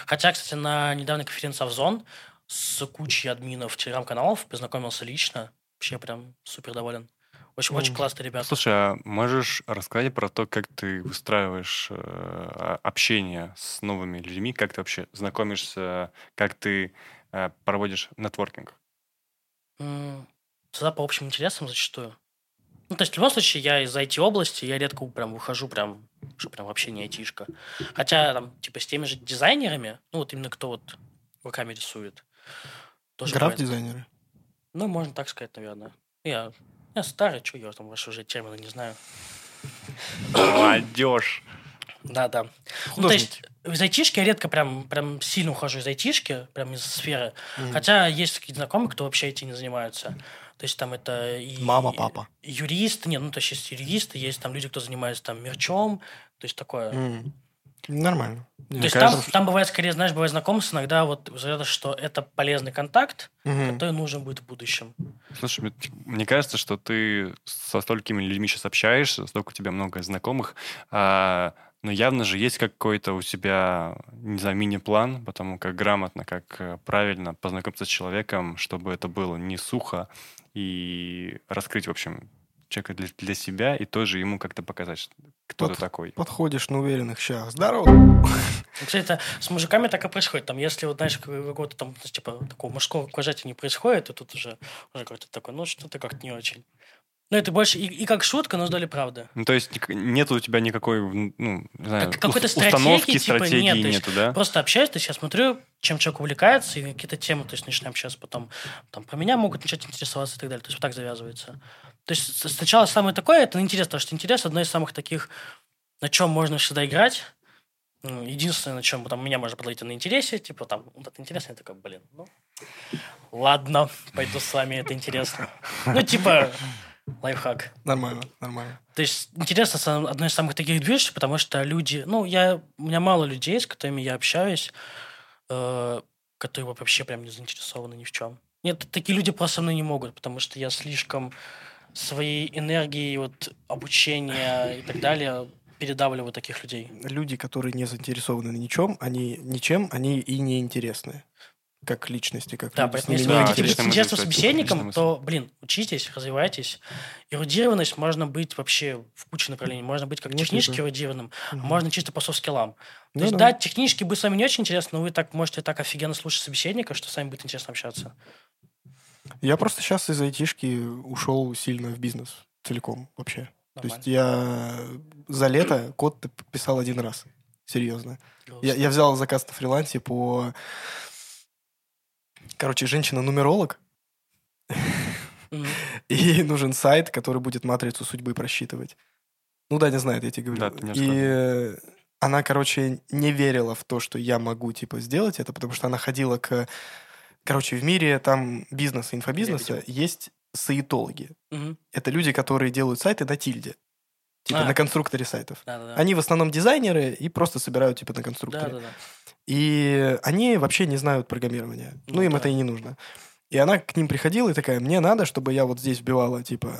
Хотя, кстати, на недавней конференции Авзон с кучей админов телеграм-каналов познакомился лично. Вообще прям супер доволен. Очень, очень Ну, классные ребята. Слушай, а можешь рассказать про то, как ты выстраиваешь э, а- общение с новыми людьми, как ты вообще знакомишься, как ты э, проводишь нетворкинг? Всегда по общим интересам зачастую. Ну, то есть, в любом случае, я из IT-области, я редко прям выхожу прям, что прям вообще не айтишка. Хотя, там, типа, с теми же дизайнерами, ну, вот именно кто вот руками рисует. Тоже. Граф-дизайнеры. Ну, можно так сказать, наверное. Я, я старый, что я там ваши уже термины не знаю. Молодежь! Да, да. Ну, то есть, из айтишки я редко прям, прям сильно ухожу из айтишки, прям из сферы. Мгм. Хотя есть такие знакомые, кто вообще этим не занимаются. То есть там это и... Мама, папа. Юристы, нет, ну то есть есть юристы, есть там люди, кто занимается там мерчом, то есть такое. М. Нормально. То есть там, там бывает скорее, знаешь, бывает знакомство иногда вот из-за этого, что это полезный контакт, Мгм. который нужен будет в будущем. Слушай, мне, мне кажется, что ты со столькими людьми сейчас общаешься, столько у тебя много знакомых, а, но явно же есть какой-то у тебя, не знаю, мини-план, потому как грамотно, как э, правильно познакомиться с человеком, чтобы это было не сухо, и раскрыть, в общем, человека для, для себя, и тоже ему как-то показать, что- кто Вот. ты такой. Подходишь на уверенных щах. Здорово. [LAUGHS] Кстати, это с мужиками так и происходит. Там, если вот, знаешь, как- какого-то там, типа, такого мужского рукожатия не происходит, то тут уже, уже какой-то такой, ну, что-то как-то не очень. Ну, это больше и, и как шутка, но с долей правды. Ну, то есть нет у тебя никакой, ну, не знаю, Как- какой-то ус- установки, стратегии, типа, стратегии нет, то есть нету, да? Просто общаюсь, то есть я смотрю, чем человек увлекается, и какие-то темы, то есть начинаем общаться потом. Там про меня могут начать интересоваться и так далее. То есть вот так завязывается. То есть сначала самое такое, это интересно, потому что интерес одно из самых таких, на чем можно всегда играть. Ну, Единственное, на чем там меня можно подловить на интересе, типа там, вот это интересно, я такой, блин, ну, ладно, пойду с вами, это интересно. Ну, типа, лайфхак. Нормально, нормально. То есть интересно, одно из самых таких движений, потому что люди, ну, я, у меня мало людей, с которыми я общаюсь, э, которые вообще прям не заинтересованы ни в чем. Нет, такие люди просто со мной не могут, потому что я слишком своей энергией, вот, обучения и так далее передавливаю таких людей. Люди, которые не заинтересованы ничем, они ничем, они и не интересны. Как личности, как Да, люди. С поэтому если не вы Да, хотите интересным кстати, собеседником, то, блин, учитесь, развивайтесь. Эрудированность можно быть вообще в куче направлений. Можно быть как технически типа. эрудированным, а Мгм. можно чисто по софт-скиллам. То Ну есть, да. да, технически будет с вами не очень интересно, но вы так можете так офигенно слушать собеседника, что с вами будет интересно общаться. Я просто сейчас из айтишки ушел сильно в бизнес целиком вообще. То Нормально. есть я за лето код писал один раз. Серьезно. Я, я взял заказ на фрилансе по... Короче, женщина-нумеролог. [LAUGHS] И нужен сайт, который будет матрицу судьбы просчитывать. Ну да, не знаю, я тебе говорю. Да, ты мне и она, короче, не верила в то, что я могу, типа, сделать это, потому что она ходила к... Короче, в мире там бизнеса, инфобизнеса есть саитологи. Мгм. Это люди, которые делают сайты на тильде. Типа А. на конструкторе сайтов. Да-да-да. Они в основном дизайнеры и просто собирают, типа, на конструкторе. Да-да-да. И они вообще не знают программирования. Ну, Ну им да. это и не нужно. И она к ним приходила и такая, мне надо, чтобы я вот здесь вбивала, типа,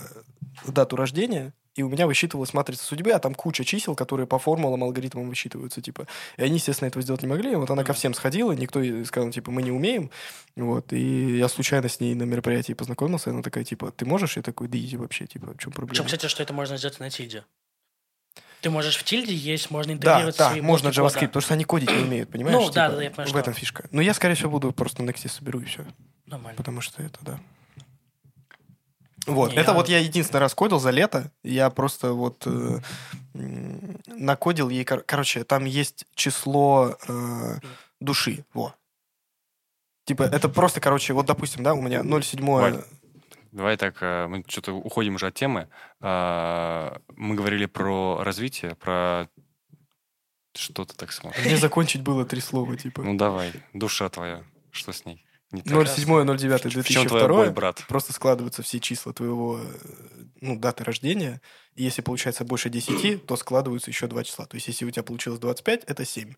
дату рождения, и у меня высчитывалась матрица судьбы, а там куча чисел, которые по формулам, алгоритмам высчитываются, типа. И они, естественно, этого сделать не могли. Вот она ко всем сходила, никто ей сказал, типа, мы не умеем. Вот. И я случайно с ней на мероприятии познакомился, и она такая, типа, ты можешь? Я такой, да иди вообще, типа, в чем проблема? Причем, кстати, что это можно сделать на тильде. Ты можешь в тильде есть, можно Да, интегрировать да, свои можно блоки кода. JavaScript, потому что они кодить не умеют, [CLEARS THROAT] понимаешь? Ну, да, Типа, да, я понимаю, В что- этом фишка. Но я, скорее всего, буду просто на Next соберу и все. Нормально. Потому что это, да. Вот, Не, это я- вот я единственный раз кодил за лето. Я просто вот э, накодил ей... кор- Короче, там есть число э, души. Во. Типа, это просто, короче, вот, допустим, да, у меня 0,7... Давай так, э, мы что-то уходим уже от темы. А, Мы говорили про развитие, про что ты так смотришь. Мне закончить было три слова, типа. Ну давай, душа твоя, что с ней? Не так. 07.09.2002 В чем твоя боль, брат? просто складываются все числа твоего, э, ну, даты рождения. И если получается больше 10, то складываются еще два числа. То есть, если у тебя получилось 25, это 7.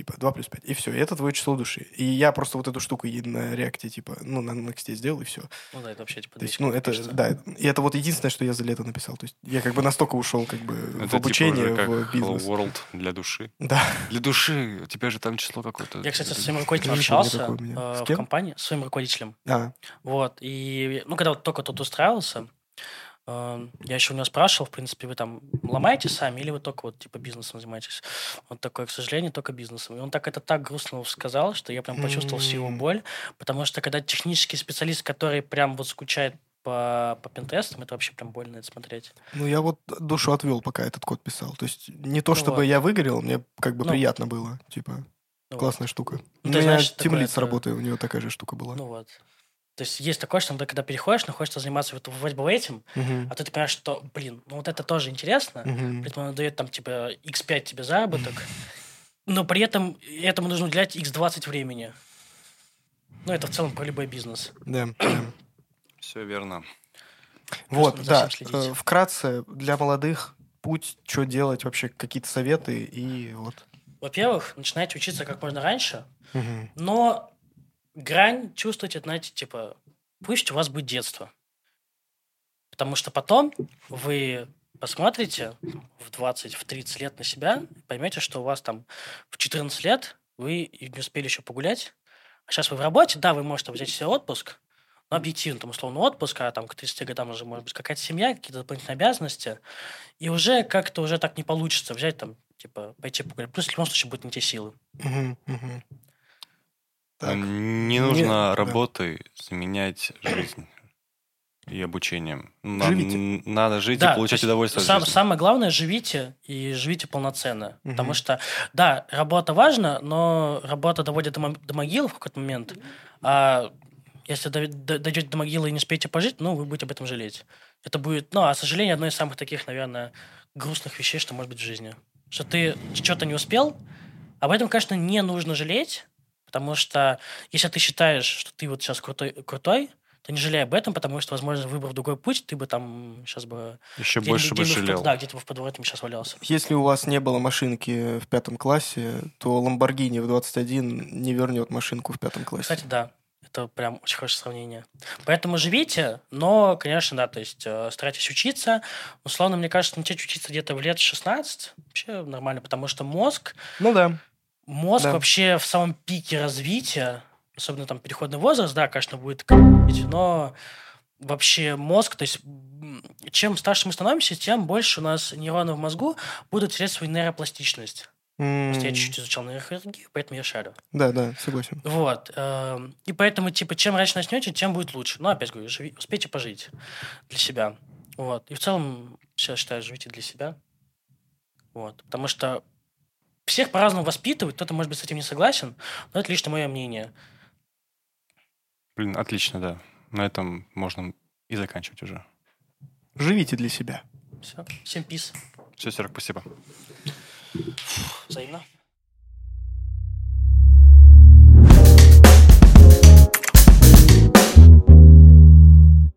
Типа 2 плюс 5. И все. И это твое число души. И я просто вот эту штуку и на реакте, типа, ну, на Next сделал, и все. Ну да, это вообще типа... То есть, ну, это, пишется. да, и это вот единственное, что я за лето написал. То есть, я как бы настолько ушел как бы в Это обучение, типа уже как в Hello бизнес. World для души. Да. Для души. У тебя же там число какое-то. Я, кстати, со своим руководителем Не помню, общался э, в компании, с своим руководителем. А, Вот, и, ну, когда вот только тут устраивался, я еще у него спрашивал, в принципе, вы там ломаете сами или вы только вот, типа, бизнесом занимаетесь? Он такой, к сожалению, только бизнесом. И он так это так грустно сказал, что я прям почувствовал всю его боль, потому что когда технический специалист, который прям вот скучает по, по пентестам, это вообще прям больно это смотреть. ну, я вот душу отвел, пока этот код писал. То есть, не то, Ну чтобы вот. я выгорел, мне как бы Ну. приятно было. Типа, Ну вот. классная штука. Ну, у меня знаешь, с это- работы, у него такая же штука была. Ну вот. То есть есть такое, что иногда, когда переходишь, но хочется заниматься вот вроде бы этим, Мгм. а тут ты понимаешь, что, блин, ну вот это тоже интересно, Мгм. При этом он дает там типа x5 тебе заработок, но при этом этому нужно уделять x20 времени. Ну, это в целом про любой бизнес. Да. Все верно. Вот, да. э, Вкратце, для молодых путь, что делать, вообще какие-то советы и вот. Во-первых, начинайте учиться как можно раньше, но грань чувствуйте, знаете, типа, пусть у вас будет детство. Потому что потом вы посмотрите в 20, в 30 лет на себя поймете, что у вас там в 14 лет вы не успели еще погулять, а сейчас вы в работе, да, вы можете взять себе отпуск, но объективно, там, условно, отпуск, а там к 30 годам уже может быть какая-то семья, какие-то дополнительные обязанности, и уже как-то уже так не получится взять там, типа, пойти погулять. Плюс в любом случае будут не те силы. Мгм, мгм. Так. Не нужно да. работой заменять жизнь и обучением. Надо, Живите. надо жить Да, и получать удовольствие от сам- жизни. Самое главное, живите и живите полноценно. Мгм. Потому что, да, работа важна, но работа доводит до, до могилы в какой-то момент. А если до- до- дойдете до могилы и не успеете пожить, ну, вы будете об этом жалеть. Это будет, ну, а сожаление одно из самых таких, наверное, грустных вещей, что может быть в жизни. Что ты что-то не успел, об этом, конечно, не нужно жалеть, потому что если ты считаешь, что ты вот сейчас крутой, крутой то не жалей об этом, потому что, возможно, выбрав другой путь, ты бы там сейчас бы Еще где-нибудь- больше бы где-нибудь в жалел. Да, где-то в подворотне сейчас валялся. Если у вас не было машинки в пятом классе, то Ламборгини в 21 не вернет машинку в пятом классе. Кстати, да, это прям очень хорошее сравнение. Поэтому живите, но, конечно, да, то есть э, старайтесь учиться. Условно, мне кажется, начать учиться где-то в лет 16 вообще нормально, потому что мозг, Ну да. Мозг Да. вообще в самом пике развития, особенно там переходный возраст, да, конечно, будет но вообще мозг, то есть чем старше мы становимся, тем больше у нас нейроны в мозгу будут терять свою нейропластичность. Просто я чуть-чуть изучал нейрохирургию, поэтому я шарю. Да, да, согласен. Вот. эм, И поэтому, типа, чем раньше начнете, тем будет лучше. Ну, опять говорю, живи- успейте пожить для себя. Вот. И в целом, я считаю, живите для себя. Вот. Потому что всех по-разному воспитывают, кто-то, может быть, с этим не согласен, но это лично мое мнение. Блин, отлично, да. На этом можно и заканчивать уже. Живите для себя. Все. Всем пис. Все, Серег, спасибо. Взаимно.